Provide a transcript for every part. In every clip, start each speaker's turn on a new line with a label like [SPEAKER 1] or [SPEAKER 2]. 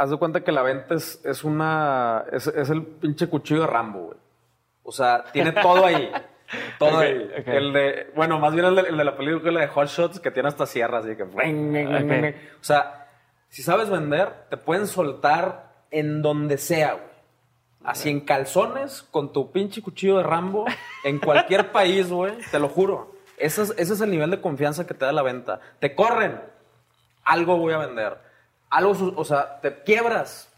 [SPEAKER 1] haz de cuenta que la venta es, es una. Es, es el pinche cuchillo de Rambo, güey. O sea, tiene todo ahí. Todo ahí. El de. Bueno, más bien el de, el de la película de Hot Shots que tiene hasta sierras y que. O sea, si sabes vender, te pueden soltar en donde sea, güey. Así en calzones, con tu pinche cuchillo de Rambo, en cualquier país, güey, te lo juro. Ese es, ese es el nivel de confianza que te da la venta. Te corren, algo voy a vender. Algo, o sea, te quiebras,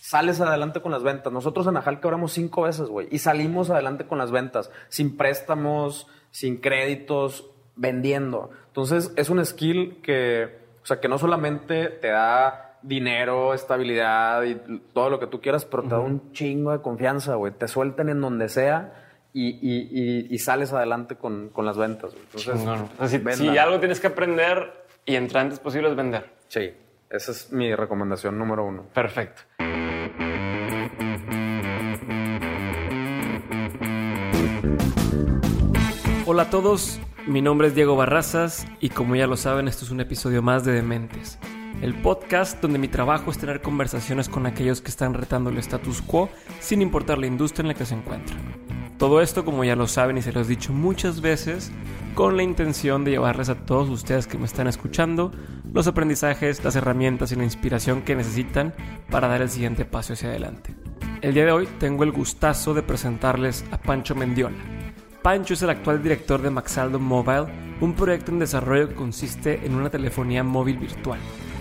[SPEAKER 1] sales adelante con las ventas. Nosotros en Ajal quebramos cinco veces, güey, y salimos adelante con las ventas, sin préstamos, sin créditos, vendiendo. Entonces, es un skill que, o sea, que no solamente te da dinero, estabilidad y todo lo que tú quieras, pero te da un chingo de confianza, güey. Te sueltan en donde sea y, y- y- y sales adelante con, con las ventas, güey. Entonces,
[SPEAKER 2] Chingón. O sea, si,
[SPEAKER 1] vendan.
[SPEAKER 2] si algo tienes que aprender y entre antes posible es vender.
[SPEAKER 1] Sí, esa es mi recomendación número uno.
[SPEAKER 2] Perfecto. Hola a todos, mi nombre es Diego Barrazas y como ya lo saben, esto es un episodio más de Dementes, el podcast donde mi trabajo es tener conversaciones con aquellos que están retando el status quo sin importar la industria en la que se encuentran. Todo esto, como ya lo saben y se los he dicho muchas veces, con la intención de llevarles a todos ustedes que me están escuchando los aprendizajes, las herramientas y la inspiración que necesitan para dar el siguiente paso hacia adelante. El día de hoy tengo el gustazo de presentarles a Pancho Mendiola. Pancho es el actual director de Maxaldo Mobile, un proyecto en desarrollo que consiste en una telefonía móvil virtual.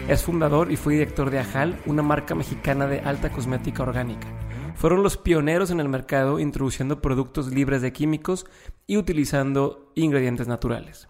[SPEAKER 2] Es fundador y fue director de Ajal, una marca mexicana de alta cosmética orgánica. Fueron los pioneros en el mercado introduciendo productos libres de químicos y utilizando ingredientes naturales.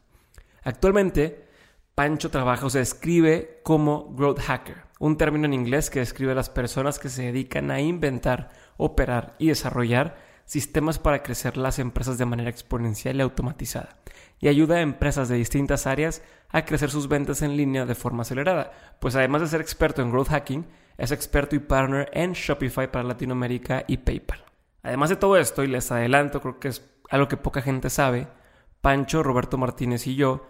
[SPEAKER 2] Actualmente, Pancho trabaja o se describe como growth hacker, un término en inglés que describe a las personas que se dedican a inventar, operar y desarrollar sistemas para crecer las empresas de manera exponencial y automatizada, y ayuda a empresas de distintas áreas a crecer sus ventas en línea de forma acelerada, pues además de ser experto en growth hacking, es experto y partner en Shopify para Latinoamérica y PayPal. Además de todo esto, y les adelanto, creo que es algo que poca gente sabe, Pancho, Roberto Martínez y yo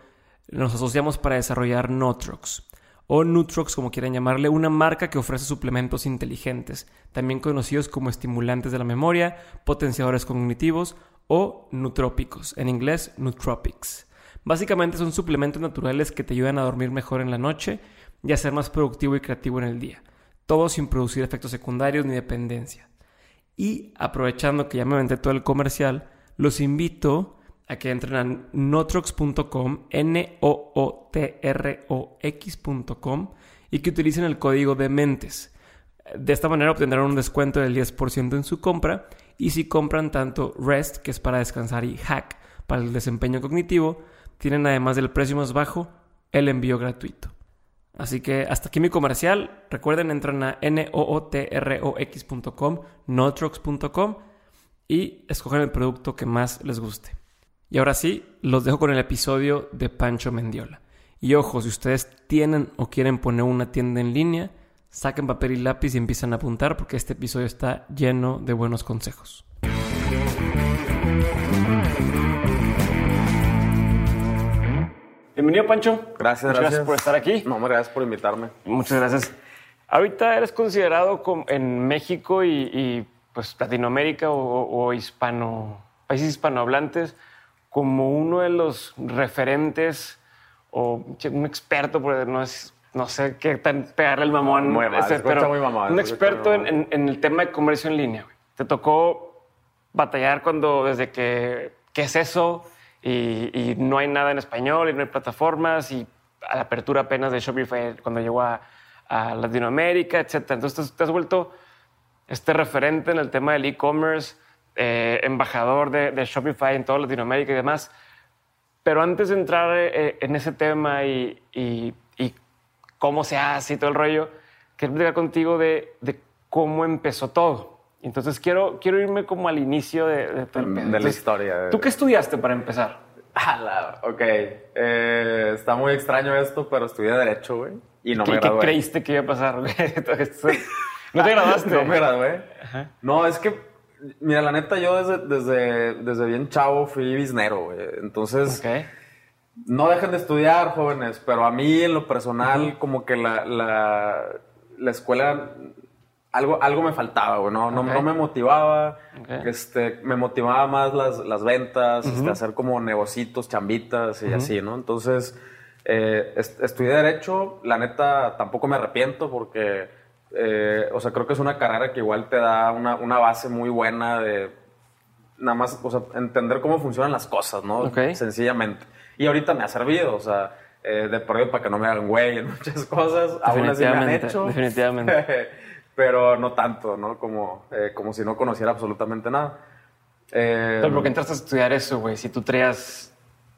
[SPEAKER 2] nos asociamos para desarrollar Notrox, o Nutrox como quieran llamarle, una marca que ofrece suplementos inteligentes, también conocidos como estimulantes de la memoria, potenciadores cognitivos o nutrópicos, en inglés nootropics. Básicamente son suplementos naturales que te ayudan a dormir mejor en la noche y a ser más productivo y creativo en el día, todo sin producir efectos secundarios ni dependencia. Y aprovechando que ya me aventé todo el comercial, los invito a que entren a notrox.com, N-O-O-T-R-O-X.com, y que utilicen el código de mentes. De esta manera obtendrán un descuento del 10% en su compra, y si compran tanto REST, que es para descansar, y Hack, para el desempeño cognitivo, tienen además del precio más bajo, el envío gratuito. Así que hasta aquí mi comercial. Recuerden, entran a nootrox.com, notrox.com y escogen el producto que más les guste. Y ahora sí, los dejo con el episodio de Pancho Mendiola. Y ojo, si ustedes tienen o quieren poner una tienda en línea, saquen papel y lápiz y empiezan a apuntar porque este episodio está lleno de buenos consejos. Bienvenido, Pancho.
[SPEAKER 1] Gracias,
[SPEAKER 2] Muchas
[SPEAKER 1] gracias.
[SPEAKER 2] por estar aquí.
[SPEAKER 1] No, gracias por invitarme.
[SPEAKER 2] Muchas gracias. Ahorita eres considerado como en México y, y, pues Latinoamérica o, o hispano, países hispanohablantes como uno de los referentes o un experto, porque no es, no sé qué tan pegarle el mamón,
[SPEAKER 1] Muy mal,
[SPEAKER 2] ese, pero
[SPEAKER 1] muy mamón,
[SPEAKER 2] un experto
[SPEAKER 1] muy
[SPEAKER 2] en, en- el tema de comercio en línea. güey. Te tocó batallar cuando desde que qué es eso y, y no hay nada en español y no hay plataformas y a la apertura apenas de Shopify cuando llegó a, a Latinoamérica, etcétera. Entonces te, te has vuelto este referente en el tema del e-commerce, eh, embajador de, de Shopify en toda Latinoamérica y demás. Pero antes de entrar eh, en ese tema y, y- y cómo se hace y todo el rollo, quiero platicar contigo de, de cómo empezó todo. Entonces quiero, quiero irme como al inicio de, de todo el
[SPEAKER 1] De
[SPEAKER 2] pedo.
[SPEAKER 1] la historia. de-
[SPEAKER 2] ¿Tú qué estudiaste para empezar?
[SPEAKER 1] Ah, la- ok. Eh, está muy extraño esto, pero estudié Derecho, güey. Y no
[SPEAKER 2] ¿Qué,
[SPEAKER 1] me
[SPEAKER 2] qué
[SPEAKER 1] gradué.
[SPEAKER 2] creíste que iba a pasar? güey? ¿No te graduaste?
[SPEAKER 1] no me gradué. No, es que, mira, la neta, yo desde, desde, desde bien chavo fui biznero, güey. Entonces, no dejen de estudiar, jóvenes, pero a mí, en lo personal, como que la, la, la escuela, algo, algo me faltaba, güey. No, no, me motivaba. Este, me motivaba más las, las ventas, este, hacer como negocitos, chambitas y así, ¿no? Entonces, eh, est- estudié Derecho. La neta, tampoco me arrepiento porque, eh, o sea, creo que es una carrera que igual te da una, una base muy buena de nada más, o sea, entender cómo funcionan las cosas, ¿no?
[SPEAKER 2] Ok.
[SPEAKER 1] Sencillamente. Y ahorita me ha servido, o sea, eh, de perdido para que no me hagan güey en muchas cosas. Aún así me han hecho.
[SPEAKER 2] definitivamente.
[SPEAKER 1] Pero no tanto, ¿no? Como, eh, como si no conociera absolutamente nada. Eh,
[SPEAKER 2] Pero ¿por qué entraste a estudiar eso, güey? Si tú traías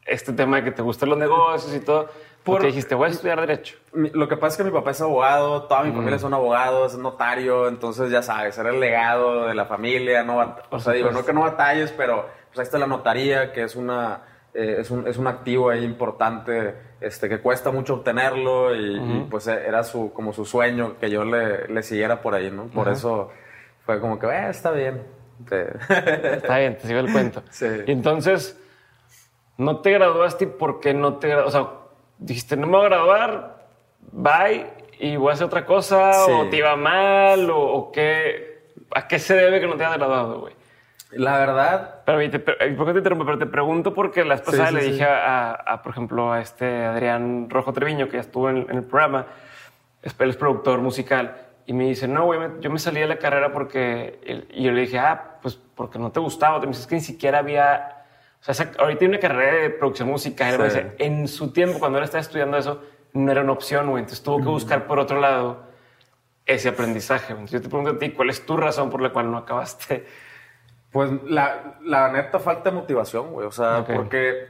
[SPEAKER 2] este tema de que te gustan los negocios y todo, ¿por
[SPEAKER 1] Por-
[SPEAKER 2] qué dijiste, voy a estudiar Derecho?
[SPEAKER 1] lo que pasa es que mi papá es abogado, toda mi familia son abogados, es notario, entonces ya sabes, era el legado de la familia, no o sea, digo, no que no batalles, pero pues ahí está la notaría, que es una eh, es, un, es un activo ahí importante, este, que cuesta mucho obtenerlo y, y, pues eh, era su, como su sueño que yo le, le siguiera por ahí, ¿no? Por eso fue como que, eh, está bien.
[SPEAKER 2] Está bien, te sigo el cuento.
[SPEAKER 1] Sí.
[SPEAKER 2] Y entonces, ¿no te graduaste y por qué no te graduaste? O sea, dijiste, no me voy a graduar, bye, y voy a hacer otra cosa,
[SPEAKER 1] Sí.
[SPEAKER 2] o te iba mal, o, o qué. ¿A qué se debe que no te hayas graduado, güey?
[SPEAKER 1] la verdad,
[SPEAKER 2] Pero, te- ¿por qué te interrumpo? Pero te pregunto porque la vez pasada
[SPEAKER 1] sí,
[SPEAKER 2] le
[SPEAKER 1] sí.
[SPEAKER 2] dije a, a, por ejemplo, a este Adrián Rojo Treviño, que ya estuvo en, en el programa, es- él es productor musical, y me dice, no, güey, me- yo me salí de la carrera porque... Y yo le dije, ah, pues porque no te gustaba. Me dice, es que ni siquiera había... O sea, ahorita hay una carrera de producción musical.
[SPEAKER 1] Sí.
[SPEAKER 2] en su tiempo, cuando él estaba estudiando eso, no era una opción, güey. Entonces tuvo que buscar por otro lado ese aprendizaje. Entonces yo te pregunto a ti, ¿cuál es tu razón por la cual no acabaste?
[SPEAKER 1] Pues la, la neta falta de motivación, güey. O sea, porque,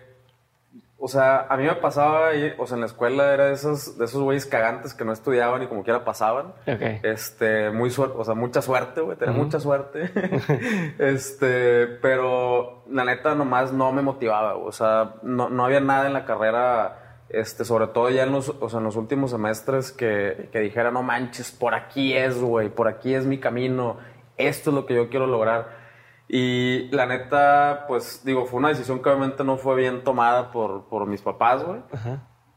[SPEAKER 1] o sea, a mí me pasaba, o sea, en la escuela era de esos, de esos güeyes cagantes que no estudiaban y como quiera pasaban.
[SPEAKER 2] Ok.
[SPEAKER 1] Este, muy suerte, o sea, mucha suerte, güey, tenía mucha suerte. este, pero la neta nomás no me motivaba. O sea, no, no había nada en la carrera, este, sobre todo ya en los, o sea, en los últimos semestres que, que dijera, no manches, por aquí es, güey, por aquí es mi camino, esto es lo que yo quiero lograr. Y la neta, pues digo, fue una decisión que obviamente no fue bien tomada por, por mis papás, güey.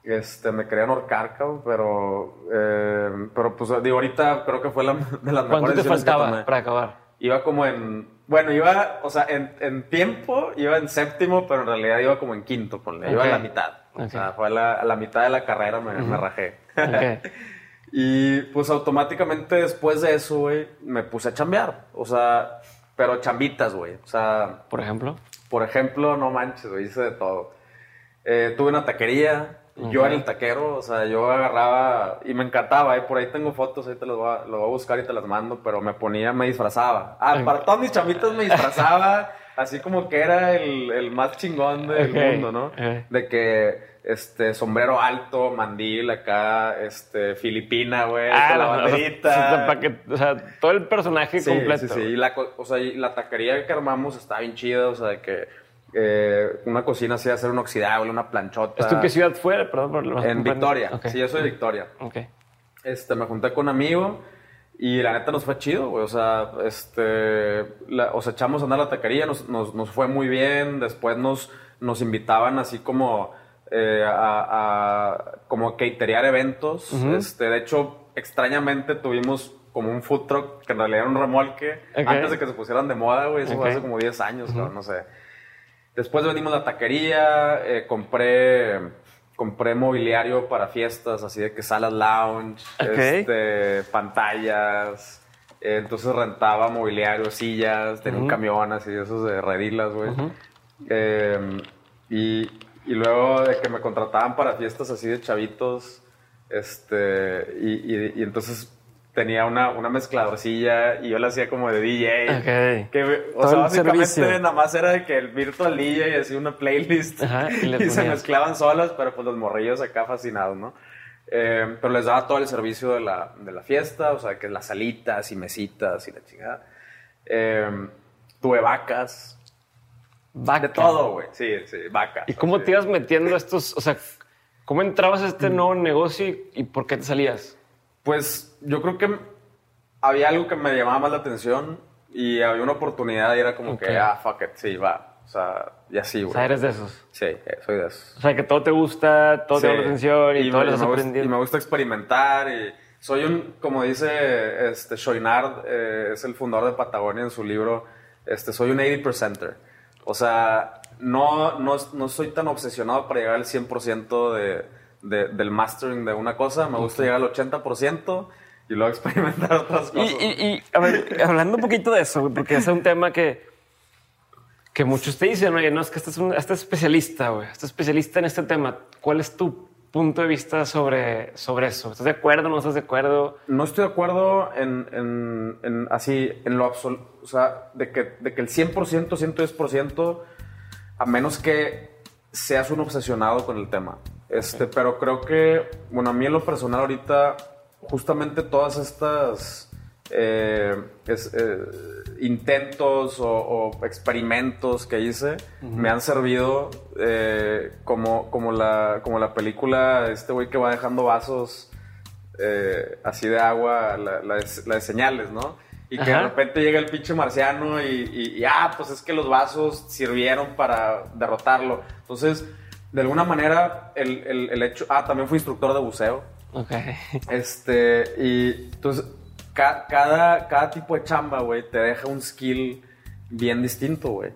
[SPEAKER 1] Este, me querían ahorcar, cabrón, pero, eh, pero pues digo, ahorita creo que fue la, de las
[SPEAKER 2] ¿Cuánto
[SPEAKER 1] mejores
[SPEAKER 2] te
[SPEAKER 1] decisiones que
[SPEAKER 2] faltaba
[SPEAKER 1] tomé.
[SPEAKER 2] para acabar?
[SPEAKER 1] Iba como en, bueno, iba, o sea, en, en tiempo iba en séptimo, pero en realidad iba como en quinto, ponle, iba a la mitad. O sea, fue a la, a la mitad de la carrera me, me rajé. Y pues automáticamente después de eso, güey, me puse a chambear. O sea, pero chambitas, güey. O sea,
[SPEAKER 2] Por ejemplo.
[SPEAKER 1] por ejemplo, no manches, güey, hice de todo. Eh, tuve una taquería, yo era el taquero, o sea, yo agarraba y me encantaba, eh, por ahí tengo fotos, ahí te las voy a, lo voy a buscar y te las mando, pero me ponía, me disfrazaba. Ah, para todos mis chamitos me disfrazaba, así como que era el, el más chingón del mundo, ¿no? De que, este, sombrero alto, mandil acá, este, filipina, güey, con la
[SPEAKER 2] no, o sea,
[SPEAKER 1] banderita.
[SPEAKER 2] para que- o sea, todo el personaje
[SPEAKER 1] Sí,
[SPEAKER 2] completo.
[SPEAKER 1] Sí, sí, y la, o sea, y la taquería que armamos está bien chida, o sea, de que eh, una cocina así de acero inoxidable, una planchota.
[SPEAKER 2] ¿Esto en qué ciudad fue? Perdón por lo
[SPEAKER 1] En Victoria. Sí, yo soy de Victoria.
[SPEAKER 2] Ok.
[SPEAKER 1] Este, me junté con un amigo y la neta nos fue chido, güey. O sea, este, la- o sea, echamos a andar la taquería, nos, nos, nos fue muy bien. Después nos, nos invitaban así como eh, a, a como caterear eventos. Este, de hecho, extrañamente tuvimos como un food truck que en realidad era un remolque antes de que se pusieran de moda, güey. Eso fue hace como 10 años, cabrón, no sé. Después vendimos la taquería, eh, compré, compré mobiliario para fiestas, así de que salas lounge, este, pantallas. eh, entonces rentaba mobiliario, sillas, tenía un camión así, de esos de redilas, güey. Eh, y, y luego de que me contrataban para fiestas así de chavitos, este, y, y- y entonces tenía una, una mezcladorcilla y yo la hacía como de DJ.
[SPEAKER 2] Ok.
[SPEAKER 1] Que, o
[SPEAKER 2] Todo
[SPEAKER 1] sea, básicamente nada más era de que el virtual DJ y hacía una playlist
[SPEAKER 2] Ajá, y
[SPEAKER 1] se mezclaban solas, pero pues los morrillos acá fascinados, ¿no? Eh, pero les daba todo el servicio de la, de la fiesta, o sea, que las salitas y mesitas y la chingada. Eh, tuve vacas,
[SPEAKER 2] Vaca.
[SPEAKER 1] de todo, güey. Sí, sí, vacas.
[SPEAKER 2] ¿Y cómo
[SPEAKER 1] así.
[SPEAKER 2] te ibas metiendo estos? O sea, ¿cómo entrabas a
[SPEAKER 1] Mm.
[SPEAKER 2] este nuevo negocio y, y por qué te salías?
[SPEAKER 1] Pues yo creo que había algo que me llamaba más la atención y había una oportunidad y era como
[SPEAKER 2] Ok.
[SPEAKER 1] que, ah, fuck it, sí, va. O sea, y así,
[SPEAKER 2] O
[SPEAKER 1] güey.
[SPEAKER 2] sea, eres de esos.
[SPEAKER 1] Sí, soy de esos.
[SPEAKER 2] O sea, que todo te gusta, todo te
[SPEAKER 1] Sí.
[SPEAKER 2] llama la atención y, todo
[SPEAKER 1] me,
[SPEAKER 2] lo has aprendido.
[SPEAKER 1] y me gusta experimentar y Soy un, como dice este, Chouinard, eh, es el fundador de Patagonia en su libro, este, soy un 80%. O sea, no, no, no soy tan obsesionado para llegar al 100% de, de, del mastering de una cosa. Me gusta llegar al 80% y luego experimentar otras cosas.
[SPEAKER 2] Y, y, y a ver, hablando un poquito de eso, porque es un tema que, que muchos te dicen, oye, no, es que estás, un, estás especialista, güey, estás especialista en este tema. ¿Cuál es tu punto de vista sobre, sobre eso? ¿Estás de acuerdo? ¿No estás de acuerdo?
[SPEAKER 1] No estoy de acuerdo en, en, en así, en lo absoluto, o sea, de que, de que el 100%, 110%, a menos que seas un obsesionado con el tema. Este, pero creo que, bueno, a mí en lo personal ahorita, justamente todas estas eh, es, eh, intentos o, o, experimentos que hice uh -huh. me han servido eh, como, como, la, como la película, este güey que va dejando vasos eh, así de agua, la, la, de, la, de, señales, ¿no? Y que Ajá. de repente llega el pinche marciano y, y, y, ah, pues es que los vasos sirvieron para derrotarlo. Entonces, de alguna manera, el, el, el hecho. Ah, también fui instructor de buceo.
[SPEAKER 2] Ok.
[SPEAKER 1] Este, y entonces, ca, cada, cada tipo de chamba, güey, te deja un skill bien distinto, güey.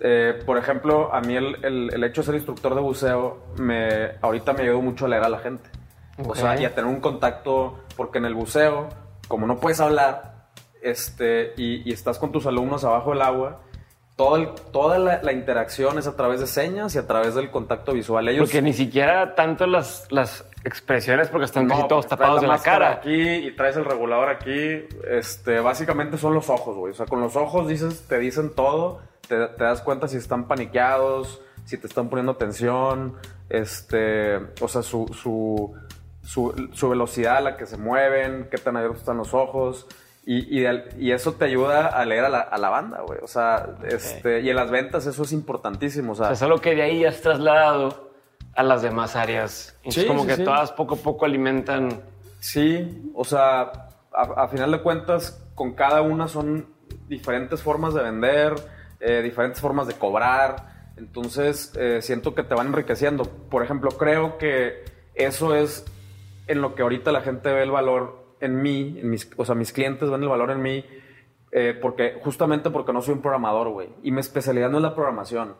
[SPEAKER 1] Eh, por ejemplo, a mí el, el, el, hecho de ser instructor de buceo, me, ahorita me ayudó mucho a leer a la gente. Okay. O sea, y a tener un contacto, porque en el buceo, como no puedes hablar, este, y, y estás con tus alumnos abajo del agua, todo el, toda la, la, interacción es a través de señas y a través del contacto visual. Ellos,
[SPEAKER 2] porque ni siquiera tanto las, las expresiones, porque están casi todos tapados de la cara.
[SPEAKER 1] Aquí y traes el regulador aquí. Este, básicamente son los ojos, güey. O sea, con los ojos dices, te dicen todo. Te, te, das cuenta si están paniqueados, si te están poniendo tensión. Este, o sea, su, su, su, su velocidad a la que se mueven, qué tan abiertos están los ojos. Y, y, y, eso te ayuda a leer a la, a la banda, güey. O sea, okay. este, y en las ventas eso es importantísimo. O sea,
[SPEAKER 2] o sea, solo que de ahí has trasladado a las demás áreas. Sí, es como sí, que sí. todas poco a poco alimentan.
[SPEAKER 1] Sí, o sea, a, a, final de cuentas, con cada una son diferentes formas de vender, eh, diferentes formas de cobrar. Entonces, eh, siento que te van enriqueciendo. Por ejemplo, creo que eso es en lo que ahorita la gente ve el valor en mí, en mis, o sea, mis clientes ven el valor en mí, eh, porque, justamente porque no soy un programador, güey. Y mi especialidad no es la programación.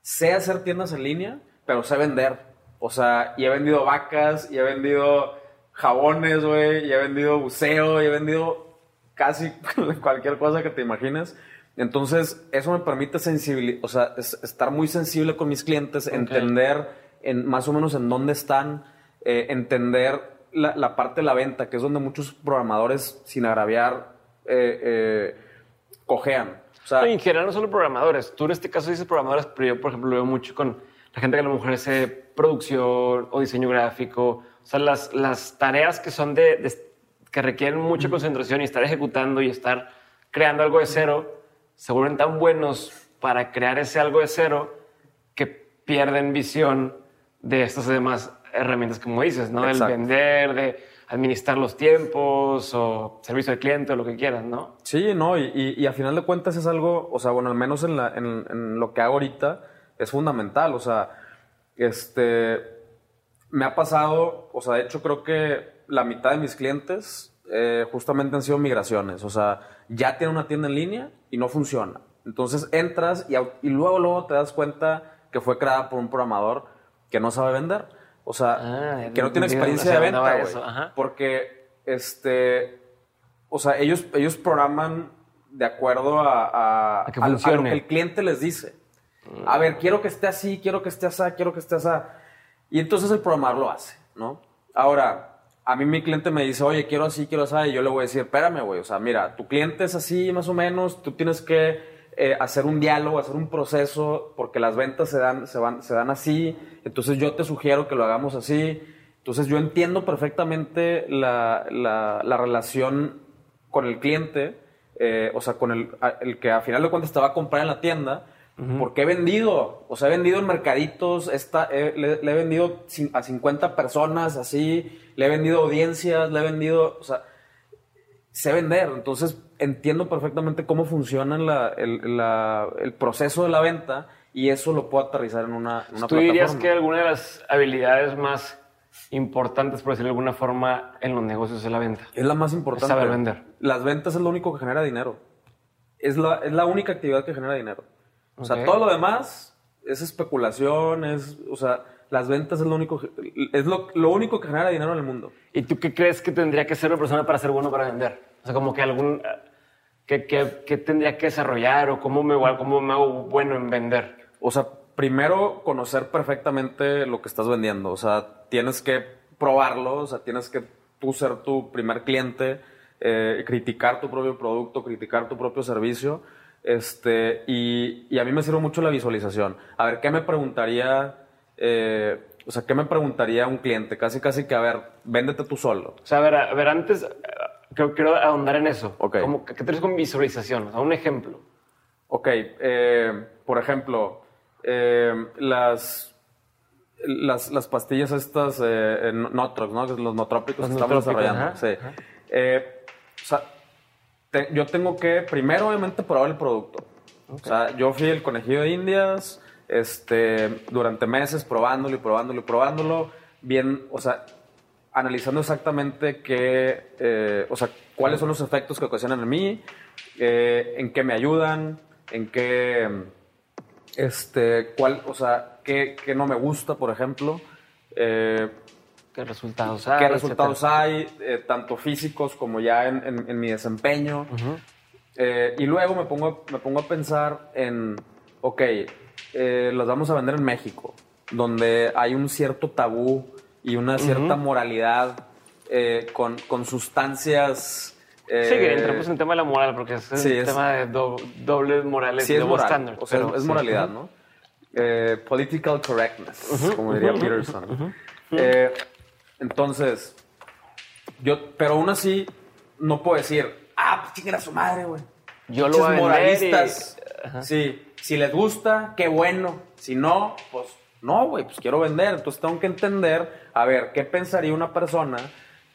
[SPEAKER 1] Sé hacer tiendas en línea, pero sé vender. O sea, y he vendido vacas, y he vendido jabones, güey, y he vendido buceo, y he vendido casi cualquier cosa que te imagines. Entonces, eso me permite sensibilizar, o sea, es, estar muy sensible con mis clientes, okay. entender en, más o menos en dónde están, eh, entender la, la, parte de la venta, que es donde muchos programadores, sin agraviar, eh, eh, cojean.
[SPEAKER 2] O sea, en general no solo programadores. Tú en este caso dices programadores, pero yo, por ejemplo, lo veo mucho con la gente que a lo mejor hace producción o diseño gráfico. O sea, las, las tareas que son de, de que requieren mucha concentración y estar ejecutando y estar creando algo de cero, se vuelven tan buenos para crear ese algo de cero que pierden visión de estas demás herramientas, como dices, ¿no? Exacto. El vender, de administrar los tiempos o servicio al cliente o lo que quieras, ¿no?
[SPEAKER 1] Sí, no, y, y, y, a final de cuentas es algo, o sea, bueno, al menos en, la, en, en, lo que hago ahorita es fundamental, o sea, este, me ha pasado, o sea, de hecho creo que la mitad de mis clientes eh, justamente han sido migraciones, o sea, ya tienen una tienda en línea y no funciona. Entonces entras y, y luego, luego te das cuenta que fue creada por un programador que no sabe vender. O sea, ah, que no tiene experiencia de venta, güey. Porque, este, o sea, ellos, ellos programan de acuerdo a, a,
[SPEAKER 2] a, que
[SPEAKER 1] a, lo que el cliente les dice. A ver, quiero que esté así, quiero que esté así, quiero que esté así. Y entonces el programador lo hace, ¿no? Ahora, a mí mi cliente me dice, oye, quiero así, quiero así, y yo le voy a decir, espérame, güey, o sea, mira, tu cliente es así más o menos, tú tienes que eh, hacer un diálogo, hacer un proceso, porque las ventas se dan, se, van, se dan así, entonces yo te sugiero que lo hagamos así. Entonces yo entiendo perfectamente la, la, la relación con el cliente, eh, o sea, con el, el, que a final de cuentas te va a comprar en la tienda, uh -huh. porque he vendido, o sea, he vendido en mercaditos, esta, eh, le, le, he vendido a 50 personas así, le he vendido audiencias, le he vendido, o sea, sé vender, entonces entiendo perfectamente cómo funciona la, el, la, el, proceso de la venta y eso lo puedo aterrizar en una, en una
[SPEAKER 2] ¿Tú dirías que alguna de las habilidades más importantes, por decirlo de alguna forma, en los negocios de la venta.
[SPEAKER 1] Es la más importante.
[SPEAKER 2] saber vender.
[SPEAKER 1] Las ventas es lo único que genera dinero. Es la, es la única actividad que genera dinero. O sea, todo lo demás es especulación, es, o sea, las ventas es lo único, es lo, lo único que genera dinero en el mundo.
[SPEAKER 2] ¿Y tú qué crees que tendría que ser una persona para ser bueno para vender? O sea, como que algún... ¿Qué, qué- qué tendría que desarrollar o cómo me, cómo me hago bueno en vender?
[SPEAKER 1] O sea, primero conocer perfectamente lo que estás vendiendo. O sea, tienes que probarlo, o sea, tienes que tú ser tu primer cliente, eh, criticar tu propio producto, criticar tu propio servicio. Este, y, y a mí me sirve mucho la visualización. A ver, ¿qué me preguntaría? eh, o sea, ¿qué me preguntaría un cliente? Casi, casi que, a ver, véndete tú solo.
[SPEAKER 2] O sea, a ver, a ver antes, creo, quiero ahondar en eso.
[SPEAKER 1] Ok.
[SPEAKER 2] Como, ¿Qué tienes con visualización? O sea, un ejemplo.
[SPEAKER 1] Ok, eh, por ejemplo, eh, las, las, las pastillas estas, eh, Notrox, ¿no? Los notrópicos
[SPEAKER 2] Los
[SPEAKER 1] que estamos desarrollando.
[SPEAKER 2] ajá,
[SPEAKER 1] sí.
[SPEAKER 2] ajá.
[SPEAKER 1] Eh, o sea, te- yo tengo que, primero, obviamente, probar el producto. O sea, yo fui el conejillo de Indias, este, durante meses probándolo y probándolo y probándolo, bien, o sea, analizando exactamente qué, eh, o sea, cuáles son los efectos que ocasionan en mí, eh, en qué me ayudan, en qué, este, cuál, o sea, qué, qué no me gusta, por ejemplo, eh,
[SPEAKER 2] ¿Qué resultados hay?
[SPEAKER 1] qué resultados hay, tanto físicos como ya en, en- en mi desempeño. Y luego me pongo, me pongo a pensar en, ok, los vamos a vender en México, donde hay un cierto tabú y una cierta moralidad eh, con, con sustancias... eh,
[SPEAKER 2] Sí, que entramos en el tema de la moral, porque es
[SPEAKER 1] Sí, es-
[SPEAKER 2] tema de do- dobles morales
[SPEAKER 1] sí es
[SPEAKER 2] double
[SPEAKER 1] moral,
[SPEAKER 2] standards.
[SPEAKER 1] o sea,
[SPEAKER 2] pero
[SPEAKER 1] es
[SPEAKER 2] sí.
[SPEAKER 1] moralidad, ¿no? Eh, political correctness, como diría Peterson. Entonces, yo, pero aún así, no puedo decir, ah, pues chinguen a su madre, güey.
[SPEAKER 2] Yo lo voy vender y-
[SPEAKER 1] moralistas. Sí, si les gusta, qué bueno. Si no, pues no, güey, pues quiero vender. Entonces tengo que entender, a ver, ¿qué pensaría una persona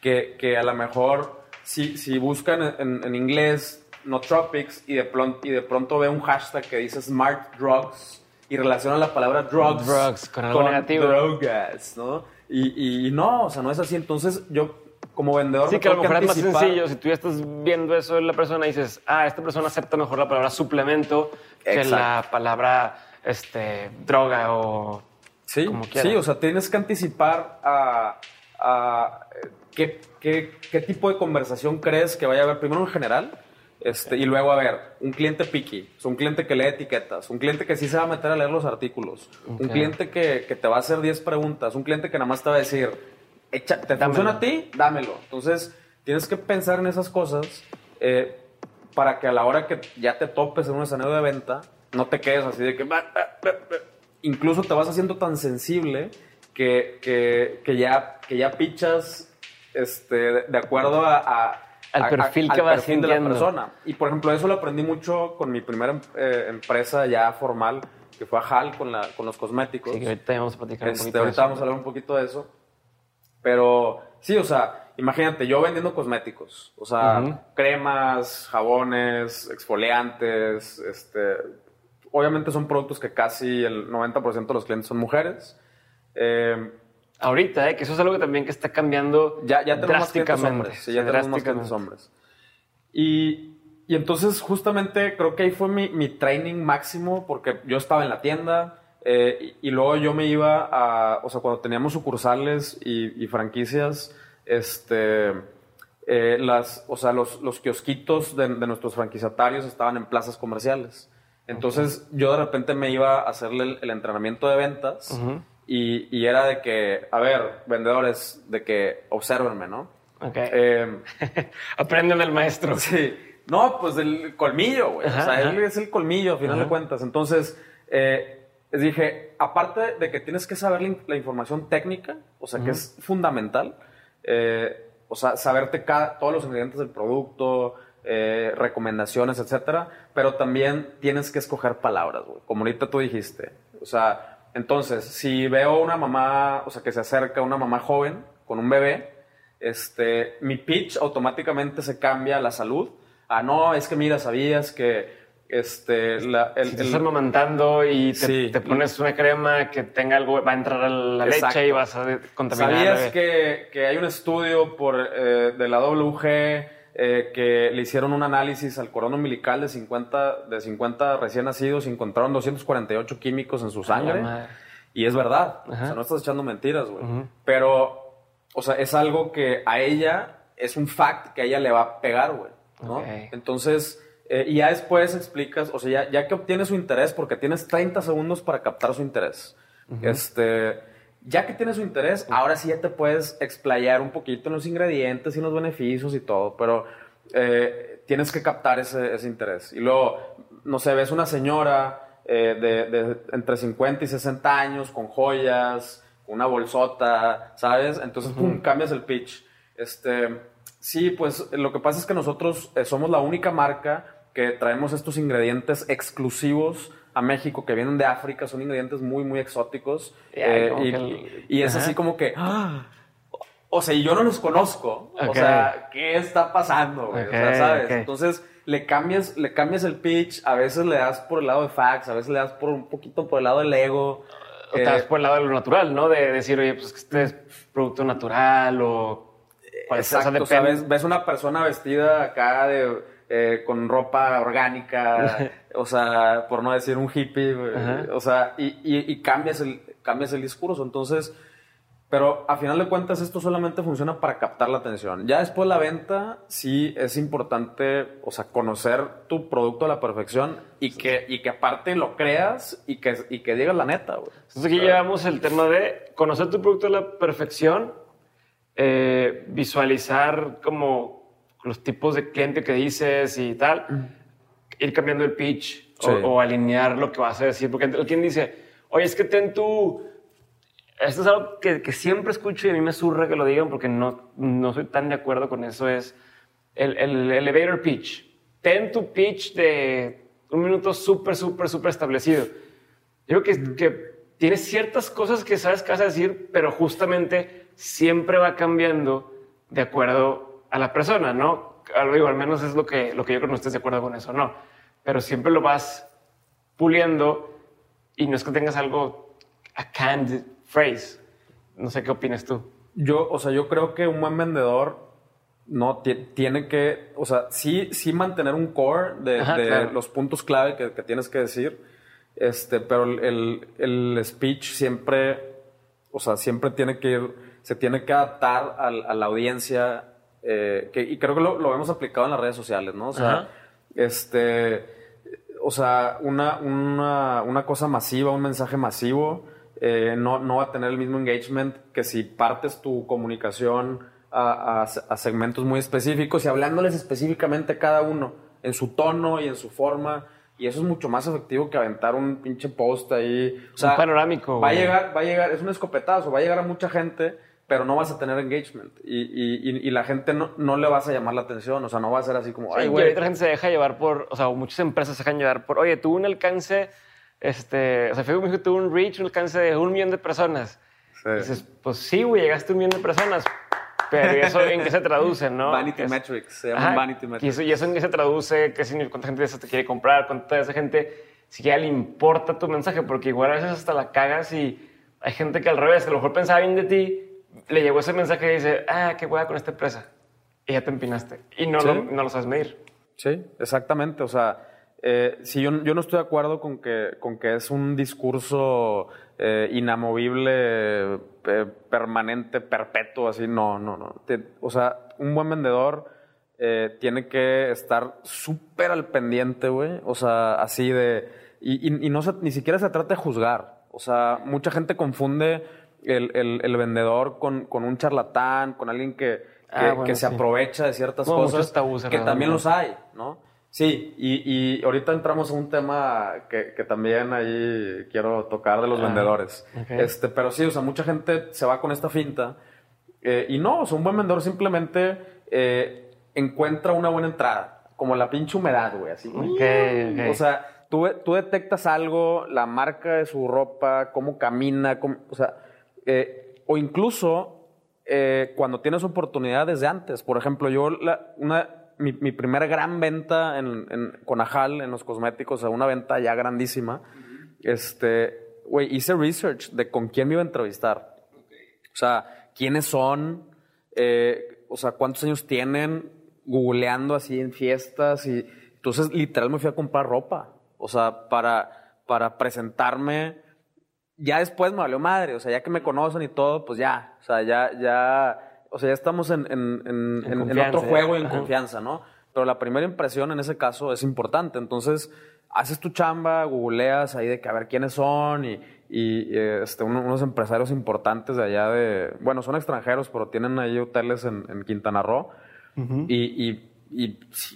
[SPEAKER 1] que, que a lo mejor, si, si buscan en, en- en inglés nootropics y de, plon- y de pronto ve un hashtag que dice smart drugs y relaciona la palabra drugs,
[SPEAKER 2] Drugs, con algo negativo.
[SPEAKER 1] drogas, ¿no? Y, y no, o sea, no es así. Entonces yo, como vendedor,
[SPEAKER 2] Sí,
[SPEAKER 1] me
[SPEAKER 2] que a lo mejor es más sencillo. Si tú ya estás viendo eso en la persona y dices, ah, esta persona acepta mejor la palabra suplemento que la palabra este, droga o
[SPEAKER 1] Sí,
[SPEAKER 2] como
[SPEAKER 1] sí, o sea, tienes que anticipar a, a, qué, qué- qué tipo de conversación crees que vaya a haber, primero en general, este, y luego a ver, un cliente picky, un cliente que lee etiquetas, un cliente que sí se va a meter a leer los artículos, un
[SPEAKER 2] Ok.
[SPEAKER 1] cliente que, que te va a hacer 10 preguntas, un cliente que nada más te va a decir, "Echa- ¿te
[SPEAKER 2] Dámelo.
[SPEAKER 1] funciona a ti? Dámelo. Entonces, tienes que pensar en esas cosas eh, para que a la hora que ya te topes en un escenario de venta, no te quedes así de que... Incluso te vas haciendo tan sensible que, que, que ya, que ya pichas este, de, de acuerdo a, a-
[SPEAKER 2] Al perfil
[SPEAKER 1] a-
[SPEAKER 2] que
[SPEAKER 1] al
[SPEAKER 2] vas
[SPEAKER 1] perfil de la persona. Y por ejemplo, eso lo aprendí mucho con mi primera eh, empresa ya formal, que fue a HAL con, la, con los cosméticos.
[SPEAKER 2] Sí, que ahorita vamos a platicar un
[SPEAKER 1] Este,
[SPEAKER 2] poquito de
[SPEAKER 1] ahorita
[SPEAKER 2] eso.
[SPEAKER 1] vamos a hablar un poquito de eso. Pero sí, o sea, imagínate, yo vendiendo cosméticos. O sea, cremas, jabones, exfoliantes. Este, obviamente son productos que casi el 90% de los clientes son mujeres. Eh,
[SPEAKER 2] Ahorita, ¿eh? que eso es algo que también que está cambiando
[SPEAKER 1] ya, ya tenemos más
[SPEAKER 2] drásticamente.
[SPEAKER 1] hombres. Sí, ya tenemos más clientes hombres. Y, y entonces justamente creo que ahí fue mi, mi training máximo porque yo estaba en la tienda eh, y, y luego yo me iba a, o sea, cuando teníamos sucursales y, y franquicias, este, eh, las, o sea, los, los kiosquitos de, de nuestros franquiciatarios estaban en plazas comerciales. Entonces yo de repente me iba a hacerle el, el entrenamiento de ventas y, y era de que, a ver, vendedores, de que obsérvenme, ¿no?
[SPEAKER 2] Ok.
[SPEAKER 1] Eh,
[SPEAKER 2] Aprenden del maestro.
[SPEAKER 1] sí. No, pues el colmillo, güey.
[SPEAKER 2] Ajá,
[SPEAKER 1] o sea,
[SPEAKER 2] ajá.
[SPEAKER 1] él es el colmillo, a final
[SPEAKER 2] Ajá.
[SPEAKER 1] de cuentas. Entonces, eh, les dije, aparte de que tienes que saber la información técnica, o sea, que es fundamental, eh, o sea, saberte cada, todos los ingredientes del producto, eh, recomendaciones, etcétera, pero también tienes que escoger palabras, güey, como ahorita tú dijiste. O sea, entonces, si veo una mamá, o sea, que se acerca una mamá joven con un bebé, este, mi pitch automáticamente se cambia a la salud. Ah, no, es que mira, sabías que Este, la, el,
[SPEAKER 2] Si te estás amamantando y te,
[SPEAKER 1] Sí.
[SPEAKER 2] te pones una crema que tenga algo, va a entrar a la
[SPEAKER 1] Exacto.
[SPEAKER 2] leche y vas a contaminar.
[SPEAKER 1] ¿Sabías que, que hay un estudio por, eh, de la WG eh, que le hicieron un análisis al cordón umbilical de 50, de 50 recién nacidos y encontraron 248 químicos en su
[SPEAKER 2] A la
[SPEAKER 1] sangre? Y es verdad. O sea, no estás echando mentiras, güey. Pero, o sea, es algo que a ella es un fact que a ella le va a pegar, güey. ¿no? Entonces, eh, y ya después explicas, o sea, ya, ya que obtienes su interés, porque tienes 30 segundos para captar su interés. Este, ya que tienes su interés, ahora sí ya te puedes explayar un poquito en los ingredientes y en los beneficios y todo, pero eh, tienes que captar ese, ese interés. Y luego, no sé, ves una señora eh, de, de entre 50 y 60 años con joyas, una bolsota, ¿sabes? Entonces, pum, cambias el pitch. Este, sí, pues lo que pasa es que nosotros eh, somos la única marca que traemos estos ingredientes exclusivos a México que vienen de África, son ingredientes muy, muy exóticos. Eh, y,
[SPEAKER 2] el-
[SPEAKER 1] es
[SPEAKER 2] Ajá.
[SPEAKER 1] así como que... ¡ah! O sea, y yo no los conozco. O sea, ¿qué está pasando, güey? O sea,
[SPEAKER 2] Ok,
[SPEAKER 1] ¿sabes?
[SPEAKER 2] ok.
[SPEAKER 1] Entonces, le cambias, le cambias el pitch, a veces le das por el lado de facts, a veces le das por un poquito por el lado del ego.
[SPEAKER 2] O te
[SPEAKER 1] Eh,
[SPEAKER 2] vas por el lado de lo natural, ¿no? De decir, oye, pues que este es producto natural o...
[SPEAKER 1] Exacto, o sea,
[SPEAKER 2] depende-
[SPEAKER 1] ves una persona vestida acá de, eh, con ropa orgánica, o sea, por no decir un hippie,
[SPEAKER 2] Ajá.
[SPEAKER 1] o sea, y, y- y cambias, el, cambias el discurso. Entonces, pero a final de cuentas esto solamente funciona para captar la atención. Ya después la venta, sí es importante, o sea, conocer tu producto a la perfección y que, y que aparte lo creas y que, y que digas la neta, güey.
[SPEAKER 2] Entonces aquí llevamos el tema de conocer tu producto a la perfección, eh, visualizar como los tipos de cliente que dices y tal, ir cambiando el pitch o-
[SPEAKER 1] Sí.
[SPEAKER 2] o, alinear lo que vas a decir. Porque alguien dice, oye, es que ten tu... Esto es algo que, que siempre escucho y a mí me surra que lo digan porque no, no soy tan de acuerdo con eso. Es el, el elevator pitch. Ten tu pitch de un minuto súper, súper, súper establecido. Yo creo que, que tienes ciertas cosas que sabes que vas a decir, pero justamente siempre va cambiando de acuerdo a la persona, ¿no? Al, digo, al menos es lo que, lo que yo creo que no estés de acuerdo con eso, ¿no? Pero siempre lo vas puliendo y no es que tengas algo, a canned phrase. No sé qué opinas tú.
[SPEAKER 1] Yo, o sea, yo creo que un buen vendedor no ti- tiene que, o sea, sí, sí mantener un core de,
[SPEAKER 2] Ajá,
[SPEAKER 1] de
[SPEAKER 2] claro.
[SPEAKER 1] los puntos clave que, que tienes que decir, este, pero el, el speech siempre, o sea, siempre tiene que ir, se tiene que adaptar a, la audiencia, eh, que, y creo que lo, lo hemos aplicado en las redes sociales, ¿no? O sea,
[SPEAKER 2] Ajá.
[SPEAKER 1] este, o sea, una, una, una cosa masiva, un mensaje masivo, eh, no, no va a tener el mismo engagement que si partes tu comunicación a, a- a segmentos muy específicos y hablándoles específicamente a cada uno, en su tono y en su forma. Y eso es mucho más efectivo que aventar un pinche post ahí. O sea,
[SPEAKER 2] Un panorámico,
[SPEAKER 1] Va a
[SPEAKER 2] güey.
[SPEAKER 1] llegar, va a llegar, es un escopetazo, va a llegar a mucha gente, pero no vas a tener engagement. Y, y, y- y la gente no, no le vas a llamar la atención. O sea, no va a ser así como, ay,
[SPEAKER 2] y
[SPEAKER 1] güey.
[SPEAKER 2] ahorita la gente se deja llevar por, o sea, muchas empresas se dejan llevar por, oye, tuvo un alcance, este, o sea, Facebook me tuvo un reach, un alcance de un millón de personas.
[SPEAKER 1] Sí.
[SPEAKER 2] Y dices, pues sí, güey, llegaste a un millón de personas, pero ¿y eso en qué se traduce, no?
[SPEAKER 1] Vanity
[SPEAKER 2] Es-
[SPEAKER 1] Metrics, se llaman
[SPEAKER 2] Ajá,
[SPEAKER 1] Vanity
[SPEAKER 2] ¿Y
[SPEAKER 1] Metrics.
[SPEAKER 2] eso, ¿Y eso en qué se traduce? ¿Qué significa? ¿Cuánta gente de eso te quiere comprar? ¿Cuánta de esa gente siquiera le importa tu mensaje? Porque igual a veces hasta la cagas y hay gente que al revés, que a lo mejor pensaba bien de ti, le llegó ese mensaje y dice, ah, qué hueá con esta empresa. Y ya te empinaste. Y no,
[SPEAKER 1] Sí.
[SPEAKER 2] lo, no lo sabes medir.
[SPEAKER 1] Sí, exactamente. O sea, eh, si yo, yo no estoy de acuerdo con que, con que es un discurso eh, inamovible, eh, permanente, perpetuo, así, no, no, no. Te- o sea, un buen vendedor eh, tiene que estar súper al pendiente, güey. O sea, así de... Y, y- y no se- ni siquiera se trata de juzgar. O sea, mucha gente confunde el, el- el vendedor con, con un charlatán, con alguien que, que,
[SPEAKER 2] Ah, bueno,
[SPEAKER 1] que se
[SPEAKER 2] sí.
[SPEAKER 1] aprovecha de ciertas
[SPEAKER 2] Como
[SPEAKER 1] cosas.
[SPEAKER 2] tabús
[SPEAKER 1] que también los hay, ¿no? Sí, y, y ahorita entramos a un tema que, que también ahí quiero tocar de los
[SPEAKER 2] Ah,
[SPEAKER 1] vendedores. Este, pero sí, o sea, mucha gente se va con esta finta. eh, y no, o sea, un buen vendedor simplemente eh, encuentra una buena entrada, como la pinche humedad, güey, así. O sea, tú, tú detectas algo, la marca de su ropa, cómo camina, cómo- o sea, eh, o incluso eh, cuando tienes oportunidad desde antes. Por ejemplo, yo la- una, mi, mi primera gran venta en, en- con Ajal, en los cosméticos, o sea, una venta ya grandísima, este, güey, hice research de con quién me iba a entrevistar. O sea, quiénes son, eh, o sea, cuántos años tienen, googleando así en fiestas y entonces literal me fui a comprar ropa, o sea, para, para presentarme. Ya después me valió madre, o sea, ya que me conocen y todo, pues ya, o sea, ya, ya, o sea, ya estamos en, en, en- en- otro juego y en
[SPEAKER 2] ajá.
[SPEAKER 1] confianza, ¿no? Pero la primera impresión en ese caso es importante, entonces haces tu chamba, googleas ahí de que a ver quiénes son y, y, este, uno- unos empresarios importantes de allá de, bueno, son extranjeros, pero tienen ahí hoteles en, en Quintana Roo y, y,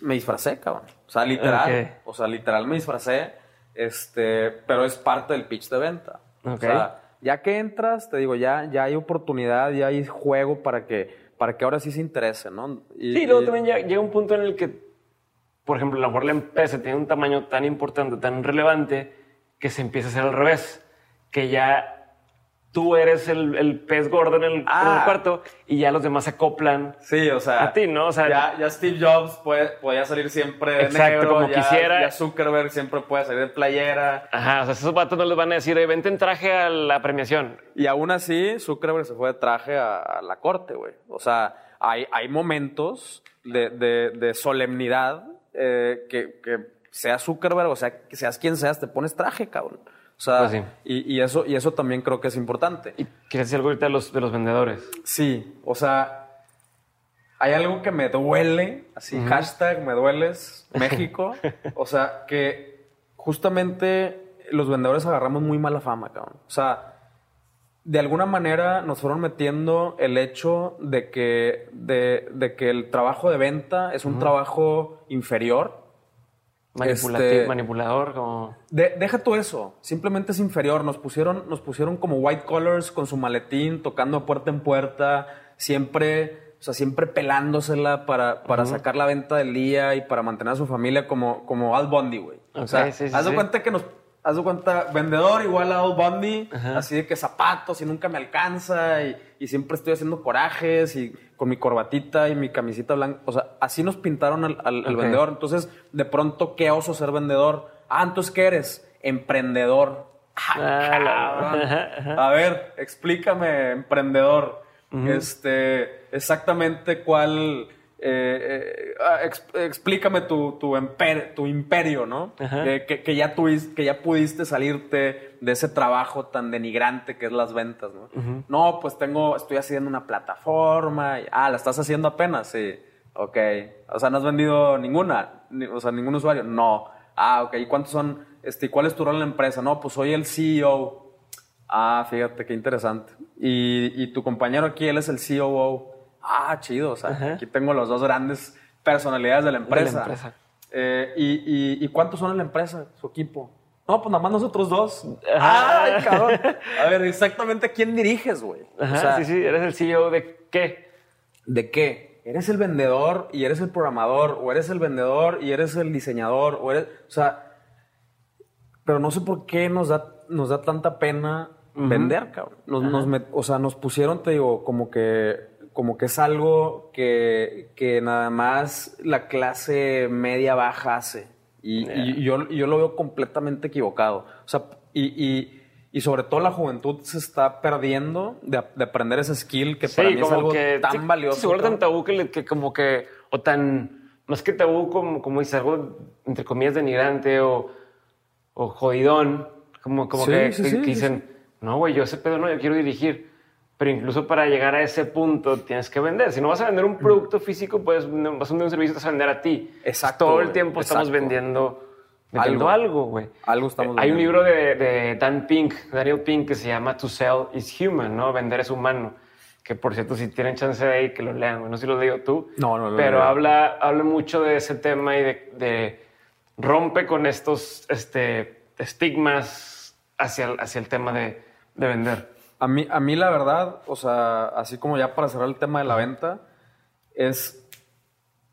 [SPEAKER 1] me disfracé, cabrón. O sea, literal, o sea, literal me disfracé, este, pero es parte del pitch de venta.
[SPEAKER 2] Ok.
[SPEAKER 1] O sea, ya que entras, te digo, ya, ya hay oportunidad, ya hay juego para que, para que ahora sí se interese, ¿no? Y-
[SPEAKER 2] Sí, luego
[SPEAKER 1] y-
[SPEAKER 2] también llega, llega un punto en el que, por ejemplo, a lo mejor la empresa tiene un tamaño tan importante, tan relevante, que se empieza a hacer al revés. Que ya tú eres el, el pez gordo en el, en el
[SPEAKER 1] Ah.
[SPEAKER 2] cuarto y ya los demás se acoplan
[SPEAKER 1] Sí, o sea.
[SPEAKER 2] a ti, ¿no? O sea,
[SPEAKER 1] ya, ya Steve Jobs puede- podía salir siempre de
[SPEAKER 2] Exacto,
[SPEAKER 1] negro,
[SPEAKER 2] como
[SPEAKER 1] ya,
[SPEAKER 2] quisiera.
[SPEAKER 1] Ya Zuckerberg siempre puede salir de playera.
[SPEAKER 2] Ajá, o sea, esos vatos no les van a decir, "Oye, vente en traje a la premiación.
[SPEAKER 1] Y aún así, Zuckerberg se fue de traje a, a la corte, güey. O sea, hay, hay momentos de, de- de solemnidad eh, que, que sea Zuckerberg, o sea, que seas quien seas, te pones traje, cabrón. O sea,
[SPEAKER 2] Pues sí.
[SPEAKER 1] y, y eso, y eso también creo que es importante.
[SPEAKER 2] ¿Y quieres decir algo ahorita de los, de los vendedores?
[SPEAKER 1] Sí, o sea, hay algo que me duele, así, hashtag me dueles, México. o sea, que justamente los vendedores agarramos muy mala fama, cabrón. O sea, de alguna manera nos fueron metiendo el hecho de que, de, de que el trabajo de venta es un trabajo inferior. Este-
[SPEAKER 2] Manipulador, como...
[SPEAKER 1] De- deja tú eso, simplemente es inferior. Nos pusieron, nos pusieron como white collars con su maletín, tocando puerta en puerta, siempre, o sea, siempre pelándosela para, para sacar la venta del día y para mantener a su familia como, como Al Bundy, güey. o sea,
[SPEAKER 2] sí, sí,
[SPEAKER 1] haz de
[SPEAKER 2] sí.
[SPEAKER 1] cuenta que nos, haz de cuenta, vendedor igual a Al Bundy, así de que zapatos y nunca me alcanza y, y siempre estoy haciendo corajes y con mi corbatita y mi camisita blanca. O sea, así nos pintaron al, al- al
[SPEAKER 2] Ok.
[SPEAKER 1] vendedor. Entonces, de pronto, qué oso ser vendedor. Ah, entonces, ¿qué eres? Emprendedor.
[SPEAKER 2] Ah,
[SPEAKER 1] cabrón. A ver, explícame, emprendedor. Este, exactamente cuál. Eh, eh, ah, ex- explícame tu, tu, emper- tu imperio, ¿no? Que, ya tuvis- que ya pudiste salirte de ese trabajo tan denigrante que es las ventas, ¿no? No, pues tengo, estoy haciendo una plataforma. y- ah, la estás haciendo apenas, sí. Ok. O sea, no has vendido ninguna, ni- o sea, ningún usuario. No. Ah, ok. ¿Y cuántos son? Este, ¿y ¿Cuál es tu rol en la empresa? No, pues soy el CEO. Ah, fíjate, qué interesante. Y, y tu compañero aquí, él es el COO. Ah, chido. O sea,
[SPEAKER 2] Ajá.
[SPEAKER 1] aquí tengo las dos grandes personalidades de la empresa.
[SPEAKER 2] empresa.
[SPEAKER 1] Eh, y, y- y cuántos son en la empresa, su equipo? No, pues nada más nosotros dos.
[SPEAKER 2] Ajá.
[SPEAKER 1] Ay, cabrón. A ver, exactamente quién diriges, güey. O sea,
[SPEAKER 2] sí, sí, eres el CEO de qué?
[SPEAKER 1] ¿De qué? ¿Eres el vendedor y eres el programador? ¿O eres el vendedor y eres el diseñador? ¿O eres, o sea, pero no sé por qué nos da, nos da tanta pena vender, cabrón. Nos, nos met- o sea, nos pusieron, te digo, como que, como que es algo que, que nada más la clase media baja hace. Y, y yo, yo lo veo completamente equivocado. O sea, y, y, y sobre todo la juventud se está perdiendo de, de aprender ese skill que para mí es algo tan
[SPEAKER 2] sí,
[SPEAKER 1] valioso.
[SPEAKER 2] Se vuelve tan tabú que, que como que, o tan, más que tabú, como, como dices, algo entre comillas denigrante o, o jodidón, como, como
[SPEAKER 1] Sí,
[SPEAKER 2] que,
[SPEAKER 1] sí,
[SPEAKER 2] que-
[SPEAKER 1] sí,
[SPEAKER 2] que
[SPEAKER 1] sí,
[SPEAKER 2] dicen, no, güey, yo ese pedo no, yo quiero dirigir. Pero incluso para llegar a ese punto tienes que vender. Si no vas a vender un producto físico, pues vas a vender un servicio, vas a vender a ti.
[SPEAKER 1] Exacto,
[SPEAKER 2] Todo el tiempo estamos vendiendo, vendiendo
[SPEAKER 1] Algo.
[SPEAKER 2] güey.
[SPEAKER 1] Algo estamos
[SPEAKER 2] Eh, Hay un
[SPEAKER 1] vendiendo.
[SPEAKER 2] libro de, de Dan Pink, Daniel Pink, que se llama To Sell is Human, ¿no? Vender es humano. Que por cierto, si tienen chance de ahí, que lo lean, güey. No sé si lo digo tú.
[SPEAKER 1] No, no lo
[SPEAKER 2] Pero habla, habla mucho de ese tema y de, de rompe con estos este, estigmas hacia, el- hacia el tema de, de vender.
[SPEAKER 1] A mí, a mí la verdad, o sea, así como ya para cerrar el tema de la venta, es...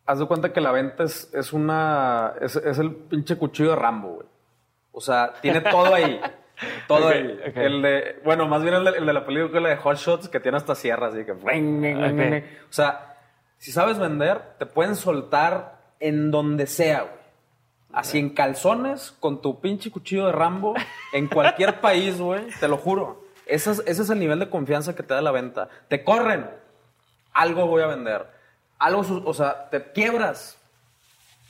[SPEAKER 1] Haz de cuenta que la venta es, es una... Es, es el pinche cuchillo de Rambo, güey. O sea, tiene todo ahí. Todo ahí. El de... Bueno, más bien el de, el de la película de Hot Shots que tiene hasta sierras. Así que... O sea, si sabes vender, te pueden soltar en donde sea, güey. Así en calzones, con tu pinche cuchillo de Rambo, en cualquier país, güey, te lo juro. Ese es, ese es el nivel de confianza que te da la venta. Te corren, algo voy a vender. Algo, o sea, te quiebras,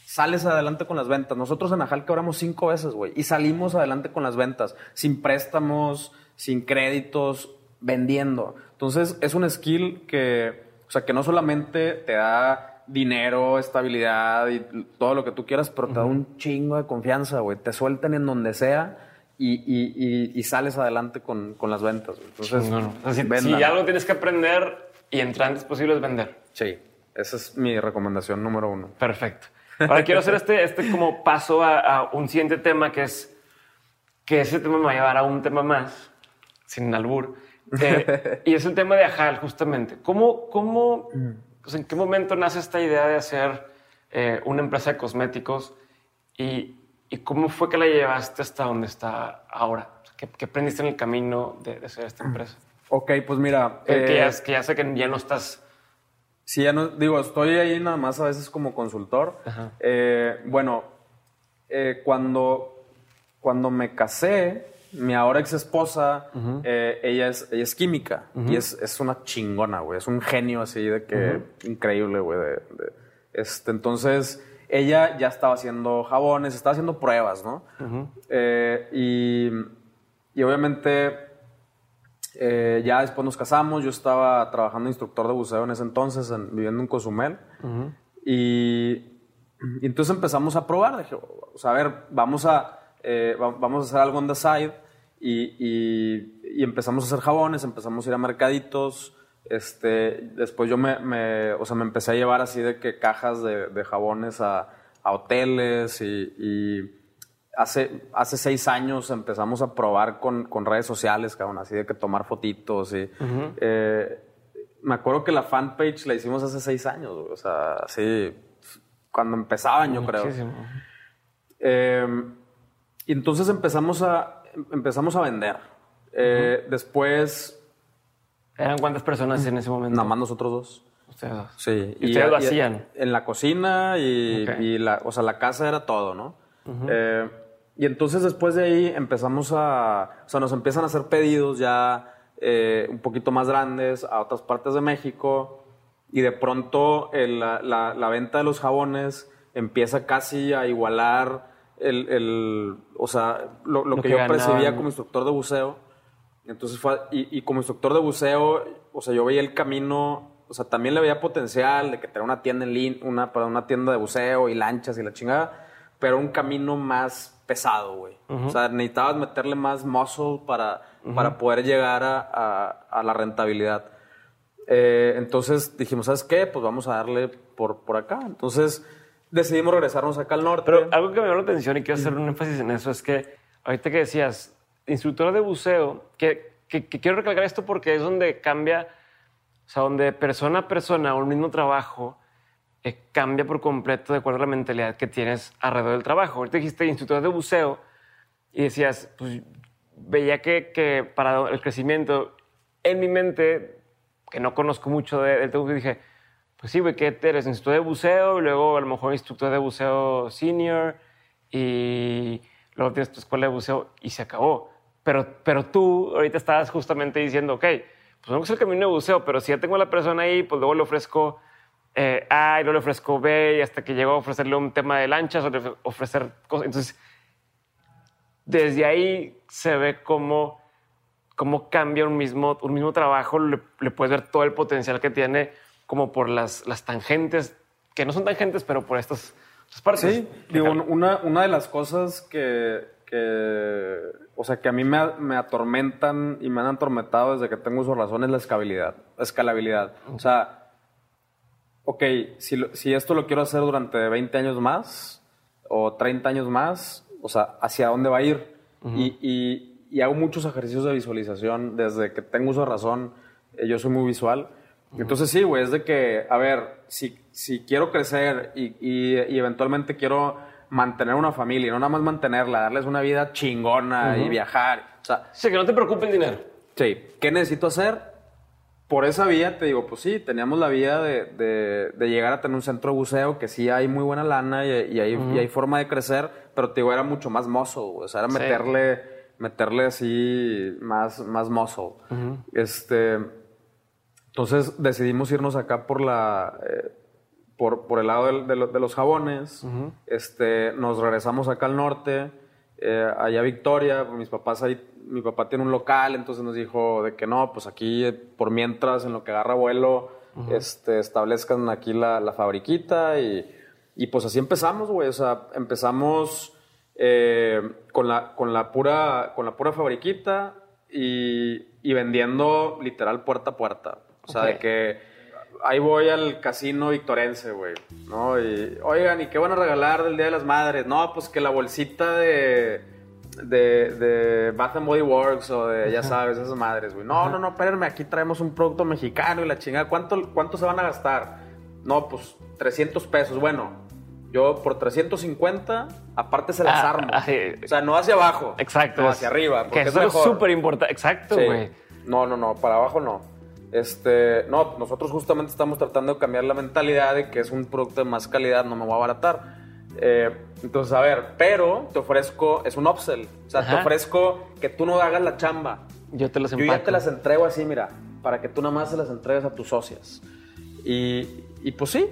[SPEAKER 1] sales adelante con las ventas. Nosotros en Ajal quebramos cinco veces, güey, y salimos adelante con las ventas, sin préstamos, sin créditos, vendiendo. Entonces, es un skill que, o sea, que no solamente te da dinero, estabilidad y todo lo que tú quieras, pero te da un chingo de confianza, güey. Te sueltan en donde sea y, y- y- y sales adelante con, con las ventas, güey. Entonces,
[SPEAKER 2] No, no. O sea, si, si algo tienes que aprender y entrar antes posible es vender.
[SPEAKER 1] Sí, esa es mi recomendación número uno.
[SPEAKER 2] Perfecto. Ahora quiero hacer este, este como paso a, a un siguiente tema que es que ese tema me va a llevar a un tema más, sin albur, eh, y es el tema de Ajal, justamente. ¿Cómo, cómo, sea, en qué momento nace esta idea de hacer eh, una empresa de cosméticos y, y cómo fue que la llevaste hasta donde está ahora? ¿qué, qué aprendiste en el camino de, de hacer esta empresa?
[SPEAKER 1] Ok, pues mira.
[SPEAKER 2] Que- que,
[SPEAKER 1] eh,
[SPEAKER 2] ya, que ya sé que ya no estás...
[SPEAKER 1] Sí, ya no, digo, estoy ahí nada más a veces como consultor. Eh, bueno, eh, cuando, cuando me casé, mi ahora ex esposa, eh, ella, es, ella es química y es, es una chingona, güey. Es un genio así de que increíble, güey. de- de- este, entonces, ella ya estaba haciendo jabones, estaba haciendo pruebas, ¿no? Eh, y, y obviamente eh, ya después nos casamos, yo estaba trabajando instructor de buceo en ese entonces, en- viviendo en Cozumel. y, y entonces empezamos a probar, dije, o sea, a ver, vamos a, eh, va- vamos a hacer algo on the side. Y empezamos a hacer jabones, empezamos a ir a mercaditos. Este, después yo me, me- o sea, me empecé a llevar así de que cajas de, de jabones a, a hoteles y, y hace, hace seis años empezamos a probar con, con redes sociales, cabrón, así de que tomar fotitos y... eh, me acuerdo que la fanpage la hicimos hace seis años, güey, o sea, así, cuando empezaban, yo creo. Eh, y entonces empezamos a, empezamos a vender. Eh, Después,
[SPEAKER 2] ¿Eran cuántas personas en ese momento?
[SPEAKER 1] nada más nosotros dos.
[SPEAKER 2] Ustedes dos.
[SPEAKER 1] Sí.
[SPEAKER 2] ¿Y ustedes lo hacían?
[SPEAKER 1] En la cocina y,
[SPEAKER 2] Ok.
[SPEAKER 1] y la, o sea, la casa era todo, ¿no? Eh, y entonces después de ahí empezamos a, o sea, nos empiezan a hacer pedidos ya eh, un poquito más grandes a otras partes de México y de pronto el- la, la- la venta de los jabones empieza casi a igualar el, el- o sea, lo, lo
[SPEAKER 2] Lo
[SPEAKER 1] que,
[SPEAKER 2] que
[SPEAKER 1] yo percibía como instructor de buceo. Entonces fue, y, y como instructor de buceo, o sea, yo veía el camino, o sea, también le veía potencial de que tener una tienda en línea, una, perdón, una tienda de buceo y lanchas y la chingada, pero un camino más pesado, güey. O sea, necesitabas meterle más muscle para, para poder llegar a, a- a la rentabilidad. Eh, entonces dijimos, ¿sabes qué? Pues vamos a darle por, por acá. Entonces decidimos regresarnos acá al norte.
[SPEAKER 2] Pero algo que me llamó la atención y quiero hacer un énfasis en eso es que ahorita que decías, instructor de buceo, que, que- que quiero recalcar esto porque es donde cambia, o sea, donde persona a persona o el mismo trabajo eh, cambia por completo de acuerdo a la mentalidad que tienes alrededor del trabajo. Ahorita dijiste instructor de buceo y decías, pues veía que, que para el crecimiento, en mi mente, que no conozco mucho de- del tema, dije, pues sí, güey, ¿qué eres? Instructor de buceo, y luego a lo mejor instructor de buceo senior, y luego tienes tu escuela de buceo y se acabó. Pero, pero tú ahorita estabas justamente diciendo, ok, pues no es el camino de buceo, pero si ya tengo a la persona ahí, pues luego le ofrezco eh, A y luego le ofrezco B, y hasta que llego a ofrecerle un tema de lanchas o ofrecer cosas. Entonces, desde ahí se ve cómo, cómo cambia un mismo, un mismo trabajo, le, le puedes ver todo el potencial que tiene como por las, las tangentes, que no son tangentes, pero por estas, estas partes.
[SPEAKER 1] Sí, digo, una, una de las cosas que, que, o sea, que a mí me, me atormentan y me han atormentado desde que tengo de razón es la escalabilidad, la escalabilidad. O sea, ok, si, si esto lo quiero hacer durante 20 años más o 30 años más, o sea, ¿hacia dónde va a ir? y, y- y hago muchos ejercicios de visualización desde que tengo uso de razón. eh, yo soy muy visual. Entonces sí, güey, es de que, a ver, si, si quiero crecer y- y eventualmente quiero mantener una familia, no nada más mantenerla, darles una vida chingona y viajar. O sea,
[SPEAKER 2] Sí, que no te preocupe el dinero.
[SPEAKER 1] sí, ¿qué necesito hacer? por esa vía, te digo, pues sí, teníamos la vía de, de- de llegar a tener un centro de buceo que sí hay muy buena lana y, y hay, y hay forma de crecer, pero te digo, era mucho más mozo. O sea, era
[SPEAKER 2] Sí.
[SPEAKER 1] meterle, meterle así más, más muscle. Este, entonces decidimos irnos acá por la... eh, por, por el lado del- de, lo- de los jabones. este, nos regresamos acá al norte, eh, allá a Victoria. Mis papás ahí, mi papá tiene un local, entonces nos dijo de que no, pues aquí eh, por mientras, en lo que agarra vuelo, este, establezcan aquí la, la fabriquita y, y pues así empezamos, güey. O sea, empezamos eh, con, la, con, la pura, con la pura fabriquita y, y vendiendo literal puerta a puerta. O sea, de que ahí voy al casino victorense, güey, ¿no? Y, oigan, ¿y qué van a regalar del Día de las Madres? No, pues que la bolsita de, de, de Bath and Body Works o de, ya sabes, esas madres, güey. No, no, no, espérenme, aquí traemos un producto mexicano y la chingada. ¿Cuánto, ¿Cuánto se van a gastar? No, pues 300 pesos. Bueno, yo por 350, aparte se las
[SPEAKER 2] Ah,
[SPEAKER 1] armo.
[SPEAKER 2] ah, sí.
[SPEAKER 1] O sea, no hacia abajo.
[SPEAKER 2] Exacto.
[SPEAKER 1] No, hacia arriba. Porque
[SPEAKER 2] Que
[SPEAKER 1] es
[SPEAKER 2] eso es súper importante. Exacto,
[SPEAKER 1] Sí.
[SPEAKER 2] güey.
[SPEAKER 1] No, no, no, para abajo no. Este, no, nosotros justamente estamos tratando de cambiar la mentalidad de que es un producto de más calidad, no me voy a abaratar. Eh, entonces, a ver, pero te ofrezco, es un upsell. O sea, te ofrezco que tú no hagas la chamba.
[SPEAKER 2] Yo te los
[SPEAKER 1] Yo
[SPEAKER 2] empaco.
[SPEAKER 1] ya te las entrego así, mira, para que tú nada más se las entregues a tus socias. Y, y pues sí,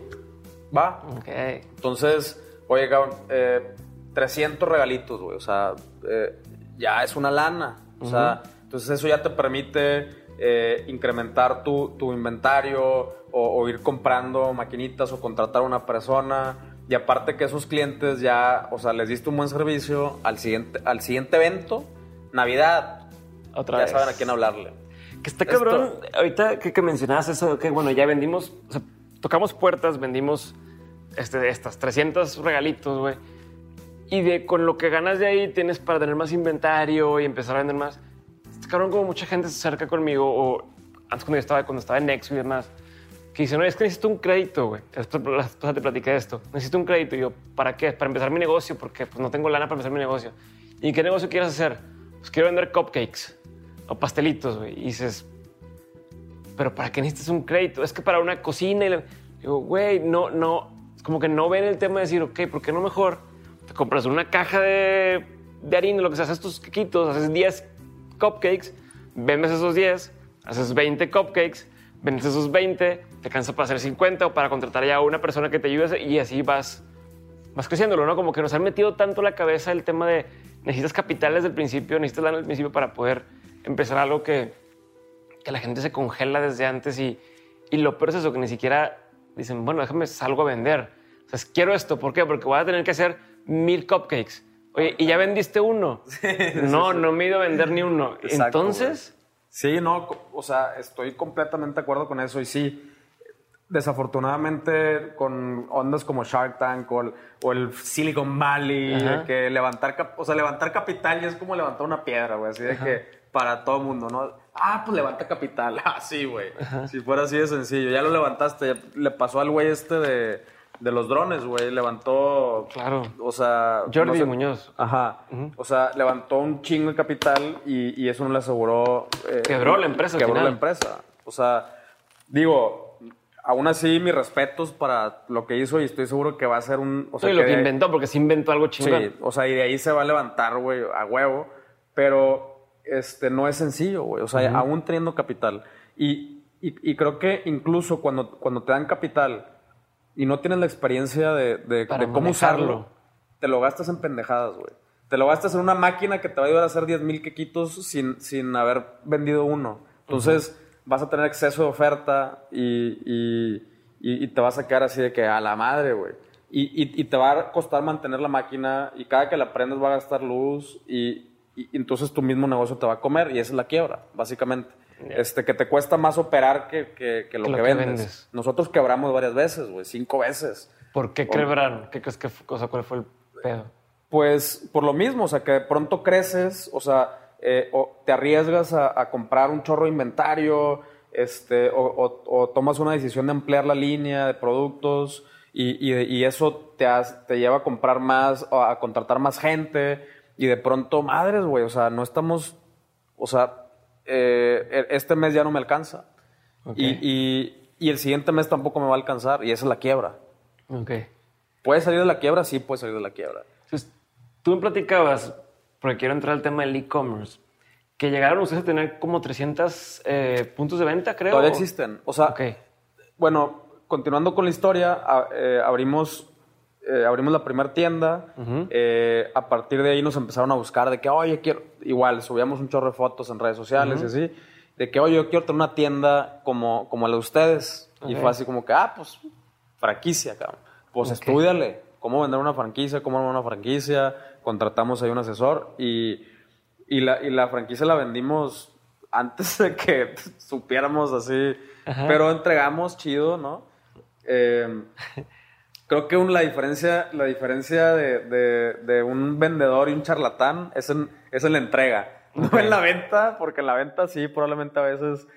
[SPEAKER 1] va.
[SPEAKER 2] Ok.
[SPEAKER 1] Entonces, oye, cabrón, eh, 300 regalitos, güey. O sea, eh, ya es una lana. O sea, entonces eso ya te permite eh, incrementar tu, tu inventario o, o ir comprando maquinitas o contratar a una persona. Y aparte que esos clientes ya, o sea, les diste un buen servicio al siguiente, al siguiente evento, Navidad,
[SPEAKER 2] Otra
[SPEAKER 1] ya
[SPEAKER 2] vez.
[SPEAKER 1] saben a quién hablarle.
[SPEAKER 2] Que está
[SPEAKER 1] Esto-
[SPEAKER 2] cabrón. Ahorita que, que mencionabas eso, que bueno, ya vendimos, o sea, tocamos puertas, vendimos este, estas 300 regalitos, güey. Y de con lo que ganas de ahí tienes para tener más inventario y empezar a vender más. Está cabrón como mucha gente se acerca conmigo o antes cuando yo estaba, cuando estaba en Nexo y demás, que dicen, no, es que necesito un crédito, güey. La esposa te platiqué esto. Necesito un crédito. Y yo, ¿para qué? Para empezar mi negocio, porque pues no tengo lana para empezar mi negocio. ¿Y qué negocio quieres hacer? Pues quiero vender cupcakes o pastelitos, güey. Y dices, pero ¿para qué necesitas un crédito? Es que para una cocina y Digo, güey, no, no, como que no ven el tema de decir, ok, ¿por qué no mejor te compras una caja de, de harina, lo que sea, haces tus quequitos, haces 10 cupcakes, vendes esos 10, haces 20 cupcakes, vendes esos 20, te cansa para hacer 50 o para contratar ya a una persona que te ayude y así vas, vas creciéndolo, ¿no? Como que nos han metido tanto la cabeza el tema de necesitas capital desde el principio, necesitas lana desde el principio para poder empezar algo que, que la gente se congela desde antes y, y lo peor es eso, que ni siquiera dicen, bueno, déjame salgo a vender. O sea, quiero esto, ¿por qué? Porque voy a tener que hacer mil cupcakes. Oye, ¿y ya vendiste uno? no, no me he ido a vender ni uno.
[SPEAKER 1] Exacto,
[SPEAKER 2] Entonces,
[SPEAKER 1] Sí, no, o sea, estoy completamente de acuerdo con eso. Y sí, desafortunadamente con ondas como Shark Tank o el, o el Silicon Valley, de que levantar, o sea, levantar capital ya es como levantar una piedra, güey, así de que para todo mundo, ¿no? Ah, pues levanta capital, ah, sí, güey, si fuera así de sencillo, ya lo levantaste, ya le pasó al güey este de, de los drones, güey, levantó,
[SPEAKER 2] Claro.
[SPEAKER 1] o sea...
[SPEAKER 2] Jordi
[SPEAKER 1] no sé-
[SPEAKER 2] Muñoz.
[SPEAKER 1] Ajo. O sea, levantó un chingo de capital y, y eso no le aseguró. eh,
[SPEAKER 2] Quebró la empresa
[SPEAKER 1] Quebró
[SPEAKER 2] final.
[SPEAKER 1] la empresa. O sea, digo, aún así, mis respetos para lo que hizo y estoy seguro que va a ser un. O sea,
[SPEAKER 2] y lo que inventó, porque se inventó algo chingón.
[SPEAKER 1] Sí, o sea, y de ahí se va a levantar, güey, a huevo. Pero este, no es sencillo, güey. O sea, aún teniendo capital. Y, y- y creo que incluso cuando, cuando te dan capital y no tienes la experiencia de, de- cómo usarlo, te lo gastas en pendejadas, güey. Te lo gastas en una máquina que te va a ayudar a hacer 10 mil quequitos sin, sin haber vendido uno. Entonces, vas a tener exceso de oferta y, y- y- y te vas a quedar así de que a la madre, güey. Y, te va a costar mantener la máquina y cada que la prendes va a gastar luz y, y- y entonces tu mismo negocio te va a comer y esa es la quiebra, básicamente. Este, que te cuesta más operar que, que- que lo
[SPEAKER 2] Que
[SPEAKER 1] que,
[SPEAKER 2] lo que
[SPEAKER 1] vendes. Nosotros quebramos varias veces, güey, cinco veces.
[SPEAKER 2] ¿Por qué quebraron? ¿Qué crees que fue? O sea, ¿cuál fue el pedo?
[SPEAKER 1] Pues por lo mismo, o sea, que de pronto creces, o sea, eh, o te arriesgas a, a comprar un chorro de inventario, este, o, o- o tomas una decisión de ampliar la línea de productos y, y- y eso te, has- te lleva a comprar más, a contratar más gente y de pronto, madres, güey, o sea, no estamos, o sea, eh, e- este mes ya no me alcanza. Y, y- y el siguiente mes tampoco me va a alcanzar y esa es la quiebra.
[SPEAKER 2] Ok.
[SPEAKER 1] ¿Puede salir de la quiebra? Sí, puede salir de la quiebra.
[SPEAKER 2] Entonces, tú me platicabas, porque quiero entrar al tema del e-commerce, que llegaron ustedes a tener como 300 eh, puntos de venta, creo.
[SPEAKER 1] Todavía existen. O sea,
[SPEAKER 2] Ok.
[SPEAKER 1] bueno, continuando con la historia, a- eh, abrimos, eh, abrimos la primera tienda. Eh, a partir de ahí nos empezaron a buscar de que, oye, quiero. Igual, subíamos un chorro de fotos en redes sociales y así. De que, oye, yo quiero tener una tienda como, como la de ustedes. Y fue así como que, ah, pues, franquicia, cabrón. Pues
[SPEAKER 2] Ok.
[SPEAKER 1] estudiale cómo vender una franquicia, cómo armar una franquicia. Contratamos ahí un asesor y, y, la, y la franquicia la vendimos antes de que supiéramos así.
[SPEAKER 2] Ajá.
[SPEAKER 1] Pero entregamos chido, ¿no? Eh, creo que un- la diferencia, la diferencia de, de- de un vendedor y un charlatán es en, es en la entrega. No en la venta, porque en la venta sí, probablemente a veces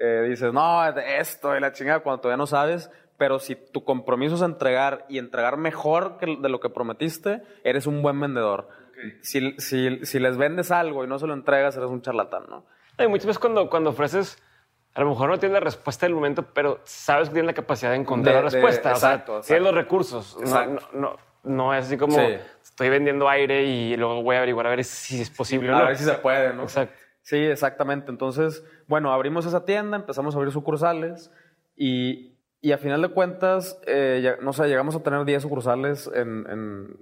[SPEAKER 1] eh, dices, no, esto y la chingada, cuando todavía no sabes. Pero si tu compromiso es entregar y entregar mejor que de lo que prometiste, eres un buen vendedor. Si, si, si les vendes algo y no se lo entregas, eres un charlatán, ¿no?
[SPEAKER 2] Hay muchas veces cuando, cuando ofreces, a lo mejor no tienes la respuesta del momento, pero sabes que tienes la capacidad de encontrar
[SPEAKER 1] De-
[SPEAKER 2] la
[SPEAKER 1] de-
[SPEAKER 2] respuesta. o sea,
[SPEAKER 1] exacto, exacto.
[SPEAKER 2] tienes los recursos. No,
[SPEAKER 1] Exacto.
[SPEAKER 2] no, no, no es así como
[SPEAKER 1] Sí.
[SPEAKER 2] estoy vendiendo aire y luego voy a averiguar a ver si es posible o
[SPEAKER 1] A
[SPEAKER 2] no.
[SPEAKER 1] ver si se puede, ¿no?
[SPEAKER 2] Exacto.
[SPEAKER 1] Sí, exactamente. Entonces, bueno, abrimos esa tienda, empezamos a abrir sucursales y, y a final de cuentas, eh, ya- no sé, llegamos a tener 10 sucursales en, en-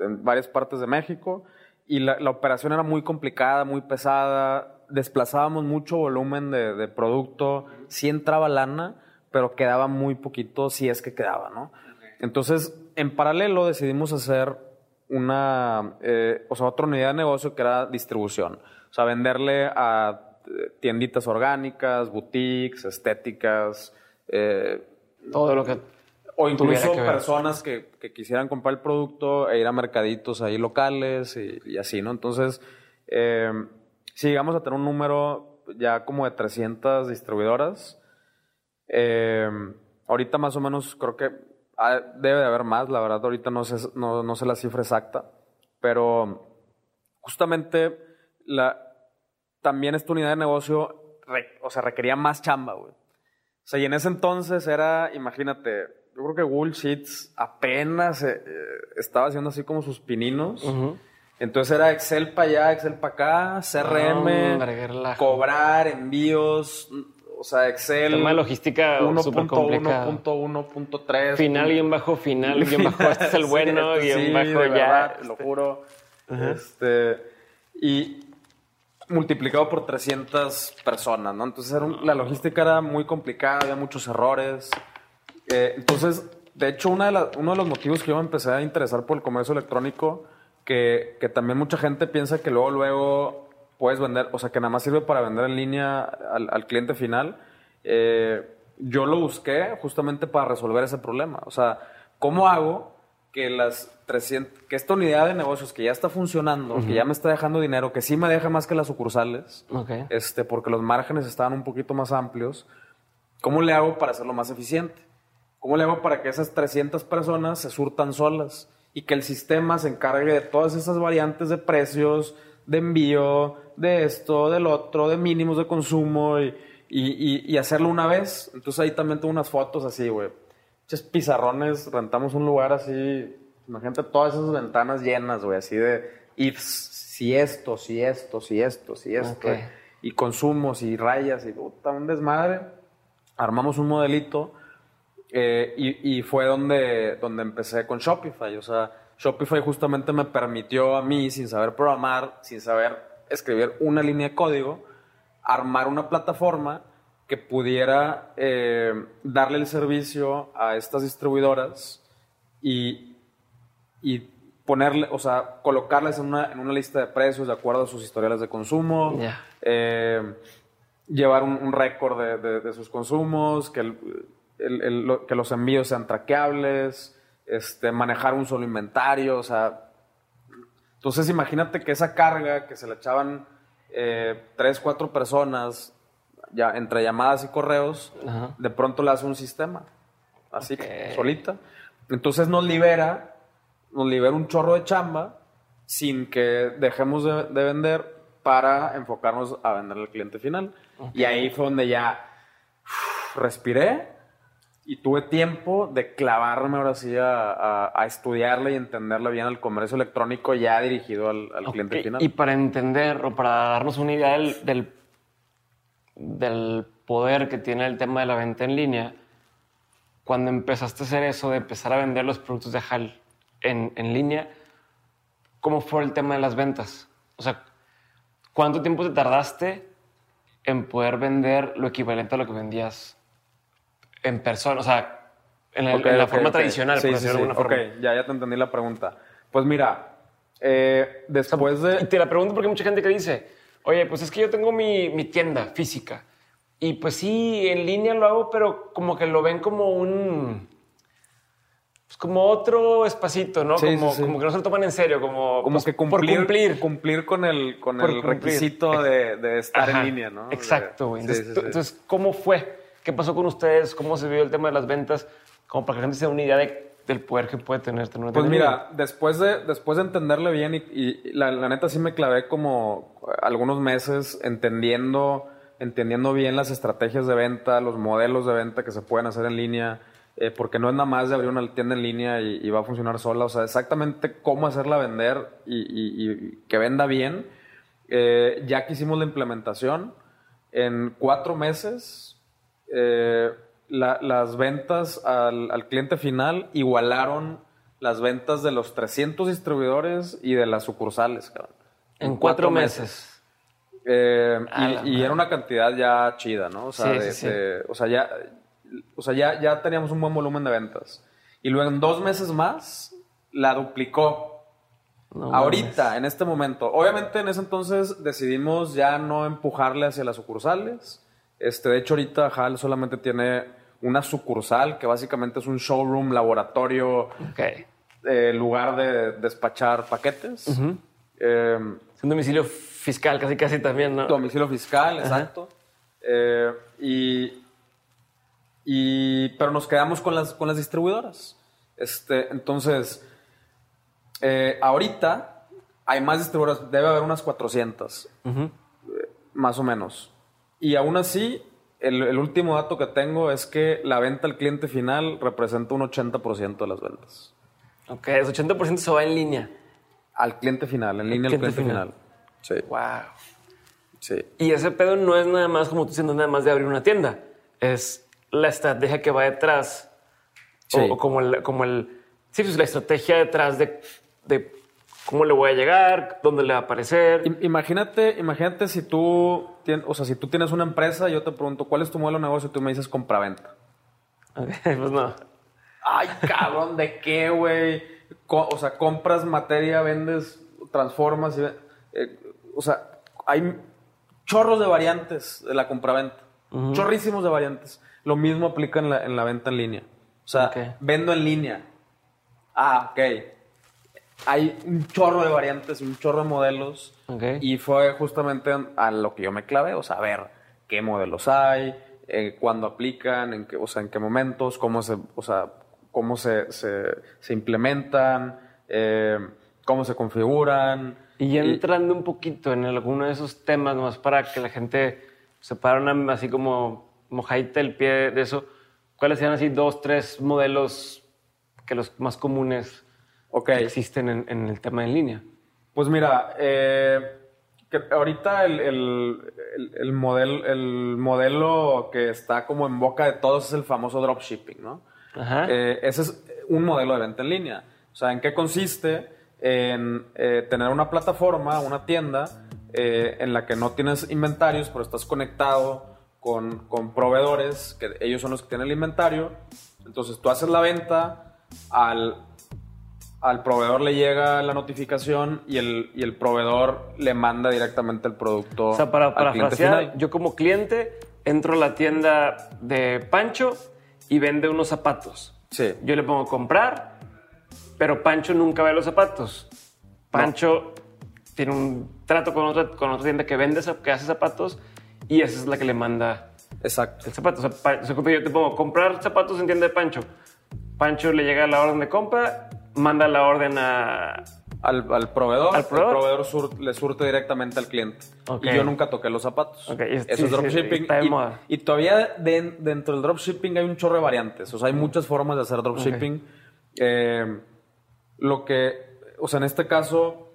[SPEAKER 1] en varias partes de México y la, la operación era muy complicada, muy pesada, desplazábamos mucho volumen de, de producto, sí entraba lana, pero quedaba muy poquito si es que quedaba, ¿no? Entonces, en paralelo decidimos hacer una, eh, o sea, otra unidad de negocio que era distribución. O sea, venderle a eh, tienditas orgánicas, boutiques, estéticas, eh,
[SPEAKER 2] Todo lo que
[SPEAKER 1] o incluso
[SPEAKER 2] que
[SPEAKER 1] personas que, que quisieran comprar el producto e ir a mercaditos ahí locales y, y así, ¿no? Entonces, eh, si llegamos a tener un número ya como de 300 distribuidoras, eh, ahorita más o menos creo que ah, debe de haber más, la verdad ahorita no sé, no, no sé la cifra exacta, pero justamente la, también esta unidad de negocio, o sea, requería más chamba, güey. O sea, y en ese entonces era, imagínate, yo creo que Google apenas eh, eh, estaba haciendo así como sus pininos.
[SPEAKER 2] Ujú.
[SPEAKER 1] Entonces era Excel para allá, Excel para acá, CRM, cobrar, envíos, o sea, Excel.
[SPEAKER 2] tema de logística súper complicado.
[SPEAKER 1] 1.1.1.3.
[SPEAKER 2] Final guion bajo final guion bajo este es el
[SPEAKER 1] Sí,
[SPEAKER 2] bueno
[SPEAKER 1] este,
[SPEAKER 2] guion
[SPEAKER 1] sí,
[SPEAKER 2] bajo
[SPEAKER 1] de
[SPEAKER 2] ya.
[SPEAKER 1] verdad, te lo juro. Este, y multiplicado por 300 personas, ¿no? Entonces era un- la logística era muy complicada, había muchos errores. Eh, entonces, de hecho, una de la- uno de los motivos que yo me empecé a interesar por el comercio electrónico, que, que también mucha gente piensa que luego, luego puedes vender, o sea, que nada más sirve para vender en línea al, al cliente final. eh, yo lo busqué justamente para resolver ese problema. O sea, ¿cómo hago que las 300, que esta unidad de negocios que ya está funcionando, que ya me está dejando dinero, que sí me deja más que las sucursales,
[SPEAKER 2] Ok.
[SPEAKER 1] este, porque los márgenes estaban un poquito más amplios, ¿cómo le hago para hacerlo más eficiente? ¿Cómo le hago para que esas 300 personas se surtan solas y que el sistema se encargue de todas esas variantes de precios, de envío, de esto, del otro, de mínimos de consumo y, y- y- y hacerlo una vez? Entonces ahí también tengo unas fotos así, güey. Muchos pizarrones, rentamos un lugar así, imagínate todas esas ventanas llenas, güey, así de ifs, si esto, si esto, si esto, si esto, y consumos y rayas y puta, un desmadre. Armamos un modelito eh, y, y fue donde, donde empecé con Shopify. O sea, Shopify justamente me permitió a mí, sin saber programar, sin saber escribir una línea de código, armar una plataforma que pudiera eh, darle el servicio a estas distribuidoras y, y ponerle, o sea, colocarles en una, en una lista de precios de acuerdo a sus historiales de consumo, eh, llevar un, un récord de, de- de sus consumos, que, el- el- el- lo- que los envíos sean traqueables, este, manejar un solo inventario, o sea, entonces imagínate que esa carga que se le echaban eh, tres, cuatro personas, ya entre llamadas y correos,
[SPEAKER 2] Ajá.
[SPEAKER 1] de pronto le hace un sistema, así, solita. Entonces nos libera, nos libera un chorro de chamba sin que dejemos de, de vender para enfocarnos a vender al cliente final. Y ahí fue donde ya respiré y tuve tiempo de clavarme ahora sí a, a, a estudiarle y entenderle bien al comercio electrónico ya dirigido al, al cliente final.
[SPEAKER 2] Y para entender o para darnos una idea del, del, del poder que tiene el tema de la venta en línea, cuando empezaste a hacer eso de empezar a vender los productos de HAL en, en línea, ¿cómo fue el tema de las ventas? O sea, ¿cuánto tiempo te tardaste en poder vender lo equivalente a lo que vendías en persona? O sea, en, el-
[SPEAKER 1] Ok,
[SPEAKER 2] en la
[SPEAKER 1] ok,
[SPEAKER 2] forma
[SPEAKER 1] ok.
[SPEAKER 2] tradicional,
[SPEAKER 1] Sí,
[SPEAKER 2] por
[SPEAKER 1] sí,
[SPEAKER 2] decirlo de alguna forma.
[SPEAKER 1] Ok, ya, ya te entendí la pregunta. Pues mira, eh, después
[SPEAKER 2] Y
[SPEAKER 1] de...
[SPEAKER 2] te la pregunto porque hay mucha gente que dice, oye, pues es que yo tengo mi, mi tienda física y pues sí, en línea lo hago, pero como que lo ven como un... Pues como otro espacito, ¿no?
[SPEAKER 1] Sí,
[SPEAKER 2] como,
[SPEAKER 1] sí, sí.
[SPEAKER 2] como que no se lo toman en serio, como,
[SPEAKER 1] Como
[SPEAKER 2] pues,
[SPEAKER 1] que
[SPEAKER 2] por
[SPEAKER 1] cumplir,
[SPEAKER 2] cumplir.
[SPEAKER 1] cumplir con el, con
[SPEAKER 2] Por
[SPEAKER 1] el
[SPEAKER 2] cumplir.
[SPEAKER 1] requisito de, de estar
[SPEAKER 2] Ajá,
[SPEAKER 1] en línea, ¿no?
[SPEAKER 2] Exacto, güey. Entonces, entonces, ¿cómo fue? ¿Qué pasó con ustedes? ¿Cómo se vio el tema de las ventas? Como para que la gente se dé una idea de- del poder que puede tener tener
[SPEAKER 1] Pues mira, después de, después de entenderle bien y, y la, la neta sí me clavé como algunos meses entendiendo, entendiendo bien las estrategias de venta, los modelos de venta que se pueden hacer en línea, eh, porque no es nada más de abrir una tienda en línea y, y va a funcionar sola, o sea, exactamente cómo hacerla vender y, y- y que venda bien. Eh, ya que hicimos la implementación, en cuatro meses eh, la- las ventas al, al cliente final igualaron las ventas de los 300 distribuidores y de las sucursales, cabrón.
[SPEAKER 2] En cuatro meses.
[SPEAKER 1] Eh, y- y, era una cantidad ya chida, ¿no? O sea,
[SPEAKER 2] Sí,
[SPEAKER 1] de-
[SPEAKER 2] sí, sí.
[SPEAKER 1] de- o sea, ya, o sea ya, ya teníamos un buen volumen de ventas. Y luego en dos meses más la duplicó.
[SPEAKER 2] No
[SPEAKER 1] Ahorita, en este momento. Obviamente en ese entonces decidimos ya no empujarle hacia las sucursales. Este, de hecho, ahorita HAL solamente tiene una sucursal que básicamente es un showroom, laboratorio, eh, lugar de despachar paquetes. Eh,
[SPEAKER 2] Es un domicilio fiscal casi casi también, ¿no?
[SPEAKER 1] domicilio fiscal, exacto. Eh, y, y- pero nos quedamos con las, con las distribuidoras. Este, entonces, eh, ahorita hay más distribuidoras, debe haber unas 400,
[SPEAKER 2] Ujú.
[SPEAKER 1] más o menos. Y aún así, el, el último dato que tengo es que la venta al cliente final representa un 80% de las ventas.
[SPEAKER 2] Ok, ese 80% se va en línea.
[SPEAKER 1] Al cliente final, en línea al
[SPEAKER 2] cliente final.
[SPEAKER 1] final. Sí,
[SPEAKER 2] Wow.
[SPEAKER 1] sí.
[SPEAKER 2] Y ese pedo no es nada más, como tú diciendo, nada más de abrir una tienda. Es la estrategia que va detrás.
[SPEAKER 1] Sí.
[SPEAKER 2] O, o como el, como el. Sí, pues la estrategia detrás de, de cómo le voy a llegar, dónde le va a aparecer.
[SPEAKER 1] Im- Imagínate, imagínate si tú, o sea, si tú tienes una empresa yo te pregunto cuál es tu modelo de negocio y tú me dices compraventa.
[SPEAKER 2] Ok, pues no.
[SPEAKER 1] Ay, cabrón, ¿de qué, güey? O sea, compras materia, vendes, transformas y eh, o sea, hay chorros de variantes de la compraventa. Chorrísimos de variantes. Lo mismo aplica en la, en la venta en línea. O sea, vendo en línea. Ah, ok. Hay un chorro de variantes, un chorro de modelos.
[SPEAKER 2] Ok.
[SPEAKER 1] Y fue justamente a lo que yo me clavé, o sea, ver qué modelos hay, eh, cuándo aplican, en qué, o sea, en qué momentos, cómo se, o sea, cómo se, se, se implementan, eh, cómo se configuran.
[SPEAKER 2] Y entrando un poquito en alguno de esos temas, más para que la gente se para una, así como mojadita el pie de eso, ¿cuáles serían así dos, tres modelos que los más comunes
[SPEAKER 1] Ok.
[SPEAKER 2] que existen en, en el tema en línea?
[SPEAKER 1] Pues mira, eh, que ahorita el, el, el, el modelo que está como en boca de todos es el famoso dropshipping, ¿no?
[SPEAKER 2] Ajá.
[SPEAKER 1] Eh, ese es un modelo de venta en línea. O sea, ¿en qué consiste? En eh, tener una plataforma, una tienda, eh, en la que no tienes inventarios, pero estás conectado con, con proveedores, que ellos son los que tienen el inventario. Entonces tú haces la venta, al, al proveedor le llega la notificación y el, y el proveedor le manda directamente el producto
[SPEAKER 2] o sea, para,
[SPEAKER 1] al
[SPEAKER 2] para
[SPEAKER 1] cliente
[SPEAKER 2] frasear,
[SPEAKER 1] final.
[SPEAKER 2] yo como cliente entro a la tienda de Pancho y vende unos zapatos.
[SPEAKER 1] Sí.
[SPEAKER 2] Yo le pongo comprar, pero Pancho nunca ve los zapatos. Pancho tiene un trato con otra, con otra tienda que vende, que hace zapatos y esa es la que le manda
[SPEAKER 1] Exacto.
[SPEAKER 2] el zapato. O sea, yo te pongo comprar zapatos en tienda de Pancho. Pancho le llega la orden de compra, manda la orden a,
[SPEAKER 1] al, al proveedor.
[SPEAKER 2] ¿Al proveedor?
[SPEAKER 1] El proveedor sur- le surte directamente al cliente. Y yo nunca toqué los zapatos. Eso
[SPEAKER 2] sí,
[SPEAKER 1] es
[SPEAKER 2] sí,
[SPEAKER 1] dropshipping.
[SPEAKER 2] está de
[SPEAKER 1] y,
[SPEAKER 2] moda.
[SPEAKER 1] y todavía de- dentro del dropshipping hay un chorro de variantes. O sea, hay muchas formas de hacer dropshipping. Eh, lo que, o sea, en este caso,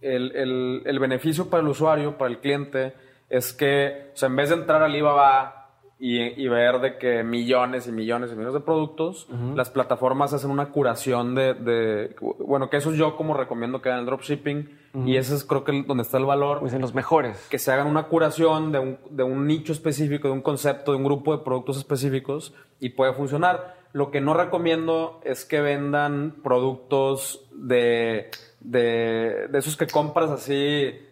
[SPEAKER 1] el, el- el beneficio para el usuario, para el cliente, es que, o sea, en vez de entrar al Alibaba y, y ver de que millones y millones y millones de productos, las plataformas hacen una curación de, de- bueno, que eso es yo como recomiendo que hagan el dropshipping y ese es creo que donde está el valor
[SPEAKER 2] Pues en los mejores.
[SPEAKER 1] que se hagan una curación de un, de un nicho específico, de un concepto, de un grupo de productos específicos y puede funcionar. Lo que no recomiendo es que vendan productos de, de, de esos que compras así,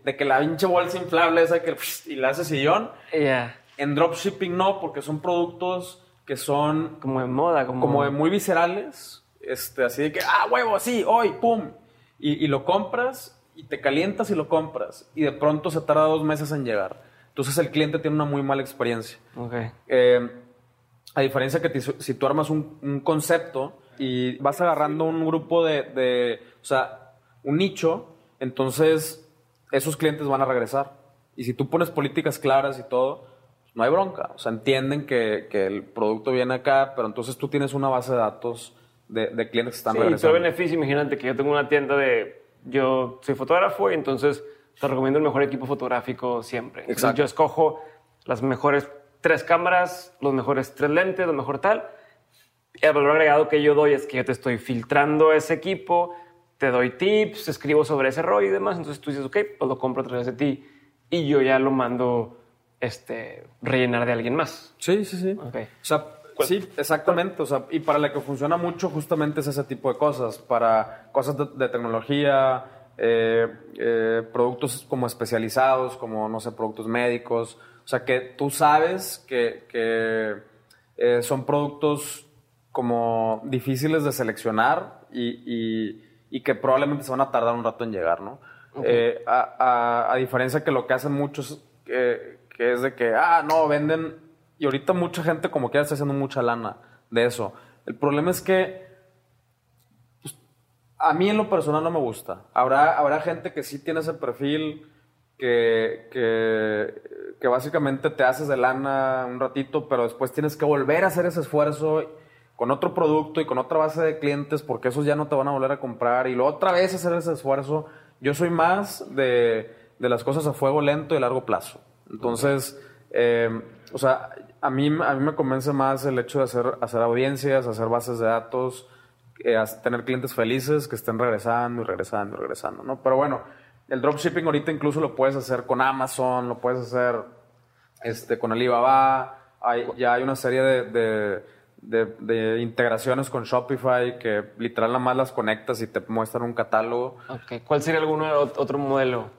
[SPEAKER 1] de que la pinche bolsa inflable esa que y la hace sillón.
[SPEAKER 2] Ya.
[SPEAKER 1] En dropshipping no, porque son productos que son
[SPEAKER 2] Como de moda, como...
[SPEAKER 1] como de muy viscerales, este, así de que, ah, huevo, así, hoy, pum, y, y lo compras y te calientas y lo compras y de pronto se tarda dos meses en llegar. Entonces el cliente tiene una muy mala experiencia.
[SPEAKER 2] Ok.
[SPEAKER 1] Eh, a diferencia que te- si tú armas un, un concepto y vas agarrando un grupo de, de, o sea, un nicho, entonces esos clientes van a regresar. Y si tú pones políticas claras y todo, no hay bronca. O sea, entienden que, que el producto viene acá, pero entonces tú tienes una base de datos de, de clientes que están
[SPEAKER 2] Sí, y
[SPEAKER 1] regresando.
[SPEAKER 2] beneficio, imagínate que yo tengo una tienda de... Yo soy fotógrafo y entonces te recomiendo el mejor equipo fotográfico siempre. Entonces,
[SPEAKER 1] Exacto.
[SPEAKER 2] yo escojo las mejores tres cámaras, los mejores tres lentes, lo mejor tal. Y el valor agregado que yo doy es que yo te estoy filtrando ese equipo, te doy tips, escribo sobre ese rollo y demás. Entonces tú dices, ok, pues lo compro a través de ti y yo ya lo mando este, rellenar de alguien más.
[SPEAKER 1] Sí, sí, sí.
[SPEAKER 2] Ok.
[SPEAKER 1] O sea, sí, exactamente. O sea, y para la que funciona mucho justamente es ese tipo de cosas. Para cosas de, de tecnología, eh, eh, productos como especializados, como, no sé, productos médicos. O sea, que tú sabes que, que, eh, son productos como difíciles de seleccionar y, y- y que probablemente se van a tardar un rato en llegar, ¿no? Eh, a, a- a diferencia que lo que hacen muchos, eh, que es de que, ah, no, venden, y ahorita mucha gente como que está haciendo mucha lana de eso. El problema es que pues, a mí en lo personal no me gusta. Habrá, habrá gente que sí tiene ese perfil que, que, básicamente te haces de lana un ratito, pero después tienes que volver a hacer ese esfuerzo con otro producto y con otra base de clientes porque esos ya no te van a volver a comprar y luego otra vez hacer ese esfuerzo. Yo soy más de, de las cosas a fuego lento y largo plazo. Entonces, eh, o sea, a mí, a mí me convence más el hecho de hacer, hacer audiencias, hacer bases de datos, eh, tener clientes felices que estén regresando y regresando y regresando, ¿no? Pero bueno, el dropshipping ahorita incluso lo puedes hacer con Amazon, lo puedes hacer este, con Alibaba, hay, ya hay una serie de, de, de- de integraciones con Shopify que literal nada más las conectas y te muestran un catálogo.
[SPEAKER 2] Ok. ¿Cuál sería alguno ot- otro modelo?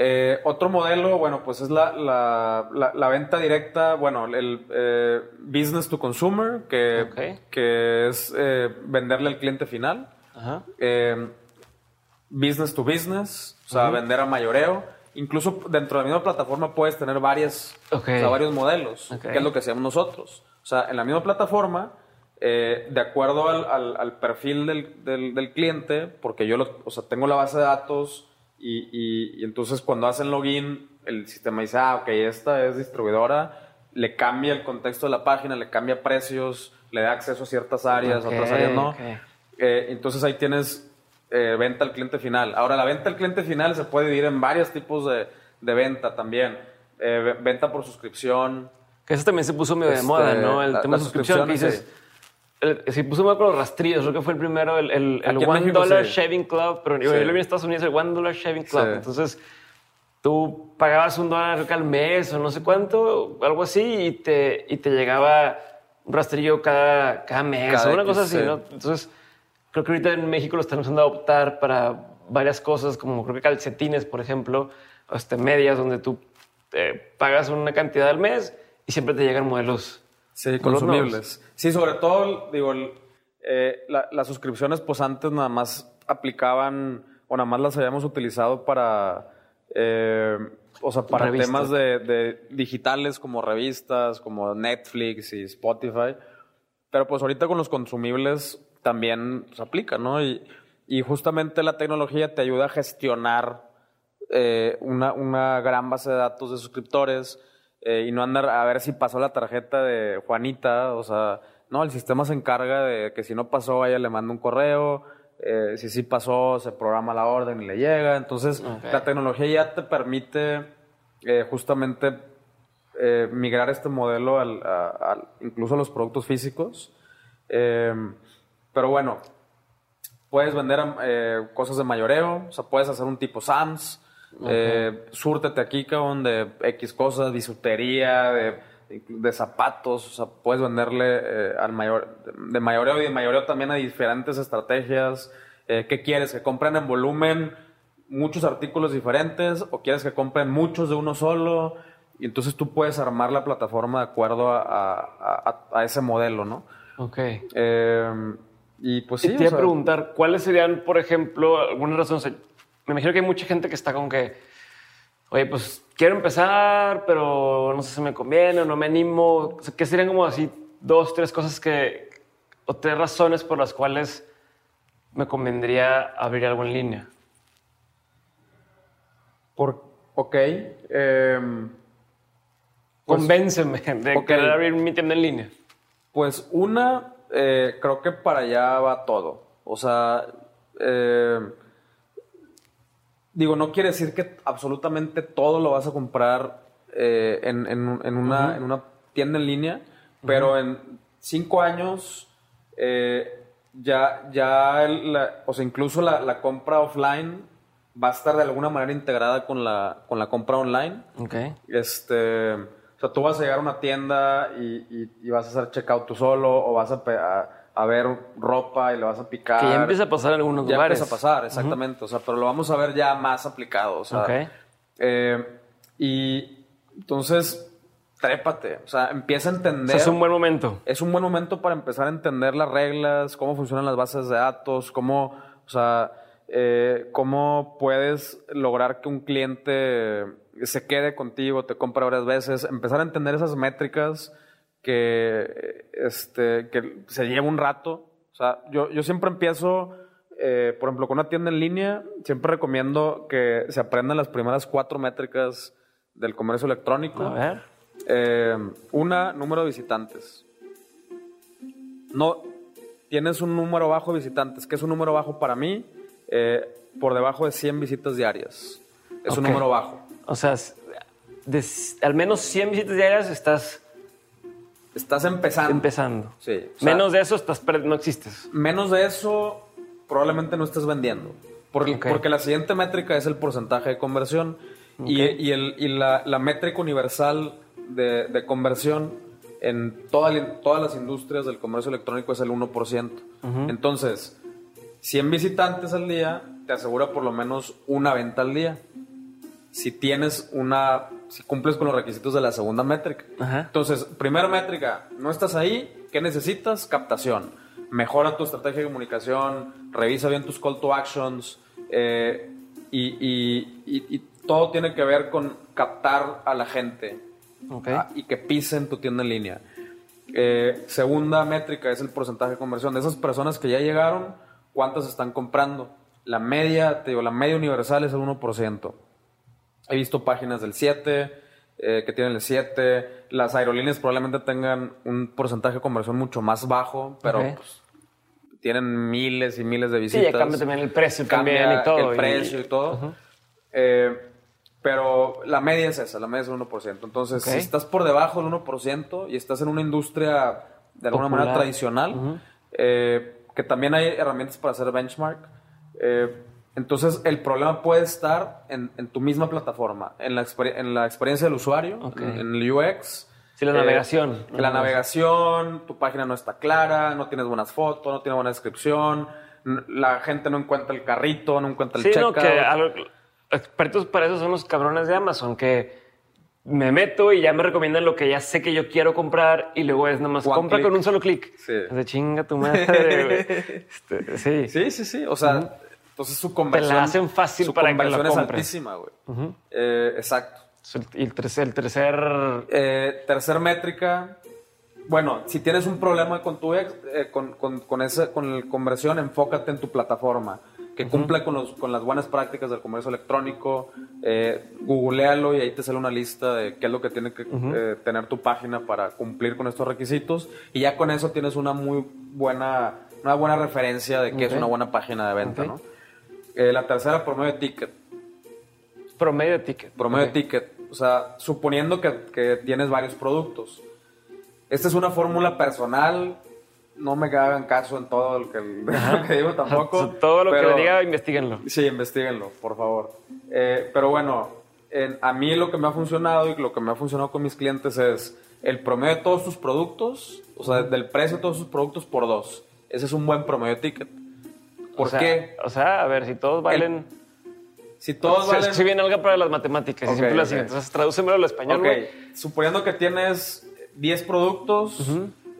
[SPEAKER 1] Eh, otro modelo, bueno, pues es la, la, la- la venta directa, bueno, el eh, business to consumer, que, que es eh, venderle al cliente final.
[SPEAKER 2] Ajá.
[SPEAKER 1] Business to business, o sea, vender a mayoreo. Incluso dentro de la misma plataforma puedes tener varias,
[SPEAKER 2] Ok.
[SPEAKER 1] o sea, varios modelos, que es lo que hacemos nosotros. O sea, en la misma plataforma, eh, de acuerdo al, al- al perfil del, del- del cliente, porque yo lo- o sea, tengo la base de datos y, y- y entonces cuando hacen login, el sistema dice, ah, ok, esta es distribuidora, le cambia el contexto de la página, le cambia precios, le da acceso a ciertas áreas, a otras áreas no. Eh, entonces ahí tienes eh, venta al cliente final. Ahora, la venta al cliente final se puede dividir en varios tipos de, de venta también. Eh, ve- venta por suscripción.
[SPEAKER 2] Que eso también se puso medio de
[SPEAKER 1] Este,
[SPEAKER 2] moda, ¿no? El
[SPEAKER 1] la-
[SPEAKER 2] tema de suscripción que dices. El- se puso mal con los rastrillos, creo que fue el primero, el, el, el One
[SPEAKER 1] México,
[SPEAKER 2] Dollar
[SPEAKER 1] sí.
[SPEAKER 2] Shaving Club, pero yo
[SPEAKER 1] Sí.
[SPEAKER 2] lo vi en Estados Unidos, el One Dollar Shaving Club.
[SPEAKER 1] Sí.
[SPEAKER 2] Entonces, tú pagabas un dólar al mes o no sé cuánto, algo así, y te, y te llegaba un rastrillo cada, cada mes
[SPEAKER 1] Cada
[SPEAKER 2] o una cosa así,
[SPEAKER 1] sí.
[SPEAKER 2] ¿no? Entonces, creo que ahorita en México lo están usando a optar para varias cosas, como creo que calcetines, por ejemplo, o este, medias, donde tú eh, pagas una cantidad al mes y siempre te llegan modelos.
[SPEAKER 1] Sí, consumibles. Sí, sobre todo, digo, el- eh, la- las suscripciones, pues antes nada más aplicaban, o nada más las habíamos utilizado para, eh, o sea, para temas de, de digitales como revistas, como Netflix y Spotify. Pero pues ahorita con los consumibles también se aplica, ¿no? Y, y justamente la tecnología te ayuda a gestionar eh, una, una gran base de datos de suscriptores eh, y no andar a ver si pasó la tarjeta de Juanita, o sea, no, el sistema se encarga de que si no pasó, ella le manda un correo, eh, si sí pasó, se programa la orden y le llega. Entonces,
[SPEAKER 2] Ok.
[SPEAKER 1] la tecnología ya te permite eh, justamente eh, migrar este modelo al, a- incluso a los productos físicos. Pero bueno, puedes vender cosas de mayoreo, o sea, puedes hacer un tipo Sams, eh, súrtete aquí, cabrón, de X cosas, bisutería, de, de zapatos, o sea, puedes venderle eh, al mayor, de mayoreo y de mayoreo también a diferentes estrategias. Eh, ¿Qué quieres? ¿Que compren en volumen muchos artículos diferentes o quieres que compren muchos de uno solo? Y entonces tú puedes armar la plataforma de acuerdo a, a- a- a ese modelo, ¿no?
[SPEAKER 2] Ok.
[SPEAKER 1] Eh, y pues sí,
[SPEAKER 2] y te iba a preguntar, ¿cuáles serían, por ejemplo, algunas razones? Me imagino que hay mucha gente que está con que, oye, pues quiero empezar, pero no sé si me conviene o no me animo. O sea, ¿Qué serían como así dos, tres cosas que, o tres razones por las cuales me convendría abrir algo en línea?
[SPEAKER 1] Por, ok. em, Pues-
[SPEAKER 2] Convénceme de
[SPEAKER 1] ok.
[SPEAKER 2] querer abrir mi tienda en línea.
[SPEAKER 1] pues una, eh, creo que para allá va todo. O sea, eh, digo, no quiere decir que absolutamente todo lo vas a comprar eh, en, en- en una, en una tienda en línea, pero en cinco años eh, ya, ya el- la- o sea, incluso la, la compra offline va a estar de alguna manera integrada con la, con la compra online.
[SPEAKER 2] Ok.
[SPEAKER 1] Este, o sea, tú vas a llegar a una tienda y, y- y vas a hacer checkout tú solo o vas a- a ver ropa y le vas a picar.
[SPEAKER 2] Que ya empieza a pasar en algunos
[SPEAKER 1] Ya
[SPEAKER 2] lugares.
[SPEAKER 1] empieza a pasar, exactamente. O sea, pero lo vamos a ver ya más aplicado. O sea,
[SPEAKER 2] Ok.
[SPEAKER 1] eh, y entonces, trépate. O sea, empieza a
[SPEAKER 2] O
[SPEAKER 1] entender.
[SPEAKER 2] sea, es un buen momento.
[SPEAKER 1] es un buen momento para empezar a entender las reglas, cómo funcionan las bases de datos, cómo, o sea, eh, cómo puedes lograr que un cliente se quede contigo, te compre varias veces, empezar a entender esas métricas que, este, que se lleva un rato. O sea, yo, yo siempre empiezo, eh, por ejemplo, con una tienda en línea, siempre recomiendo que se aprendan las primeras cuatro métricas del comercio electrónico.
[SPEAKER 2] A ver.
[SPEAKER 1] Eh, una, número de visitantes. No, tienes un número bajo de visitantes. ¿Qué es un número bajo para mí? Eh, por debajo de 100 visitas diarias. Es un
[SPEAKER 2] Ok.
[SPEAKER 1] número bajo.
[SPEAKER 2] O sea, de al menos 100 visitas diarias estás
[SPEAKER 1] Estás empezando.
[SPEAKER 2] empezando.
[SPEAKER 1] Sí, o sea,
[SPEAKER 2] Menos de eso estás no existes.
[SPEAKER 1] menos de eso, probablemente no estés vendiendo. Porque, la siguiente métrica es el porcentaje de conversión. Y,
[SPEAKER 2] Ok.
[SPEAKER 1] y el- y la, la métrica universal de, de conversión en toda todas las industrias del comercio electrónico es el 1%. Entonces, 100 visitantes al día te asegura por lo menos una venta al día. Si tienes una, si cumples con los requisitos de la segunda métrica.
[SPEAKER 2] Ajá.
[SPEAKER 1] Entonces, primera métrica, no estás ahí, ¿qué necesitas? Captación. Mejora tu estrategia de comunicación, revisa bien tus call to actions eh, y, y- y- y todo tiene que ver con captar a la gente ah, y que pisen tu tienda en línea. Eh, segunda métrica es el porcentaje de conversión. De esas personas que ya llegaron, ¿cuántas están comprando? La media, te digo, la media universal es el 1%. He visto páginas del 7, eh, que tienen el 7. Las aerolíneas probablemente tengan un porcentaje de conversión mucho más bajo, pero pues, tienen miles y miles de
[SPEAKER 2] Sí,
[SPEAKER 1] visitas.
[SPEAKER 2] ya cambia también el precio
[SPEAKER 1] Cambia
[SPEAKER 2] también y todo.
[SPEAKER 1] el precio y, todo. Eh, pero la media es esa, la media es el 1%. Entonces, si estás por debajo del 1% y estás en una industria de alguna
[SPEAKER 2] Popular.
[SPEAKER 1] manera tradicional, eh, que también hay herramientas para hacer benchmark, eh, entonces el problema puede estar en, en tu misma plataforma, en la, en la experiencia del usuario, en, en el UX.
[SPEAKER 2] Sí, la
[SPEAKER 1] Eh,
[SPEAKER 2] navegación.
[SPEAKER 1] que la navegación, tu página no está clara, no tienes buenas fotos, no tiene buena descripción, la gente no encuentra el carrito, no encuentra el
[SPEAKER 2] Sí, no,
[SPEAKER 1] checkout.
[SPEAKER 2] algo- expertos para eso son los cabrones de Amazon, que me meto y ya me recomiendan lo que ya sé que yo quiero comprar y luego es nada más
[SPEAKER 1] One
[SPEAKER 2] compra
[SPEAKER 1] click.
[SPEAKER 2] con un solo clic.
[SPEAKER 1] Sí.
[SPEAKER 2] De chinga tu madre. Este, sí.
[SPEAKER 1] Sí, sí, sí. O sea, entonces su
[SPEAKER 2] Te
[SPEAKER 1] conversión.
[SPEAKER 2] la hacen fácil
[SPEAKER 1] su
[SPEAKER 2] para que
[SPEAKER 1] conversión
[SPEAKER 2] la
[SPEAKER 1] es altísima, güey. Eh, exacto.
[SPEAKER 2] Y el tercer, el tercer
[SPEAKER 1] Eh, tercer métrica. Bueno, si tienes un problema con tu ex, eh, con, con, con esa con la conversión, enfócate en tu plataforma. que cumpla con, los, con las buenas prácticas del comercio electrónico. Eh, googlealo y ahí te sale una lista de qué es lo que tiene que eh, tener tu página para cumplir con estos requisitos. Y ya con eso tienes una muy buena, una buena referencia de qué es una buena página de venta. ¿no? Eh, la tercera, promedio de ticket.
[SPEAKER 2] Promedio de ticket.
[SPEAKER 1] Promedio de ticket. O sea, suponiendo que, que tienes varios productos. Esta es una fórmula personal. No me hagan caso en todo lo que, lo que digo tampoco.
[SPEAKER 2] Todo lo
[SPEAKER 1] pero-
[SPEAKER 2] que le diga, investiguenlo.
[SPEAKER 1] Sí, investiguenlo, por favor. Eh, pero bueno, en- a mí lo que me ha funcionado y lo que me ha funcionado con mis clientes es el promedio de todos tus productos, o sea, del precio de todos tus productos por dos. Ese es un buen promedio de ticket. ¿Por
[SPEAKER 2] O sea,
[SPEAKER 1] qué?
[SPEAKER 2] O sea, a ver, si todos valen...
[SPEAKER 1] Si todos
[SPEAKER 2] Se-
[SPEAKER 1] valen...
[SPEAKER 2] Si viene algo para las matemáticas, y
[SPEAKER 1] Ok,
[SPEAKER 2] siempre lo
[SPEAKER 1] ok.
[SPEAKER 2] así. Entonces, tradúcemelo al español,
[SPEAKER 1] Ok,
[SPEAKER 2] güey.
[SPEAKER 1] suponiendo que tienes 10 productos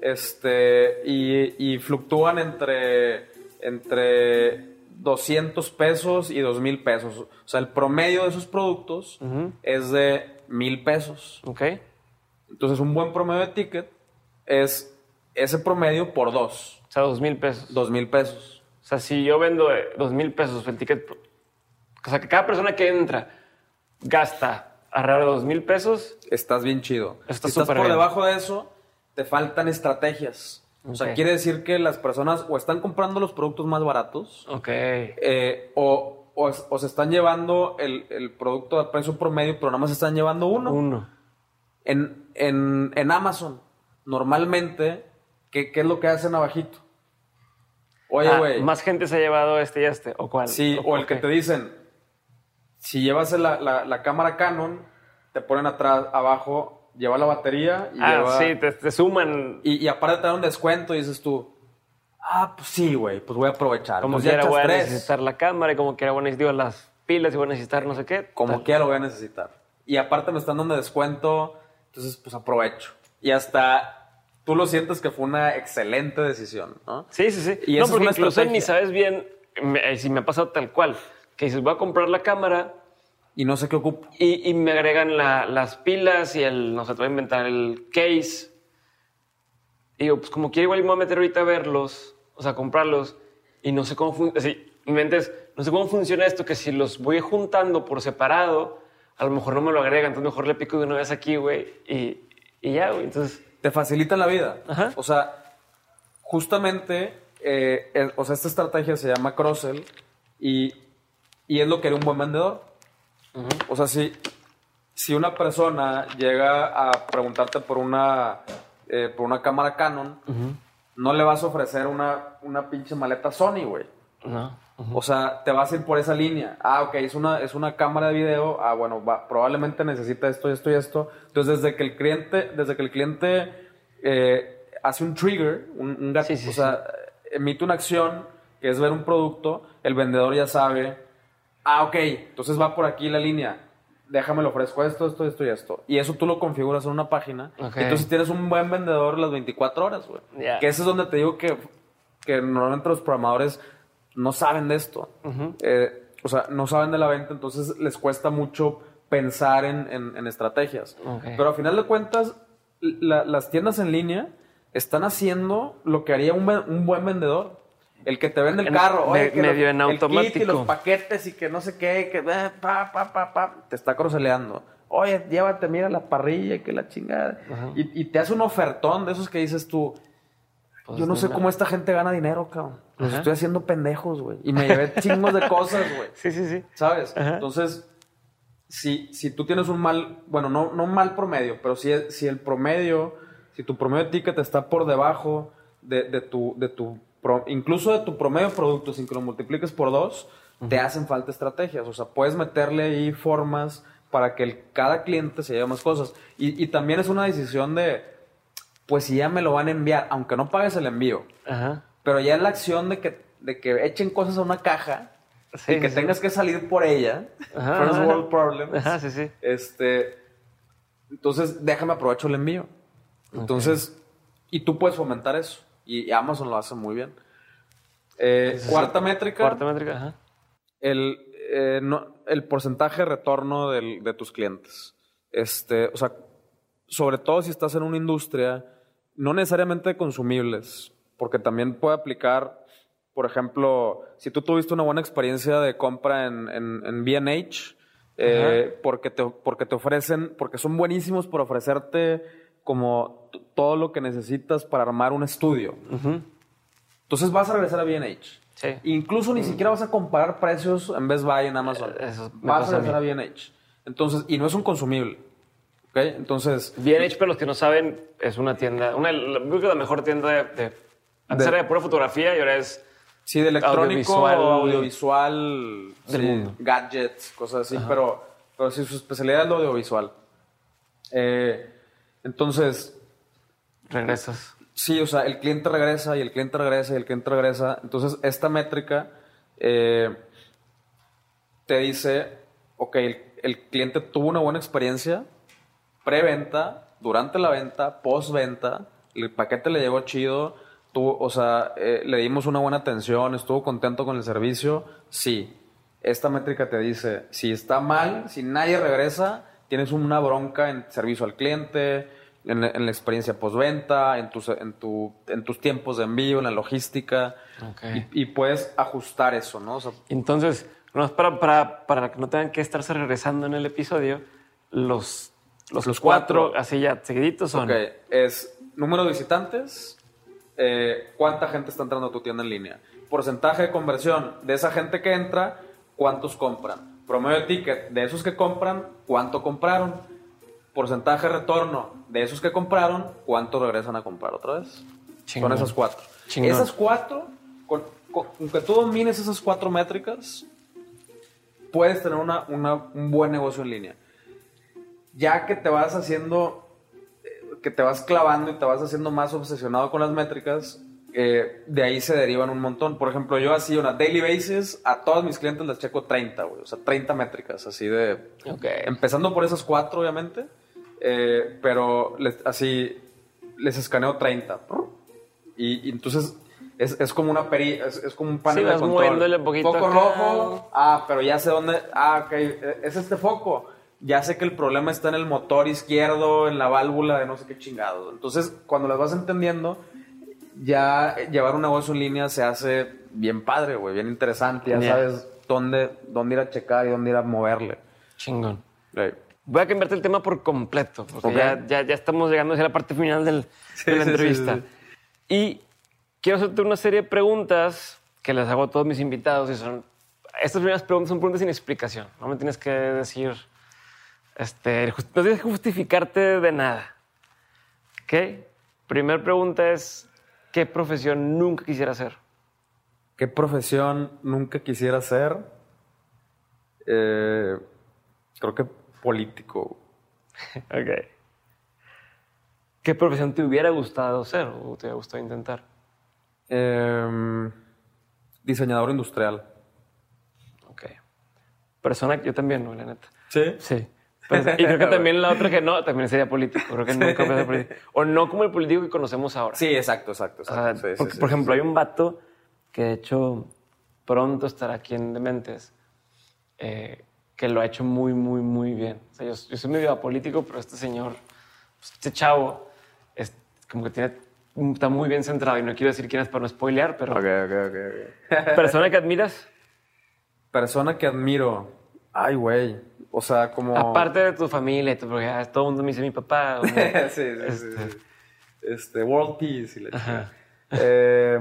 [SPEAKER 1] este, y, y fluctúan entre, entre 200 pesos y 2 mil pesos. O sea, el promedio de esos productos es de mil pesos.
[SPEAKER 2] Ok.
[SPEAKER 1] Entonces, un buen promedio de ticket es ese promedio por dos,
[SPEAKER 2] O sea, dos mil pesos.
[SPEAKER 1] dos mil pesos.
[SPEAKER 2] O sea, si yo vendo eh, dos mil pesos el ticket, o sea, que cada persona que entra gasta alrededor de dos mil pesos,
[SPEAKER 1] Estás bien chido.
[SPEAKER 2] Está
[SPEAKER 1] si estás por
[SPEAKER 2] bien.
[SPEAKER 1] debajo de eso, te faltan estrategias. O sea, quiere decir que las personas o están comprando los productos más baratos
[SPEAKER 2] ok.
[SPEAKER 1] eh, o, o, o se están llevando el, el producto a precio promedio, pero nada más se están llevando uno.
[SPEAKER 2] Uno.
[SPEAKER 1] En, en, en Amazon, normalmente, ¿qué, qué es lo que hacen abajito? Oye,
[SPEAKER 2] Ah,
[SPEAKER 1] güey.
[SPEAKER 2] más gente se ha llevado este y este, ¿o cuál?
[SPEAKER 1] Sí, o el que te dicen, si llevas la, la- la cámara Canon, te ponen atrás, abajo, lleva la batería y
[SPEAKER 2] Ah,
[SPEAKER 1] lleva...
[SPEAKER 2] sí, te, te suman.
[SPEAKER 1] Y, y aparte te dan un descuento y dices tú, ah, pues sí, güey, pues voy a aprovechar.
[SPEAKER 2] Como quiera voy a
[SPEAKER 1] tres.
[SPEAKER 2] necesitar la cámara y como quiera voy a necesitar las pilas y voy a necesitar no sé qué.
[SPEAKER 1] Como
[SPEAKER 2] tal.
[SPEAKER 1] quiera lo voy a necesitar. Y aparte me están dando descuento, entonces pues aprovecho. Y hasta tú lo sientes que fue una excelente decisión, ¿no?
[SPEAKER 2] Sí, sí, sí.
[SPEAKER 1] Y
[SPEAKER 2] no,
[SPEAKER 1] eso es
[SPEAKER 2] porque
[SPEAKER 1] una
[SPEAKER 2] incluso ni sabes bien me- eh, si me ha pasado tal cual. Que dices, voy a comprar la cámara
[SPEAKER 1] Y no sé qué ocupo.
[SPEAKER 2] y, y me agregan la- las pilas y el, no sé, te voy a inventar el case. Y digo, pues como quiero igual me voy a meter ahorita a verlos, o sea, comprarlos. Y no sé cómo funciona, mi mente es, no sé cómo funciona esto, que si los voy juntando por separado, a lo mejor no me lo agregan, entonces mejor le pico de una vez aquí, güey, y, y ya, güey. Entonces,
[SPEAKER 1] Te facilitan la vida.
[SPEAKER 2] Ajá.
[SPEAKER 1] O sea, justamente, eh, el- o sea, esta estrategia se llama cross-sell y, y es lo que haría un buen vendedor. O sea, si, si una persona llega a preguntarte por una, eh, por una cámara Canon, no le vas a ofrecer una, una pinche maleta Sony, güey.
[SPEAKER 2] no.
[SPEAKER 1] O sea, te vas a ir por esa línea. Ah, ok, es una, es una cámara de video. Ah, bueno, va- probablemente necesita esto, esto y esto. Entonces, desde que el cliente, desde que el cliente eh, hace un trigger, un, un gat-
[SPEAKER 2] Sí, sí,
[SPEAKER 1] o sea, emite una acción que es ver un producto, el vendedor ya sabe, ah, ok, entonces va por aquí la línea. Déjame le ofrezco esto, esto, esto y esto. Y eso tú lo configuras en una página.
[SPEAKER 2] Ok.
[SPEAKER 1] Entonces tienes un buen vendedor las 24 horas, güey.
[SPEAKER 2] Ya.
[SPEAKER 1] Que ese es donde te digo que, que normalmente los programadores no saben de esto. Eh, o sea, no saben de la venta, entonces les cuesta mucho pensar en, en- en estrategias. Pero a final de cuentas, la- las tiendas en línea están haciendo lo que haría un, un buen vendedor. El que te vende el
[SPEAKER 2] En-
[SPEAKER 1] carro, oye,
[SPEAKER 2] me-
[SPEAKER 1] que
[SPEAKER 2] medio
[SPEAKER 1] los-
[SPEAKER 2] en
[SPEAKER 1] el kit y
[SPEAKER 2] automático.
[SPEAKER 1] los paquetes y que no sé qué, que eh, pa, pa, pa, pa, te está croseleando. Oye, llévate, mira la parrilla y que la chingada. Y, y te hace un ofertón de esos que dices tú,
[SPEAKER 2] Pues
[SPEAKER 1] yo no sé
[SPEAKER 2] nada.
[SPEAKER 1] cómo esta gente gana dinero, cabrón. Los
[SPEAKER 2] Ajá.
[SPEAKER 1] estoy haciendo pendejos, güey. Y me llevé chingos de cosas, güey.
[SPEAKER 2] Sí, sí, sí.
[SPEAKER 1] ¿Sabes?
[SPEAKER 2] Ajá.
[SPEAKER 1] Entonces, si, si tú tienes un mal, bueno, no, no un mal promedio, pero si, si el promedio, si tu promedio de ticket está por debajo de, de tu, de tu pro- incluso de tu promedio de producto, sin que lo multipliques por dos, te hacen falta estrategias. O sea, puedes meterle ahí formas para que el- cada cliente se lleve más cosas. Y, y también es una decisión de, pues si ya me lo van a enviar, aunque no pagues el envío,
[SPEAKER 2] Ajá.
[SPEAKER 1] pero ya es la acción de que, de que echen cosas a una caja
[SPEAKER 2] Sí,
[SPEAKER 1] y que
[SPEAKER 2] sí,
[SPEAKER 1] tengas que salir por ella.
[SPEAKER 2] Ajá,
[SPEAKER 1] First world problems.
[SPEAKER 2] Ajá, sí, sí.
[SPEAKER 1] Este, entonces déjame aprovecho el envío. Entonces, y tú puedes fomentar eso. Y Amazon lo hace muy bien. Eh, cuarta métrica,
[SPEAKER 2] Cuarta métrica, ajá.
[SPEAKER 1] el, eh, no- el porcentaje de retorno del- de tus clientes. Este, o sea, sobre todo si estás en una industria, no necesariamente consumibles, porque también puede aplicar, por ejemplo, si tú tuviste una buena experiencia de compra en, en, en B&H, eh, porque, te, porque te ofrecen, porque son buenísimos por ofrecerte como todo lo que necesitas para armar un estudio. Entonces vas a regresar a B&H.
[SPEAKER 2] Sí.
[SPEAKER 1] Incluso ni siquiera vas a comparar precios en Best Buy en Amazon.
[SPEAKER 2] Eso
[SPEAKER 1] vas a
[SPEAKER 2] a
[SPEAKER 1] regresar a B&H. Entonces, y no es un consumible. ¿Ok? Entonces,
[SPEAKER 2] Bien hecho, pero los que no saben, es una tienda, una, creo que la mejor tienda de, antes
[SPEAKER 1] De-
[SPEAKER 2] era de pura fotografía y ahora es
[SPEAKER 1] Sí, de electrónico,
[SPEAKER 2] Audiovisual.
[SPEAKER 1] audiovisual,
[SPEAKER 2] Del
[SPEAKER 1] sí,
[SPEAKER 2] mundo.
[SPEAKER 1] gadgets, cosas así, pero, pero sí, su especialidad es lo audiovisual. Eh, entonces,
[SPEAKER 2] regresas.
[SPEAKER 1] sí, o sea, el cliente regresa y el cliente regresa y el cliente regresa. Entonces, esta métrica eh, te dice, ok, el, el cliente tuvo una buena experiencia preventa, durante la venta, postventa, el paquete le llegó chido, tuvo, o sea, eh, le dimos una buena atención, estuvo contento con el servicio, sí. Esta métrica te dice, si está mal, si nadie regresa, tienes una bronca en servicio al cliente, en, la- en la experiencia postventa, en tus, en, tu, en tus tiempos de envío, en la logística, y, y puedes ajustar eso, ¿no? O sea,
[SPEAKER 2] Entonces, para, para, para que no tengan que estarse regresando en el episodio, los, los,
[SPEAKER 1] Los
[SPEAKER 2] cuatro,
[SPEAKER 1] cuatro.
[SPEAKER 2] así ya seguiditos son.
[SPEAKER 1] Ok, es número de visitantes, eh, cuánta gente está entrando a tu tienda en línea, porcentaje de conversión de esa gente que entra, cuántos compran, promedio de ticket de esos que compran, cuánto compraron, porcentaje de retorno de esos que compraron, cuánto regresan a comprar otra vez.
[SPEAKER 2] Chingón.
[SPEAKER 1] Son esas cuatro.
[SPEAKER 2] Chingón.
[SPEAKER 1] Esas cuatro, con, con- con que tú domines esas cuatro métricas, puedes tener una, una- un buen negocio en línea. Ya que te vas haciendo, eh, que te vas clavando y te vas haciendo más obsesionado con las métricas, eh, de ahí se derivan un montón. Por ejemplo, yo así, una daily basis, a todos mis clientes les checo 30, güey. O sea, 30 métricas, así de...
[SPEAKER 2] Ok.
[SPEAKER 1] Empezando por esas cuatro, obviamente, eh, pero les- así les escaneo 30. Y, y entonces es, es como una peri, es, es como un panel
[SPEAKER 2] Sí,
[SPEAKER 1] de control.
[SPEAKER 2] poquito
[SPEAKER 1] Foco
[SPEAKER 2] acá.
[SPEAKER 1] rojo, ah, pero ya sé dónde, ah, ok, eh, es este foco. Ya sé que el problema está en el motor izquierdo, en la válvula de no sé qué chingado. Entonces, cuando las vas entendiendo, ya llevar un negocio en línea se hace bien padre, güey, bien interesante. Ya
[SPEAKER 2] Ya.
[SPEAKER 1] sabes dónde, dónde ir a checar y dónde ir a moverle.
[SPEAKER 2] Chingón.
[SPEAKER 1] Right.
[SPEAKER 2] Voy a cambiarte el tema por completo, porque
[SPEAKER 1] Ok.
[SPEAKER 2] ya, ya, ya estamos llegando hacia la parte final del-
[SPEAKER 1] Sí,
[SPEAKER 2] de la
[SPEAKER 1] sí,
[SPEAKER 2] entrevista.
[SPEAKER 1] sí,
[SPEAKER 2] Y quiero hacerte una serie de preguntas que les hago a todos mis invitados y son... Estas primeras preguntas son preguntas sin explicación. No me tienes que decir... Este, no tienes que justificarte de nada. ¿Ok? Primera pregunta es... ¿Qué profesión nunca quisiera hacer?
[SPEAKER 1] ¿Qué profesión nunca quisiera ser? Eh, creo que político.
[SPEAKER 2] Ok. ¿Qué profesión te hubiera gustado ser o te hubiera gustado intentar?
[SPEAKER 1] Eh, diseñador industrial.
[SPEAKER 2] Ok. Persona que yo también, ¿no? La neta.
[SPEAKER 1] ¿Sí?
[SPEAKER 2] Sí. Pues, y creo que también la otra que no, también sería político. Creo que nunca ser político. O no como el político que conocemos ahora.
[SPEAKER 1] Sí, exacto, exacto.
[SPEAKER 2] O sea,
[SPEAKER 1] exacto. Sí,
[SPEAKER 2] porque,
[SPEAKER 1] sí,
[SPEAKER 2] por
[SPEAKER 1] sí,
[SPEAKER 2] ejemplo, hay un vato que de hecho pronto estará aquí en Dementes, eh, que lo ha hecho muy, muy, muy bien. O sea, yo, yo soy medio apolítico, pero este señor, pues, este chavo, es como que tiene, está muy bien centrado. Y no quiero decir quién es para no spoilear, pero
[SPEAKER 1] Ok, ok, ok, ok.
[SPEAKER 2] persona que admiras,
[SPEAKER 1] Persona que admiro. Ay, güey. O sea, como.
[SPEAKER 2] aparte de tu familia, porque ah, todo el mundo me dice mi papá.
[SPEAKER 1] sí, sí, sí,
[SPEAKER 2] Este.
[SPEAKER 1] sí. Este, World Peace y la. Eh,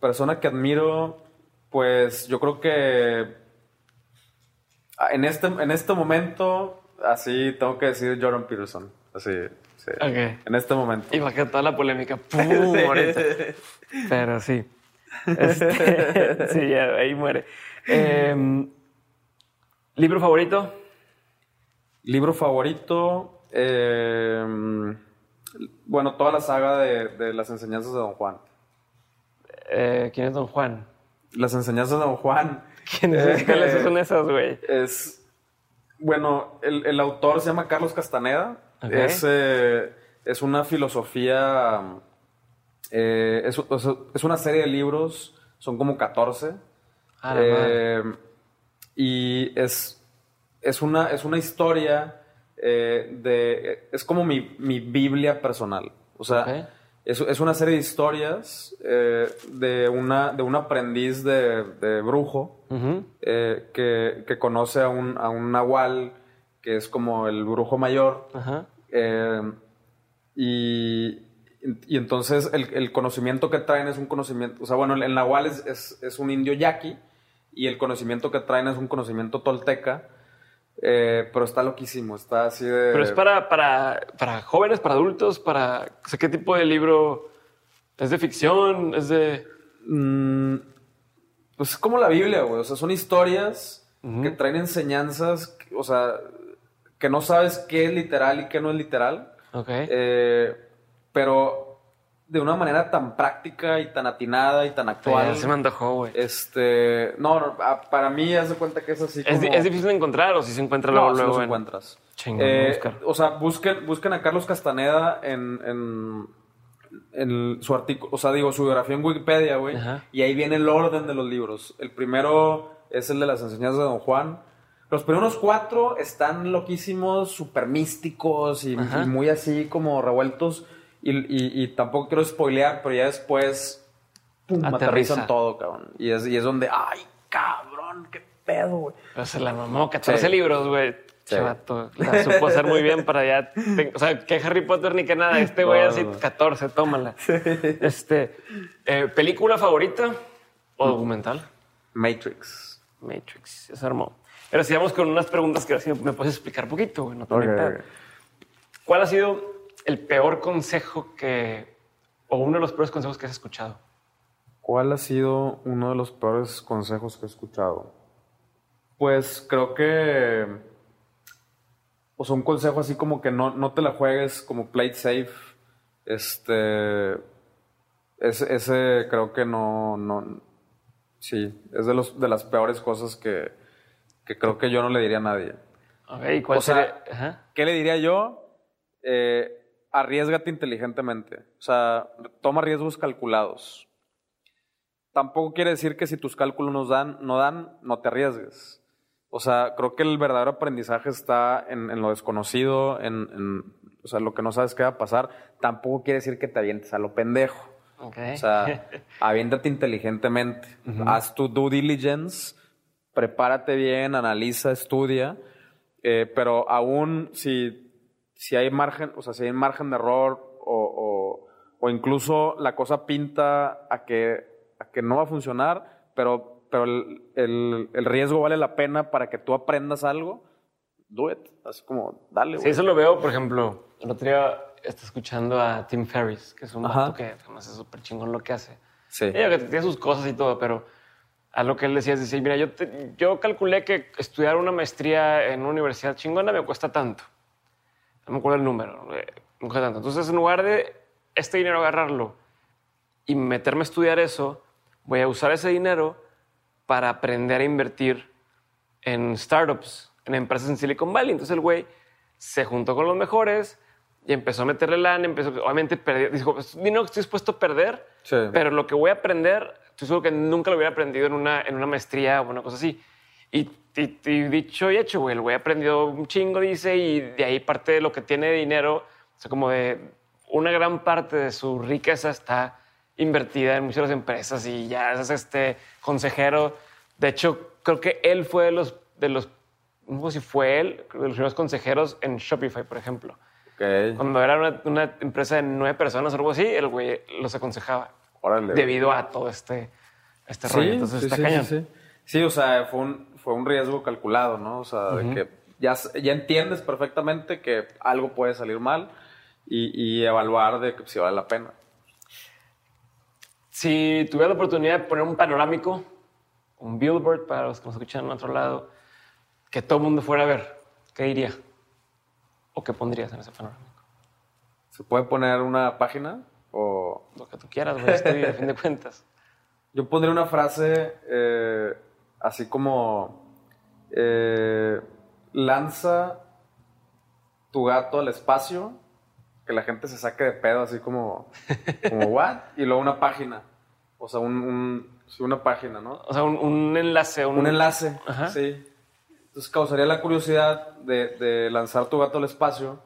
[SPEAKER 1] persona que admiro, pues yo creo que ah, en este, en este momento, así tengo que decir Jordan Peterson. Así, sí.
[SPEAKER 2] Ok.
[SPEAKER 1] En este momento.
[SPEAKER 2] Y bajé toda la polémica. ¡Pum! Pero sí. Este, sí, ya, ahí muere. Em, ¿Libro favorito?
[SPEAKER 1] Libro favorito. eh, bueno, toda la saga de, de las enseñanzas de Don Juan.
[SPEAKER 2] Eh, ¿Quién es Don Juan?
[SPEAKER 1] Las enseñanzas de Don Juan.
[SPEAKER 2] ¿Quiénes
[SPEAKER 1] Eh,
[SPEAKER 2] ¿Cuáles son esas, güey?
[SPEAKER 1] Es. Bueno, el, el autor se llama Carlos Castaneda. Es, eh, es una filosofía. eh, es, es una serie de libros, son como 14.
[SPEAKER 2] Ah,
[SPEAKER 1] y es, es, una, es una historia eh, de. Es como mi, mi Biblia personal. O sea. Es, es una serie de historias eh, de, una, de un aprendiz de, de brujo eh, que, que conoce a un, a un nahual que es como el brujo mayor.
[SPEAKER 2] Ajá.
[SPEAKER 1] eh, y, y entonces el, el conocimiento que traen es un conocimiento, o sea, bueno, el, el nahual es, es, es un indio yaqui y el conocimiento que traen es un conocimiento tolteca, eh, pero está loquísimo, está así de...
[SPEAKER 2] Pero es para, para, para jóvenes, para adultos, para... O sea, ¿qué tipo de libro? ¿Es de ficción? ¿Es de...?
[SPEAKER 1] Mm, pues es como la Biblia, güey. O sea, son historias
[SPEAKER 2] Ujú.
[SPEAKER 1] que traen enseñanzas, o sea, que no sabes qué es literal y qué no es literal.
[SPEAKER 2] Ok.
[SPEAKER 1] Eh, pero de una manera tan práctica y tan atinada y tan actual.
[SPEAKER 2] se me antojó, güey.
[SPEAKER 1] Este, no, no, a- para mí haz de cuenta que es así
[SPEAKER 2] ¿Es,
[SPEAKER 1] como...
[SPEAKER 2] di- es difícil de encontrar o si se encuentra
[SPEAKER 1] No,
[SPEAKER 2] luego,
[SPEAKER 1] sí
[SPEAKER 2] luego en-
[SPEAKER 1] encuentras.
[SPEAKER 2] Chingón,
[SPEAKER 1] Eh, o sea, busquen, busquen a Carlos Castaneda en, en, en su artículo, o sea, digo, su biografía en Wikipedia, güey. Y ahí viene el orden de los libros. El primero es el de las enseñanzas de Don Juan. Los primeros cuatro están loquísimos, súper místicos y muy así como revueltos. Y, y- y tampoco quiero spoilear, pero ya después pum,
[SPEAKER 2] Aterriza.
[SPEAKER 1] aterrizan todo, cabrón. Y es, y es donde, ay, cabrón, qué pedo, güey.
[SPEAKER 2] Pero se la mamó, 14
[SPEAKER 1] Sí.
[SPEAKER 2] libros, güey.
[SPEAKER 1] Sí.
[SPEAKER 2] Chavato, la supo hacer muy bien para ya. te- o sea, que Harry Potter ni que nada. Este güey
[SPEAKER 1] No,
[SPEAKER 2] así,
[SPEAKER 1] no, no.
[SPEAKER 2] 14, tómala. Este, eh, ¿película favorita o documental?
[SPEAKER 1] Matrix.
[SPEAKER 2] Matrix, se armó. Pero sigamos con unas preguntas que así me puedes explicar poquito, güey. No te
[SPEAKER 1] Ok,
[SPEAKER 2] metas.
[SPEAKER 1] ok.
[SPEAKER 2] ¿Cuál ha sido el peor consejo que. o uno de los peores consejos que has escuchado?
[SPEAKER 1] ¿Cuál ha sido uno de los peores consejos que he escuchado? Pues creo que. O sea, un consejo así como que no, no te la juegues como play safe. Este. Ese, ese creo que no, no. Sí, es de, los, de las peores cosas que, que creo que yo no le diría a nadie.
[SPEAKER 2] Ok, ¿y cuál
[SPEAKER 1] O sea,
[SPEAKER 2] sería? Ajá.
[SPEAKER 1] ¿Qué le diría yo? Eh, arriesgate inteligentemente. O sea, toma riesgos calculados. Tampoco quiere decir que si tus cálculos no dan, no dan, no te arriesgues. O sea, creo que el verdadero aprendizaje está en, en lo desconocido, en, en, o sea, lo que no sabes qué va a pasar. Tampoco quiere decir que te avientes a lo pendejo.
[SPEAKER 2] Ok.
[SPEAKER 1] O sea, aviéntate inteligentemente. Haz tu due diligence, prepárate bien, analiza, estudia. Eh, pero aún si, si hay margen, o sea, si hay margen de error o, o- o incluso la cosa pinta a que, a que no va a funcionar, pero, pero el, el- el riesgo vale la pena para que tú aprendas algo, do it. Así como, dale,
[SPEAKER 2] Sí,
[SPEAKER 1] güey.
[SPEAKER 2] eso lo veo, por ejemplo, el otro día está escuchando a Tim Ferriss, que es un vato que además es súper chingón lo que hace.
[SPEAKER 1] Sí.
[SPEAKER 2] Ella que tiene sus cosas y todo, pero a lo que él decía es decir, mira, yo, te- yo calculé que estudiar una maestría en una universidad chingona me cuesta tanto. No me acuerdo el número, eh, cuesta tanto. Entonces, en lugar de este dinero agarrarlo y meterme a estudiar eso, voy a usar ese dinero para aprender a invertir en startups, en empresas en Silicon Valley. Entonces el güey se juntó con los mejores y empezó a meterle lana, empezó, obviamente perdió, dijo, "Es dinero que estoy dispuesto a perder,
[SPEAKER 1] Sí.
[SPEAKER 2] pero lo que voy a aprender, estoy seguro que nunca lo hubiera aprendido en una, en una maestría o una cosa así. Y, y- y dicho y hecho, güey, el güey aprendió un chingo, dice, y de ahí parte de lo que tiene de dinero, o sea, como de una gran parte de su riqueza está invertida en muchas empresas y ya es este consejero. De hecho, creo que él fue de los, de los no sé si fue él, de los primeros consejeros en Shopify, por ejemplo.
[SPEAKER 1] Ok.
[SPEAKER 2] Cuando era una, una empresa de nueve personas o algo así, el güey los aconsejaba
[SPEAKER 1] Órale.
[SPEAKER 2] debido a todo este, este rollo. Entonces está cañón.
[SPEAKER 1] Sí, Sí, o sea, fue un, fue un riesgo calculado, ¿no? O sea, de que ya, ya entiendes perfectamente que algo puede salir mal y, y evaluar de que si vale la pena.
[SPEAKER 2] Si tuviera la oportunidad de poner un panorámico, un billboard para los que nos escuchan en otro lado, que todo el mundo fuera a ver, ¿qué diría? ¿O qué pondrías en ese panorámico?
[SPEAKER 1] ¿Se puede poner una página? O
[SPEAKER 2] Lo que tú quieras, güey, estoy a fin de cuentas.
[SPEAKER 1] yo pondría una frase eh, así como eh, lanza tu gato al espacio, que la gente se saque de pedo así como, como what? Y luego una página. O sea, un, un- sí, una página, ¿no?
[SPEAKER 2] O sea, un, un enlace. Un,
[SPEAKER 1] Un enlace,
[SPEAKER 2] Ajá.
[SPEAKER 1] sí. Entonces causaría la curiosidad de, de lanzar tu gato al espacio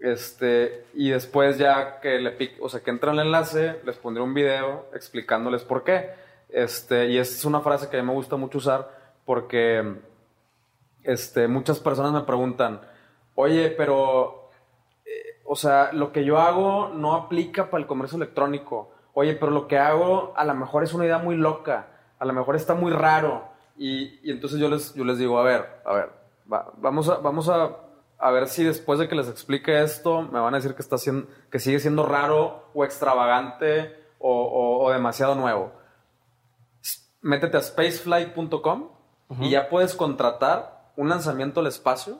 [SPEAKER 1] Este, y después ya que le pic- o sea, que entra el enlace, les pondré un video explicándoles por qué. Este, y es una frase que a mí me gusta mucho usar porque este, muchas personas me preguntan, oye, pero, eh, o sea, lo que yo hago no aplica para el comercio electrónico. Oye, pero lo que hago a lo mejor es una idea muy loca, a lo mejor está muy raro. Y, y entonces yo les, yo les digo, a ver, a ver, va- vamos, a, vamos a, a ver si después de que les explique esto me van a decir que, está siendo, que sigue siendo raro o extravagante o demasiado nuevo. Métete a spaceflight.com y ya puedes contratar un lanzamiento al espacio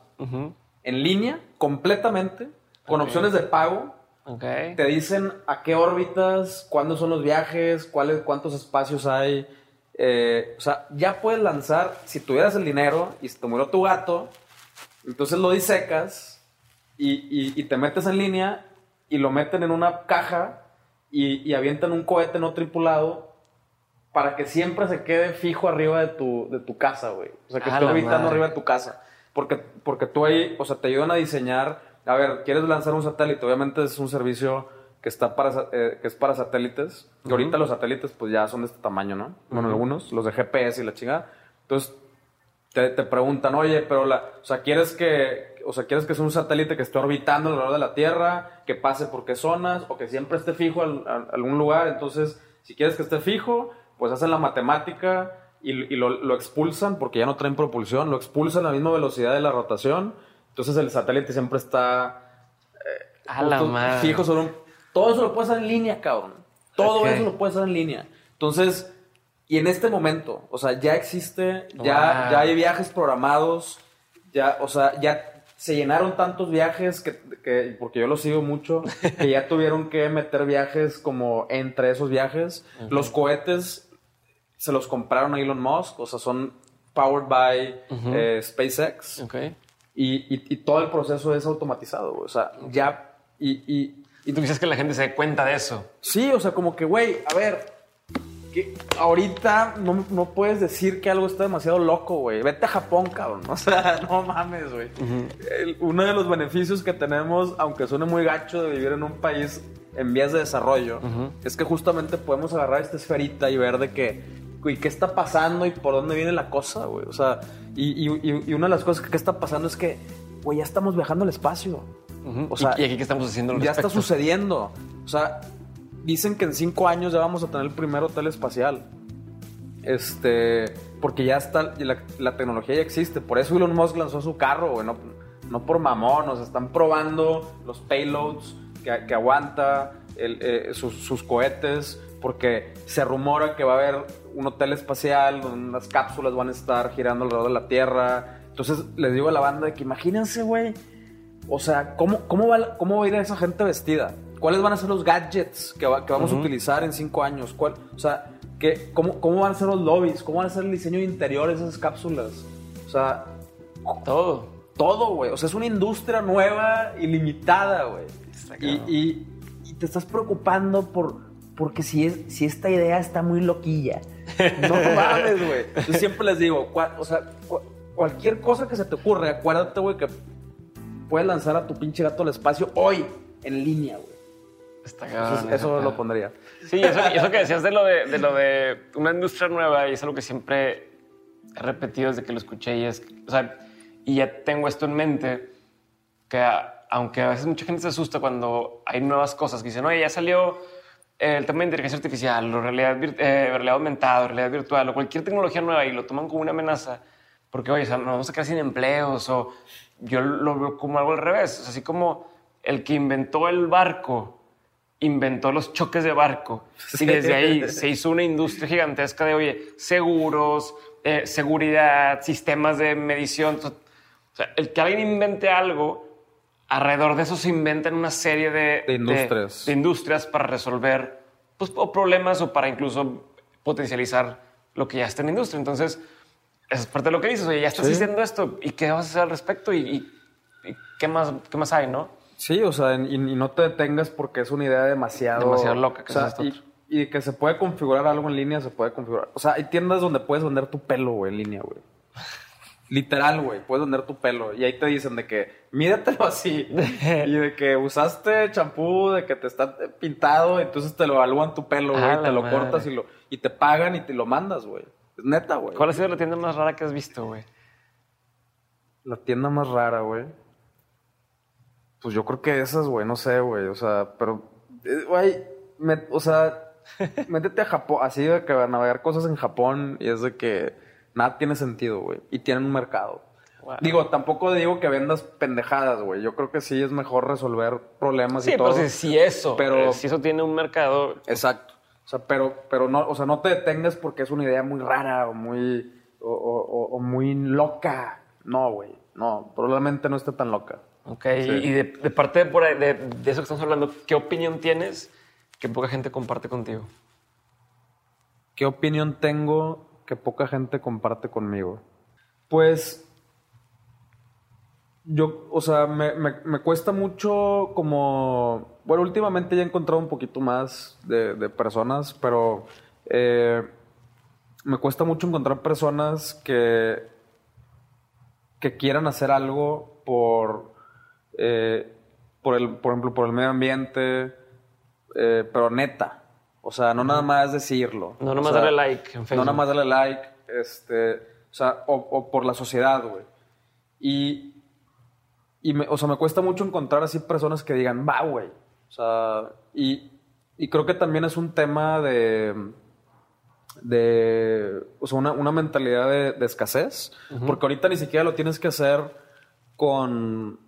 [SPEAKER 1] en línea completamente con opciones de pago
[SPEAKER 2] Ok.
[SPEAKER 1] te dicen a qué órbitas, cuándo son los viajes, cuáles, cuántos espacios hay. Eh, o sea, ya puedes lanzar, si tuvieras el dinero y se te murió tu gato, entonces lo disecas y, y- y te metes en línea y lo meten en una caja y, y avientan un cohete no tripulado para que siempre se quede fijo arriba de tu, de tu casa, güey. O sea, que esté orbitando arriba de tu casa. Porque, porque tú ahí, o sea, te ayudan a diseñar. A ver, quieres lanzar un satélite. Obviamente es un servicio que está para, eh, que es para satélites. Y ahorita los satélites, pues ya son de este tamaño, ¿no? Bueno, algunos, los de GPS y la chingada. Entonces, te, te preguntan, oye, pero la, o sea, ¿quieres que, o sea, ¿quieres que sea un satélite que esté orbitando alrededor de la Tierra, que pase por qué zonas, o que siempre esté fijo a, algún lugar? Entonces, si quieres que esté fijo, pues hacen la matemática y, y lo, lo expulsan, porque ya no traen propulsión, lo expulsan a la misma velocidad de la rotación. Entonces, el satélite siempre está
[SPEAKER 2] A la madre.
[SPEAKER 1] fijo sobre un... Todo eso lo puedes hacer en línea, cabrón. Todo eso lo puedes hacer en línea. Entonces, y en este momento, o sea, ya existe, ya,
[SPEAKER 2] Wow.
[SPEAKER 1] ya hay viajes programados, ya, o sea, ya se llenaron tantos viajes que, que- porque yo los sigo mucho, que ya tuvieron que meter viajes como entre esos viajes. Los cohetes se los compraron a Elon Musk, o sea, son powered by eh, SpaceX.
[SPEAKER 2] Ok.
[SPEAKER 1] Y, y- y todo el proceso es automatizado, güey. O sea, ya. Y, y-
[SPEAKER 2] Y tú quisieras que la gente se dé cuenta de eso.
[SPEAKER 1] sí, o sea, como que, güey, a ver. Que ahorita no, no puedes decir que algo está demasiado loco, güey. Vete a Japón, cabrón. O sea, no mames, güey. Uno de los beneficios que tenemos, aunque suene muy gacho de vivir en un país en vías de desarrollo, es que justamente podemos agarrar esta esferita y ver de que, güey, qué está pasando y por dónde viene la cosa, güey. O sea, y, y- y- una de las cosas que, está pasando es que, güey, ya estamos viajando al espacio. O sea,
[SPEAKER 2] ¿Y, y aquí qué estamos haciendo al
[SPEAKER 1] Ya está sucediendo. O sea, dicen que en cinco años ya vamos a tener el primer hotel espacial. Este, porque ya está, la, la tecnología ya existe. Por eso Elon Musk lanzó su carro, güey. No, no por mamón. O sea, están probando los payloads que, que aguanta, el, eh, sus, sus cohetes. Porque se rumora que va a haber un hotel espacial donde las cápsulas van a estar girando alrededor de la Tierra. Entonces les digo a la banda de que imagínense, güey, o sea, ¿cómo, cómo, va, ¿cómo va a ir esa gente vestida? ¿Cuáles van a ser los gadgets que, va- que vamos a utilizar en cinco años? ¿Cuál, o sea, ¿qué, cómo, ¿cómo van a ser los lobbies? ¿Cómo van a ser el diseño de interiores de esas cápsulas? O sea,
[SPEAKER 2] Todo.
[SPEAKER 1] todo, güey. O sea, es una industria nueva y limitada, güey. Y te estás preocupando por... Porque si, es, si esta idea está muy loquilla. No mames, güey. Yo siempre les digo, cua- o sea, cua- cualquier cosa que se te ocurre, acuérdate, güey, que puedes lanzar a tu pinche gato al espacio hoy, en línea, güey.
[SPEAKER 2] Está
[SPEAKER 1] Entonces,
[SPEAKER 2] cabrón.
[SPEAKER 1] eso
[SPEAKER 2] está
[SPEAKER 1] lo pondría.
[SPEAKER 2] Sí, eso, eso que decías de lo de, de lo de una industria nueva, y es algo que siempre he repetido desde que lo escuché, y es, o sea, y ya tengo esto en mente, que a- aunque a veces mucha gente se asusta cuando hay nuevas cosas, que dicen, oye, ya salió el tema de inteligencia artificial, o realidad, eh, realidad aumentada, realidad virtual, o cualquier tecnología nueva, y lo toman como una amenaza, porque, oye, o sea, nos vamos a quedar sin empleos, o yo lo veo como algo al revés, o sea, así como el que inventó el barco, inventó los choques de barco. Y desde ahí se hizo una industria gigantesca de, oye, seguros, eh, seguridad, sistemas de medición. O sea, el que alguien invente algo, alrededor de eso se inventan una serie de,
[SPEAKER 1] De industrias.
[SPEAKER 2] de industrias para resolver pues, o problemas o para incluso potencializar lo que ya está en la industria. Entonces, esa es parte de lo que dices. Oye, ya estás
[SPEAKER 1] Sí.
[SPEAKER 2] diciendo esto y qué vas a hacer al respecto y, y- y qué, más, qué más hay, ¿no?
[SPEAKER 1] Sí, o sea, y, y no te detengas porque es una idea demasiado...
[SPEAKER 2] Demasiado loca, que
[SPEAKER 1] o sea, y, que se puede configurar algo en línea, se puede configurar. O sea, hay tiendas donde puedes vender tu pelo, güey, en línea, güey. Literal, güey, puedes vender tu pelo. Y ahí te dicen de que, mídatelo así. y de que usaste champú, de que te está pintado, entonces te lo evalúan tu pelo, güey,
[SPEAKER 2] la
[SPEAKER 1] te lo
[SPEAKER 2] madre.
[SPEAKER 1] cortas y, lo, y te pagan y te lo mandas, güey. Es neta, güey.
[SPEAKER 2] ¿Cuál ha sido la tienda más rara que has visto, güey?
[SPEAKER 1] La tienda más rara, güey. Pues yo creo que esas, güey, no sé, güey. O sea, pero, eh, güey, o sea, métete a Japón, así de que a navegar cosas en Japón y es de que nada tiene sentido, güey. Y tienen un mercado.
[SPEAKER 2] Wow.
[SPEAKER 1] Digo, tampoco digo que vendas pendejadas, güey. Yo creo que sí es mejor resolver problemas
[SPEAKER 2] Sí,
[SPEAKER 1] y todo.
[SPEAKER 2] pero si, si eso,
[SPEAKER 1] Pero-
[SPEAKER 2] eh, si eso tiene un mercado,
[SPEAKER 1] Exacto. O sea, pero, pero no, o sea, no te detengas porque es una idea muy rara o muy, o, o- o- o muy loca. No, güey. No, probablemente no esté tan loca.
[SPEAKER 2] ok, y, y de, de parte de, por ahí- de, de eso que estamos hablando, ¿qué opinión tienes que poca gente comparte contigo?
[SPEAKER 1] ¿Qué opinión tengo que poca gente comparte conmigo? Pues yo, o sea, me, cuesta mucho como... Bueno, últimamente ya he encontrado un poquito más de, de personas, pero eh, me cuesta mucho encontrar personas que, que quieran hacer algo por, eh, por, el, por ejemplo, por el medio ambiente, eh, pero neta. O sea, no nada más decirlo.
[SPEAKER 2] No nomás
[SPEAKER 1] sea,
[SPEAKER 2] darle like en Facebook.
[SPEAKER 1] No nada más darle like, este, o sea, o, o por la sociedad, güey. Y, y me, o sea, me cuesta mucho encontrar así personas que digan, va, güey. O sea, y, y creo que también es un tema de, de, o sea, una, una mentalidad de, de escasez, porque ahorita ni siquiera lo tienes que hacer con,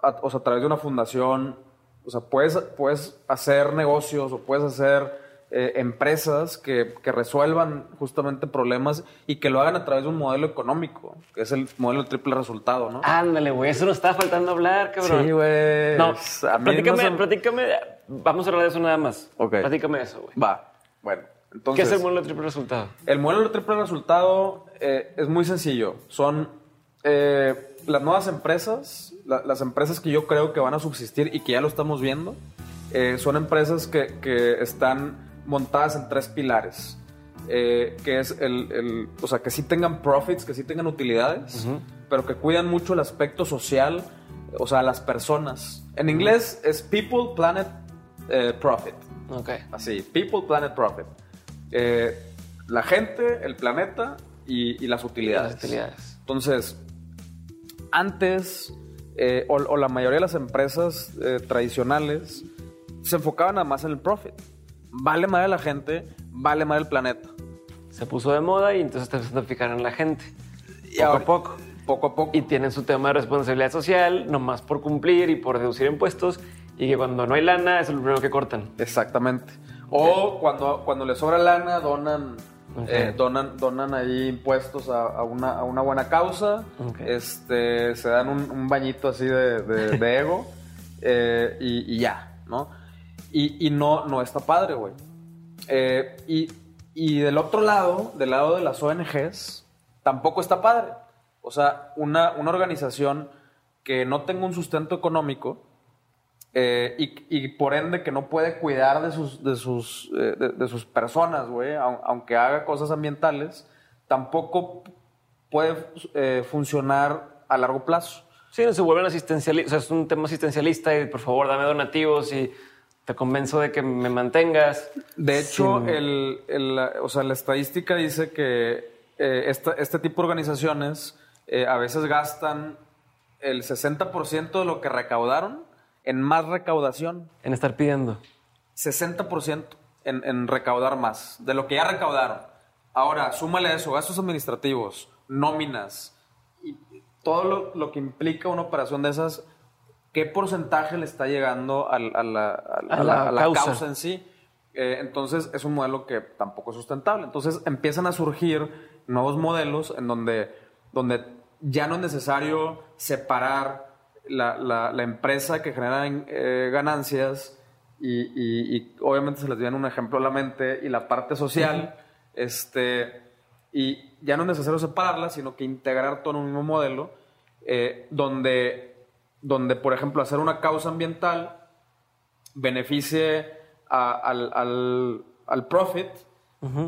[SPEAKER 1] a, o sea, a través de una fundación, o sea, puedes, puedes hacer negocios o puedes hacer eh, empresas que, que resuelvan justamente problemas y que lo hagan a través de un modelo económico, que es el modelo del triple resultado, ¿no?
[SPEAKER 2] Ándale, güey, eso nos estaba faltando hablar, cabrón.
[SPEAKER 1] sí, güey.
[SPEAKER 2] No, platícame,
[SPEAKER 1] no
[SPEAKER 2] platícame, vamos a hablar de eso nada más.
[SPEAKER 1] Ok.
[SPEAKER 2] Platícame eso, güey.
[SPEAKER 1] Va, bueno.
[SPEAKER 2] ¿Qué
[SPEAKER 1] Entonces,
[SPEAKER 2] es el modelo de triple resultado?
[SPEAKER 1] El modelo de triple resultado eh, es muy sencillo. Son eh, las nuevas empresas, la- las empresas que yo creo que van a subsistir y que ya lo estamos viendo, son empresas que, que están montadas en tres pilares. Eh, que es el, el- o sea, que sí tengan profits, que sí tengan utilidades, pero que cuidan mucho el aspecto social, o sea, las personas. En inglés es people, planet, eh, profit.
[SPEAKER 2] Ok.
[SPEAKER 1] Así, people, planet, profit. Eh, la gente, el planeta y, y las utilidades.
[SPEAKER 2] Las utilidades.
[SPEAKER 1] Entonces, antes, o, o la mayoría de las empresas tradicionales se enfocaban nada más en el profit. Vale más la gente, vale más el planeta.
[SPEAKER 2] Se puso de moda y entonces te empezaste a fijar en la gente.
[SPEAKER 1] Y
[SPEAKER 2] poco
[SPEAKER 1] ahora-
[SPEAKER 2] a poco.
[SPEAKER 1] Poco a poco.
[SPEAKER 2] Y tienen su tema de responsabilidad social, nomás por cumplir y por reducir impuestos. Y que cuando no hay lana, es lo primero que cortan.
[SPEAKER 1] Exactamente. O cuando, cuando les sobra lana, donan, eh, donan, donan ahí impuestos a, a una, a una buena causa.
[SPEAKER 2] Ok.
[SPEAKER 1] Este, se dan un, un bañito así de, de- de ego eh, y, y ya, ¿no? Y, y no, no está padre, güey. Eh, y, y del otro lado, del lado de las ONGs, tampoco está padre. O sea, una, una organización que no tenga un sustento económico eh, y, y por ende que no puede cuidar de sus, de sus, eh, de, sus personas, güey, au- aunque haga cosas ambientales, tampoco puede funcionar a largo plazo.
[SPEAKER 2] Sí, se vuelven asistencialistas. O sea, es un tema asistencialista y por favor dame donativos y te convenzo de que me mantengas.
[SPEAKER 1] De hecho,
[SPEAKER 2] Sin-
[SPEAKER 1] el, el, o sea, la estadística dice que eh, esta- este tipo de organizaciones eh, a veces gastan el 60% de lo que recaudaron en más recaudación.
[SPEAKER 2] En estar pidiendo.
[SPEAKER 1] 60% en, en recaudar más de lo que ya recaudaron. Ahora, súmale a eso, gastos administrativos, nóminas y todo lo, lo que implica una operación de esas, ¿qué porcentaje le está llegando a, la, a la-
[SPEAKER 2] A la
[SPEAKER 1] a la
[SPEAKER 2] causa.
[SPEAKER 1] causa. en sí? Eh, entonces, es un modelo que tampoco es sustentable. Entonces, empiezan a surgir nuevos modelos en donde, donde ya no es necesario separar la, la- la empresa que genera eh, ganancias y, y- y obviamente se les viene un ejemplo a la mente y la parte social, este, y ya no es necesario separarla, sino que integrar todo en un mismo modelo, eh, donde, donde, por ejemplo, hacer una causa ambiental beneficie a- al, al- al profit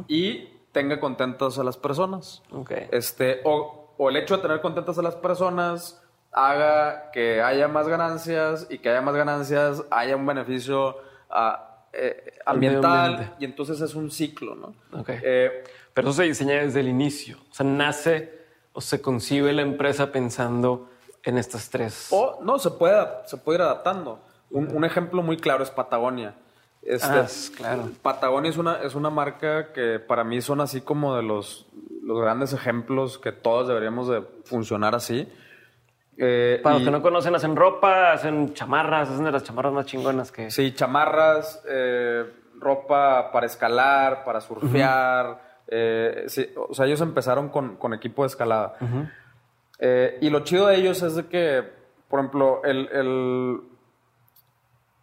[SPEAKER 1] y tenga contentos a las personas. Este, o, o el hecho de tener contentas a las personas haga que haya más ganancias y que haya más ganancias haya un beneficio ah, eh, ambiental y entonces es un ciclo, ¿no?
[SPEAKER 2] Ok.
[SPEAKER 1] Eh,
[SPEAKER 2] Pero eso se diseña desde el inicio. O sea, nace o se concibe la empresa pensando en estas tres.
[SPEAKER 1] o no, se puede, se puede ir adaptando. Un, un ejemplo muy claro es Patagonia. Este,
[SPEAKER 2] Ah, es- claro.
[SPEAKER 1] Patagonia es una, es una marca que para mí son así como de los, los grandes ejemplos que todos deberíamos de funcionar así. Eh,
[SPEAKER 2] Para los que no conocen, hacen ropa, hacen chamarras, hacen de las chamarras más chingonas que.
[SPEAKER 1] Sí, chamarras, eh, ropa para escalar, para surfear. eh, sí, o sea, ellos empezaron con, con equipo de escalada. Eh, y lo chido de ellos es de que, por ejemplo, el, el-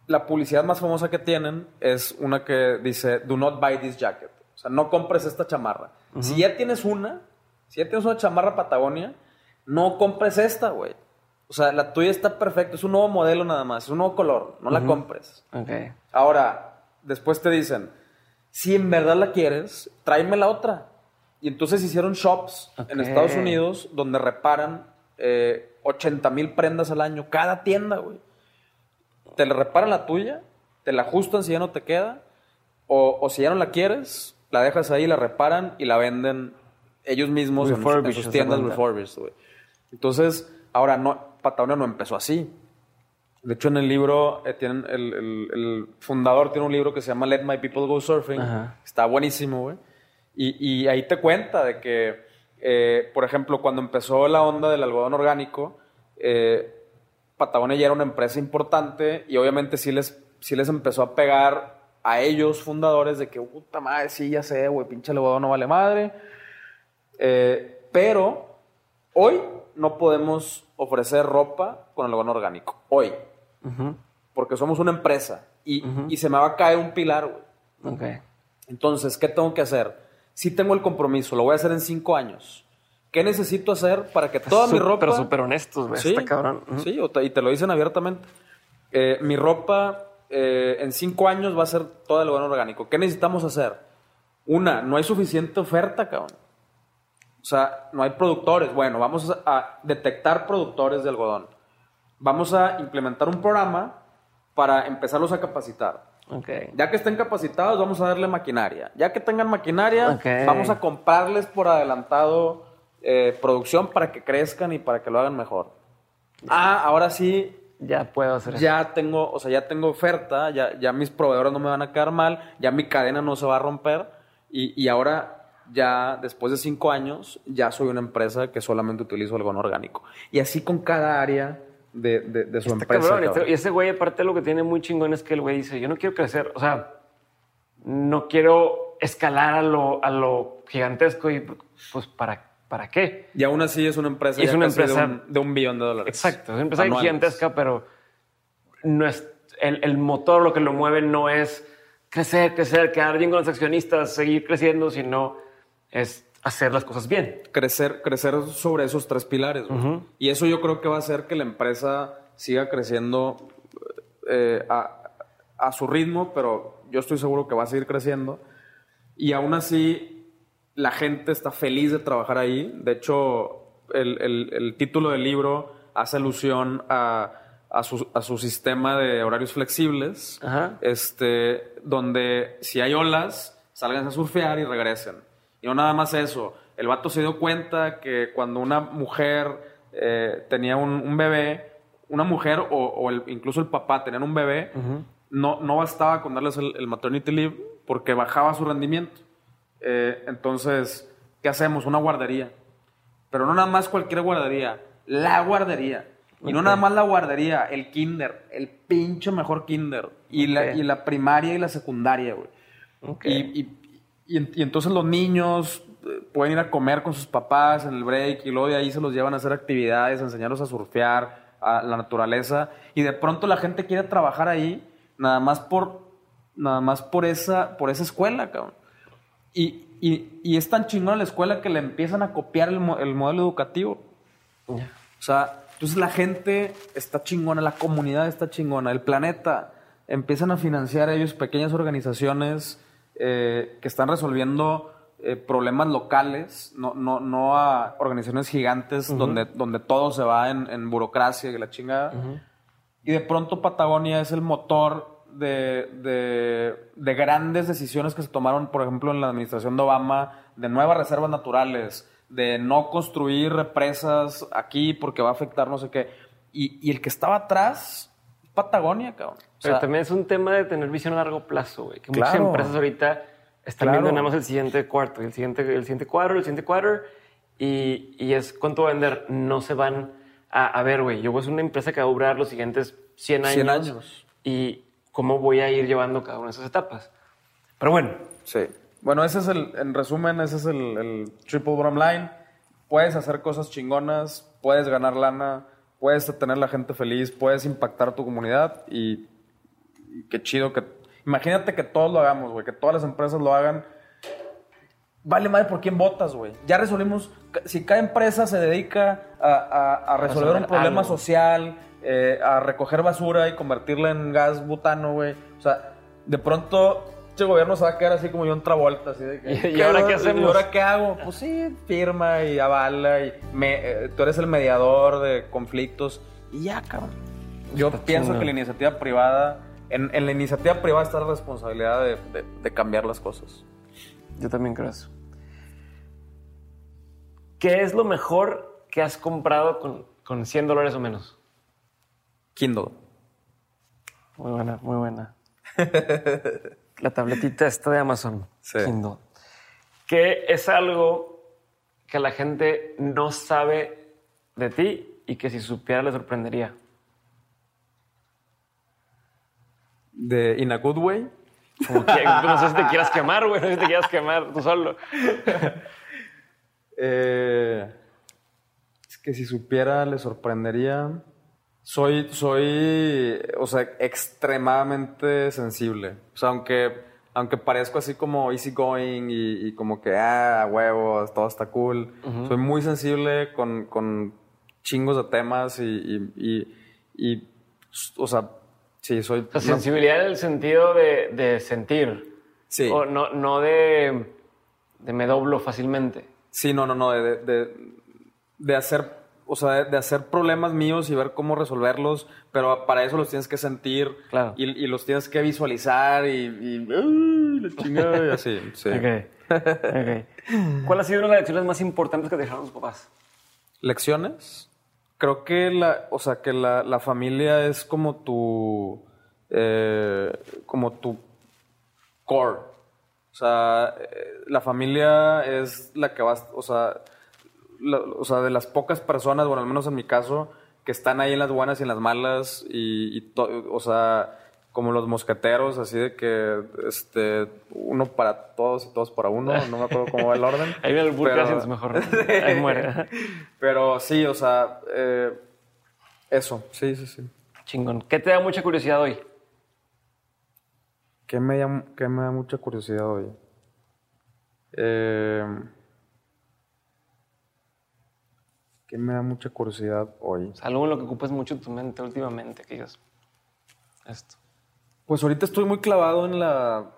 [SPEAKER 1] la publicidad más famosa que tienen es una que dice, do not buy this jacket. O sea, no compres esta chamarra. Si ya tienes una, si ya tienes una chamarra Patagonia, no compres esta, güey. O sea, la tuya está perfecta, es un nuevo modelo nada más, es un nuevo color, no la compres.
[SPEAKER 2] Ok.
[SPEAKER 1] Ahora, después te dicen, si en verdad la quieres, tráeme la otra. Y entonces hicieron shops en
[SPEAKER 2] Ok.
[SPEAKER 1] Estados Unidos donde reparan eh, 80 mil prendas al año, cada tienda, güey. Te le reparan la tuya, te la ajustan si ya no te queda, o, o si ya no la quieres, la dejas ahí, la reparan y la venden ellos mismos en, en sus tiendas refurbished, güey. Entonces, ahora no, Patagonia no empezó así. De hecho, en el libro, eh, tienen el, el- el fundador tiene un libro que se llama Let My People Go Surfing.
[SPEAKER 2] Ajá.
[SPEAKER 1] Está buenísimo, güey. Y, y ahí te cuenta de que, eh, por ejemplo, cuando empezó la onda del algodón orgánico, eh, Patagonia ya era una empresa importante y obviamente sí les, sí les empezó a pegar a ellos fundadores de que, puta madre, sí, ya sé, güey, pinche algodón no vale madre. Eh, pero hoy no podemos ofrecer ropa con algodón orgánico. Hoy. Porque somos una empresa y, y se me va a caer un pilar, güey.
[SPEAKER 2] Ok.
[SPEAKER 1] Entonces, ¿qué tengo que hacer? Si tengo el compromiso, lo voy a hacer en cinco años. ¿Qué necesito hacer para que toda mi ropa...
[SPEAKER 2] Pero súper honestos, güey. Está cabrón.
[SPEAKER 1] Sí, te- y te lo dicen abiertamente. Eh, mi ropa eh, en cinco años va a ser todo algodón orgánico. ¿Qué necesitamos hacer? Una, no hay suficiente oferta, cabrón. O sea, no hay productores. Bueno, vamos a detectar productores de algodón. Vamos a implementar un programa para empezarlos a capacitar.
[SPEAKER 2] Ok.
[SPEAKER 1] Ya que estén capacitados, vamos a darle maquinaria. Ya que tengan maquinaria,
[SPEAKER 2] Ok.
[SPEAKER 1] vamos a comprarles por adelantado eh, producción para que crezcan y para que lo hagan mejor. Ah, ahora sí,
[SPEAKER 2] Ya puedo hacer eso.
[SPEAKER 1] ya tengo, o sea, ya tengo oferta, ya, ya mis proveedores no me van a quedar mal, ya mi cadena no se va a romper y, y ahora ya después de cinco años ya soy una empresa que solamente utilizo algodón orgánico. Y así con cada área de, de- de su
[SPEAKER 2] Está
[SPEAKER 1] empresa.
[SPEAKER 2] cabrón.
[SPEAKER 1] cabrón.
[SPEAKER 2] Este- Y ese güey, aparte, lo que tiene muy chingón es que el güey dice: Yo no quiero crecer. O sea, no quiero escalar a lo, a lo gigantesco y, pues, ¿para, ¿para qué?
[SPEAKER 1] Y aún así es una empresa,
[SPEAKER 2] es una
[SPEAKER 1] casi de
[SPEAKER 2] empresa-
[SPEAKER 1] un- de, un, billón de dólares.
[SPEAKER 2] Exacto. Es una empresa
[SPEAKER 1] Anuales.
[SPEAKER 2] gigantesca, pero no es, el, el motor, lo que lo mueve, no es crecer, crecer, quedar bien con los accionistas, seguir creciendo, sino es hacer las cosas bien.
[SPEAKER 1] Crecer, crecer sobre esos tres pilares. Y eso yo creo que va a hacer que la empresa siga creciendo eh, a, a su ritmo, pero yo estoy seguro que va a seguir creciendo. Y aún así, la gente está feliz de trabajar ahí. De hecho, el, el- el título del libro hace alusión a, a su, a su sistema de horarios flexibles,
[SPEAKER 2] Ajá.
[SPEAKER 1] este, donde si hay olas, salgan a surfear y regresen. Y no nada más eso. El vato se dio cuenta que cuando una mujer eh, tenía un, un bebé, una mujer o, o el- incluso el papá tenían un bebé, no, no bastaba con darles el, el maternity leave porque bajaba su rendimiento. Eh, entonces, ¿qué hacemos? Una guardería. Pero no nada más cualquier guardería, la guardería. Y no nada más la guardería, el kinder, el pinche mejor kinder. Y, la,
[SPEAKER 2] Ok.
[SPEAKER 1] y la primaria y la secundaria, güey.
[SPEAKER 2] Ok.
[SPEAKER 1] Y, y- y en- y entonces los niños eh, pueden ir a comer con sus papás en el break y luego de ahí se los llevan a hacer actividades, a enseñarlos a surfear, a la naturaleza. Y de pronto la gente quiere trabajar ahí nada más por, nada más por, esa, por esa escuela, cabrón. Y, y- y es tan chingón la escuela que le empiezan a copiar el, el modelo educativo. O sea, entonces la gente está chingona, la comunidad está chingona, el planeta. Empiezan a financiar ellos pequeñas organizaciones eh, que están resolviendo eh, problemas locales, no, no, no a organizaciones gigantes donde, donde todo se va en, en burocracia y la chingada. Y de pronto Patagonia es el motor de, de, de grandes decisiones que se tomaron, por ejemplo, en la administración de Obama, de nuevas reservas naturales, de no construir represas aquí porque va a afectar no sé qué. Y, y el que estaba atrás, Patagonia, cabrón. O
[SPEAKER 2] Pero
[SPEAKER 1] sea,
[SPEAKER 2] también es un tema de tener visión a largo plazo, güey. Que muchas
[SPEAKER 1] Claro.
[SPEAKER 2] empresas ahorita están
[SPEAKER 1] Claro.
[SPEAKER 2] viendo nada más el siguiente cuarto, el siguiente, el siguiente cuadro, el siguiente cuadro. Y, y es cuánto va a vender. No se van a, a ver, güey, yo voy a ser una empresa que va a durar los siguientes 100 años.
[SPEAKER 1] 100 años.
[SPEAKER 2] Y cómo voy a ir llevando cada una de esas etapas. Pero bueno,
[SPEAKER 1] Sí. Bueno, ese es el, en resumen, ese es el, el triple bottom line. Puedes hacer cosas chingonas, puedes ganar lana, puedes tener la gente feliz, puedes impactar tu comunidad y, y qué chido que... Imagínate que todos lo hagamos, güey, que todas las empresas lo hagan. Vale madre por quién votas, güey. Ya resolvimos, si cada empresa se dedica a, a- a resolver un problema
[SPEAKER 2] algo.
[SPEAKER 1] social, eh, a recoger basura y convertirla en gas butano, güey. O sea, de pronto, este gobierno se va a quedar así como yo en Travolta, así de que,
[SPEAKER 2] ¿Y- y ahora qué
[SPEAKER 1] ¿Y
[SPEAKER 2] hacemos?
[SPEAKER 1] ahora qué hago? Pues sí, firma y avala y me- eh, tú eres el mediador de conflictos y ya, cabrón. Yo
[SPEAKER 2] Está
[SPEAKER 1] pienso
[SPEAKER 2] chingón.
[SPEAKER 1] que la iniciativa privada, en, en la iniciativa privada está la responsabilidad de, de- de cambiar las cosas.
[SPEAKER 2] yo también creo eso. ¿Qué es lo mejor que has comprado con, con 100 dólares o menos?
[SPEAKER 1] Kindle.
[SPEAKER 2] Muy buena, muy buena. La tabletita esta de Amazon.
[SPEAKER 1] Sí.
[SPEAKER 2] Kindle. Que es algo que la gente no sabe de ti y que si supiera le sorprendería.
[SPEAKER 1] De In a Good Way.
[SPEAKER 2] Como que, no sé si te quieras quemar, güey. No sé si te quieras quemar tú solo.
[SPEAKER 1] Eh, es que si supiera le sorprendería. Soy, soy, o sea, extremadamente sensible. O sea, aunque, aunque parezco así como easygoing y, y como que, ah, huevos, todo está cool. Soy muy sensible con, con chingos de temas y, y, o sea, sí, soy...
[SPEAKER 2] La sensibilidad en el sentido de, de sentir.
[SPEAKER 1] Sí.
[SPEAKER 2] O no, no de, de me doblo fácilmente.
[SPEAKER 1] Sí, no, no, no, de, de, de hacer, o sea, de, hacer problemas míos y ver cómo resolverlos, pero para eso los tienes que sentir
[SPEAKER 2] Claro.
[SPEAKER 1] y, y los tienes que visualizar y, y ¡ay, la chingada! y así, sí.
[SPEAKER 2] Ok. ok. ¿Cuál ha sido una de las lecciones más importantes que te dejaron tus papás?
[SPEAKER 1] ¿Lecciones? Creo que la, o sea, que la, la familia es como tu, eh, como tu core. O sea, eh, la familia es la que vas, o sea, la- o sea, de las pocas personas, bueno, al menos en mi caso, que están ahí en las buenas y en las malas y, y to- o sea, como los mosqueteros, así de que, este, uno para todos y todos para uno, no me acuerdo cómo va el orden.
[SPEAKER 2] Ahí viene el haciendo mejor. Ahí muere.
[SPEAKER 1] Pero sí, o sea, eh, eso, sí, sí, sí.
[SPEAKER 2] Chingón. ¿Qué te da mucha curiosidad hoy?
[SPEAKER 1] ¿Qué me, da- qué me da mucha curiosidad hoy? Eh, ¿Qué me da mucha curiosidad hoy?
[SPEAKER 2] O sea, algo en lo que ocupes mucho tu mente últimamente, que digas, esto.
[SPEAKER 1] Pues ahorita estoy muy clavado en la,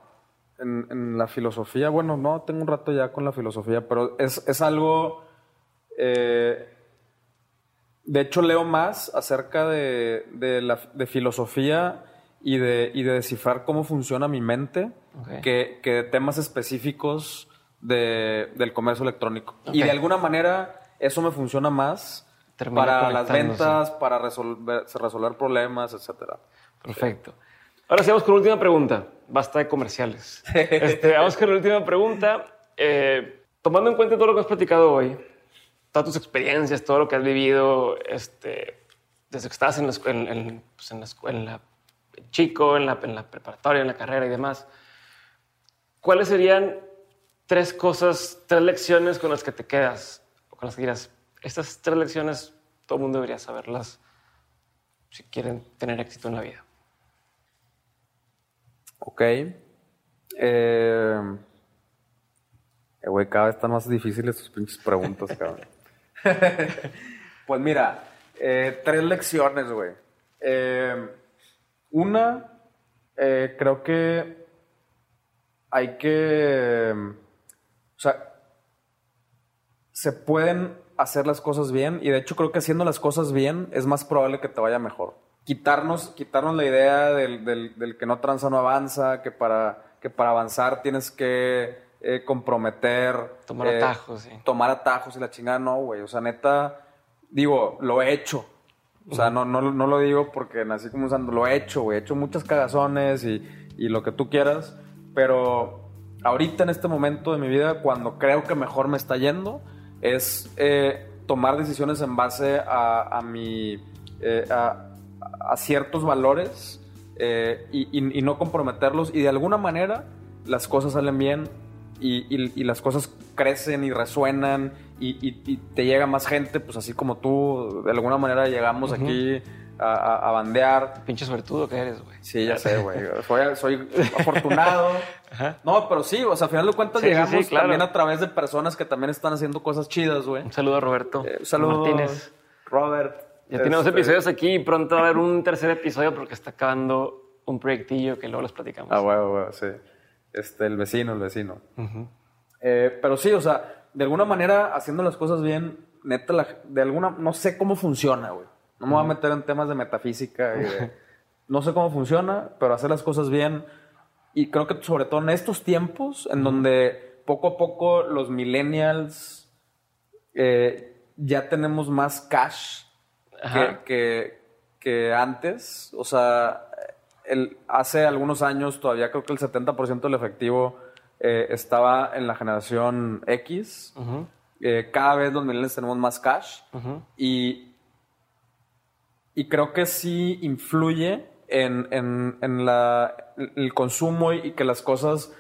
[SPEAKER 1] en, en la filosofía. Bueno, no, tengo un rato ya con la filosofía, pero es, es algo... eh, de hecho, leo más acerca de, de la, de filosofía y de, y de descifrar cómo funciona mi mente
[SPEAKER 2] Ok.
[SPEAKER 1] que, que temas específicos de- del comercio electrónico. Y
[SPEAKER 2] Ok.
[SPEAKER 1] de alguna manera eso me funciona más
[SPEAKER 2] Termina
[SPEAKER 1] para las ventas, para resolver, resolver problemas, etcétera.
[SPEAKER 2] Perfecto. Ahora sí, vamos con la última pregunta. Basta de comerciales. Este, vamos con la última pregunta. Eh, tomando en cuenta todo lo que has platicado hoy, todas tus experiencias, todo lo que has vivido, este, desde que estabas en la, en, en, pues, en la escu- en la- chico, en la, en la preparatoria, en la carrera y demás, ¿cuáles serían tres cosas, tres lecciones con las que te quedas? O con las que estas tres lecciones todo el mundo debería saberlas si quieren tener éxito en la vida.
[SPEAKER 1] Ok. Eh, eh, güey, cada vez están más difíciles tus pinches preguntas, cabrón. pues mira, eh, tres lecciones, güey. Eh, una, eh, creo que hay que O sea, se pueden hacer las cosas bien y de hecho creo que haciendo las cosas bien es más probable que te vaya mejor. Quitarnos, quitarnos la idea del, del- del que no tranza no avanza, que para, que para avanzar tienes que eh, comprometer.
[SPEAKER 2] Tomar
[SPEAKER 1] eh,
[SPEAKER 2] atajos, sí.
[SPEAKER 1] Tomar atajos y la chingada, no, güey. O sea, neta, digo, lo he hecho. O sea, no, no, no lo digo porque nací como usando, lo he hecho, güey. He hecho muchas cagazones y, y lo que tú quieras, pero ahorita en este momento de mi vida, cuando creo que mejor me está yendo, es eh, tomar decisiones en base a, a mi, eh, a, a ciertos valores eh, y, y- y no comprometerlos y de alguna manera las cosas salen bien y, y- y las cosas crecen y resuenan y, y- y te llega más gente, pues así como tú, de alguna manera llegamos aquí a, a- a bandear.
[SPEAKER 2] Pinche suertudo que eres, güey.
[SPEAKER 1] Sí, ya sé, güey. Soy, soy afortunado.
[SPEAKER 2] Ajá.
[SPEAKER 1] No, pero sí, o sea, al final de cuentas
[SPEAKER 2] Sí,
[SPEAKER 1] llegamos
[SPEAKER 2] sí, claro.
[SPEAKER 1] también a través de personas que también están haciendo cosas chidas, güey.
[SPEAKER 2] Un saludo a Roberto
[SPEAKER 1] Eh, un saludo,
[SPEAKER 2] Martínez.
[SPEAKER 1] Robert.
[SPEAKER 2] Ya tenemos
[SPEAKER 1] Este,
[SPEAKER 2] episodios aquí y pronto va a haber un tercer episodio porque está acabando un proyectillo que luego les platicamos.
[SPEAKER 1] Ah, huevo, huevo, sí. Este, el vecino, el vecino. Eh, pero sí, o sea, de alguna manera, haciendo las cosas bien, neta, la- de alguna, no sé cómo funciona, güey. No me voy a meter en temas de metafísica y de- no sé cómo funciona, pero hacer las cosas bien. Y creo que sobre todo en estos tiempos, en donde poco a poco los millennials eh, ya tenemos más cash que, que, que antes. O sea, el, hace algunos años todavía creo que el 70% del efectivo eh, estaba en la generación X. Eh, cada vez los millennials tenemos más cash. Y, y creo que sí influye en, en- en la, el consumo y que las cosas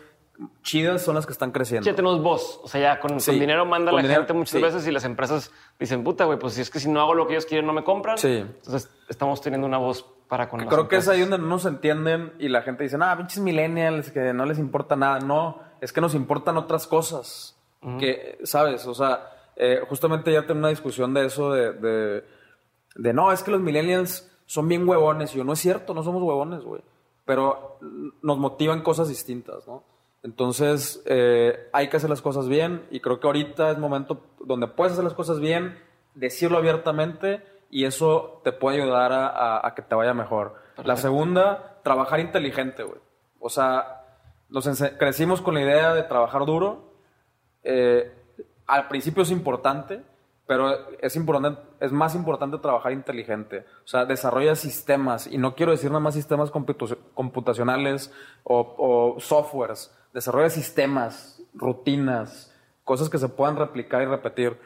[SPEAKER 1] chidas son las que están creciendo.
[SPEAKER 2] Ya tenemos voz. O sea, ya con, con dinero manda
[SPEAKER 1] con
[SPEAKER 2] la
[SPEAKER 1] dinero,
[SPEAKER 2] gente muchas
[SPEAKER 1] sí.
[SPEAKER 2] veces y las empresas dicen, puta, güey, pues si es que si no hago lo que ellos quieren, no me compran.
[SPEAKER 1] Sí.
[SPEAKER 2] Entonces, estamos teniendo una voz para con las
[SPEAKER 1] Creo que es ahí donde no nos entienden y la gente dice, ah, pinches millennials, que no les importa nada. No, es que nos importan otras cosas. Que, ¿sabes? O sea, eh, justamente ya tengo una discusión de eso, de, de, de, no, es que los millennials son bien huevones. Y yo, no es cierto, no somos huevones, güey. Pero nos motivan cosas distintas, ¿no? Entonces, eh, hay que hacer las cosas bien y creo que ahorita es momento donde puedes hacer las cosas bien, decirlo abiertamente y eso te puede ayudar a, a- a que te vaya mejor. La segunda, trabajar inteligente, güey. O sea, nos crecimos con la idea de trabajar duro. Eh, al principio es importante, pero es, importante, es más importante trabajar inteligente. O sea, desarrolla sistemas, y no quiero decir nada más sistemas computacionales o, softwares. Desarrolla sistemas, rutinas, cosas que se puedan replicar y repetir.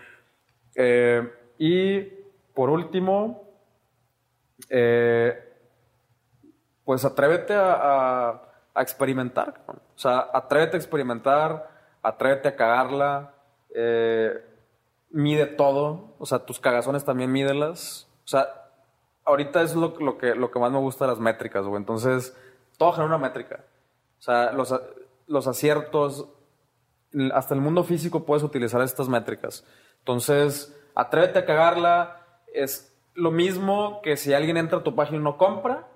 [SPEAKER 1] Eh, y por último, eh, pues atrévete a, experimentar. O sea, atrévete a experimentar, atrévete a cagarla, eh, mide todo. O sea, tus cagazones también mídelas. O sea, ahorita es lo, lo que, lo que más me gusta las métricas, güey. Entonces, todo genera una métrica. O sea, los, los aciertos, hasta el mundo físico puedes utilizar estas métricas. Entonces, atrévete a cagarla. Es lo mismo que si alguien entra a tu página y no compra,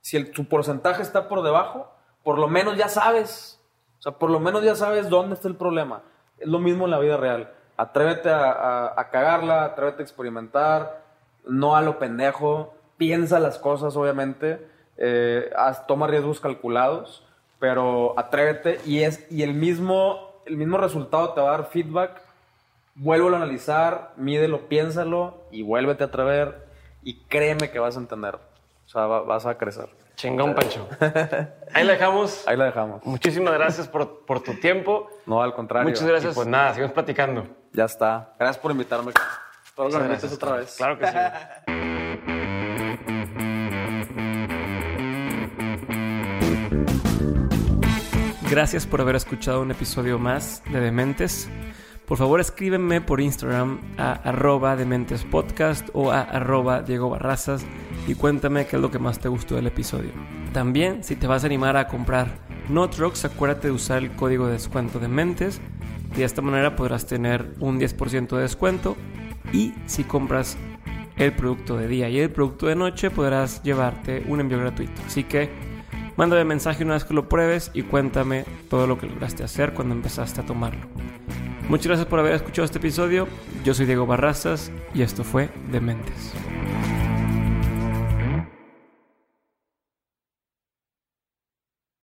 [SPEAKER 1] si el, tu porcentaje está por debajo, por lo menos ya sabes. O sea, por lo menos ya sabes dónde está el problema. Es lo mismo en la vida real. Atrévete a, a- cagarla, atrévete a experimentar, no a lo pendejo. Piensa las cosas, obviamente. eh, toma riesgos calculados, pero atrévete y, es, y el, mismo, el mismo resultado te va a dar feedback. Vuélvelo a analizar, mídelo, piénsalo y vuélvete a atrever y créeme que vas a entender. O sea, va- vas a crecer.
[SPEAKER 2] Chingón, Pancho. Ahí la dejamos.
[SPEAKER 1] Ahí la dejamos.
[SPEAKER 2] Muchísimas gracias por, por tu tiempo.
[SPEAKER 1] No, al contrario.
[SPEAKER 2] Muchas gracias.
[SPEAKER 1] Y
[SPEAKER 2] Pues nada, seguimos platicando.
[SPEAKER 1] Ya está. Gracias por invitarme. Espero que me otra vez.
[SPEAKER 2] Claro que sí. Gracias por haber escuchado un episodio más de Dementes. Por favor, escríbeme por Instagram a arroba dementespodcast o a arroba Diego Barrazas y cuéntame qué es lo que más te gustó del episodio. También, si te vas a animar a comprar Notrox, acuérdate de usar el código de descuento Dementes y de esta manera podrás tener un 10% de descuento y si compras el producto de día y el producto de noche podrás llevarte un envío gratuito. Así que Mándame mensaje una vez que lo pruebes y cuéntame todo lo que lograste hacer cuando empezaste a tomarlo. Muchas gracias por haber escuchado este episodio. Yo soy Diego Barrazas y esto fue Dementes.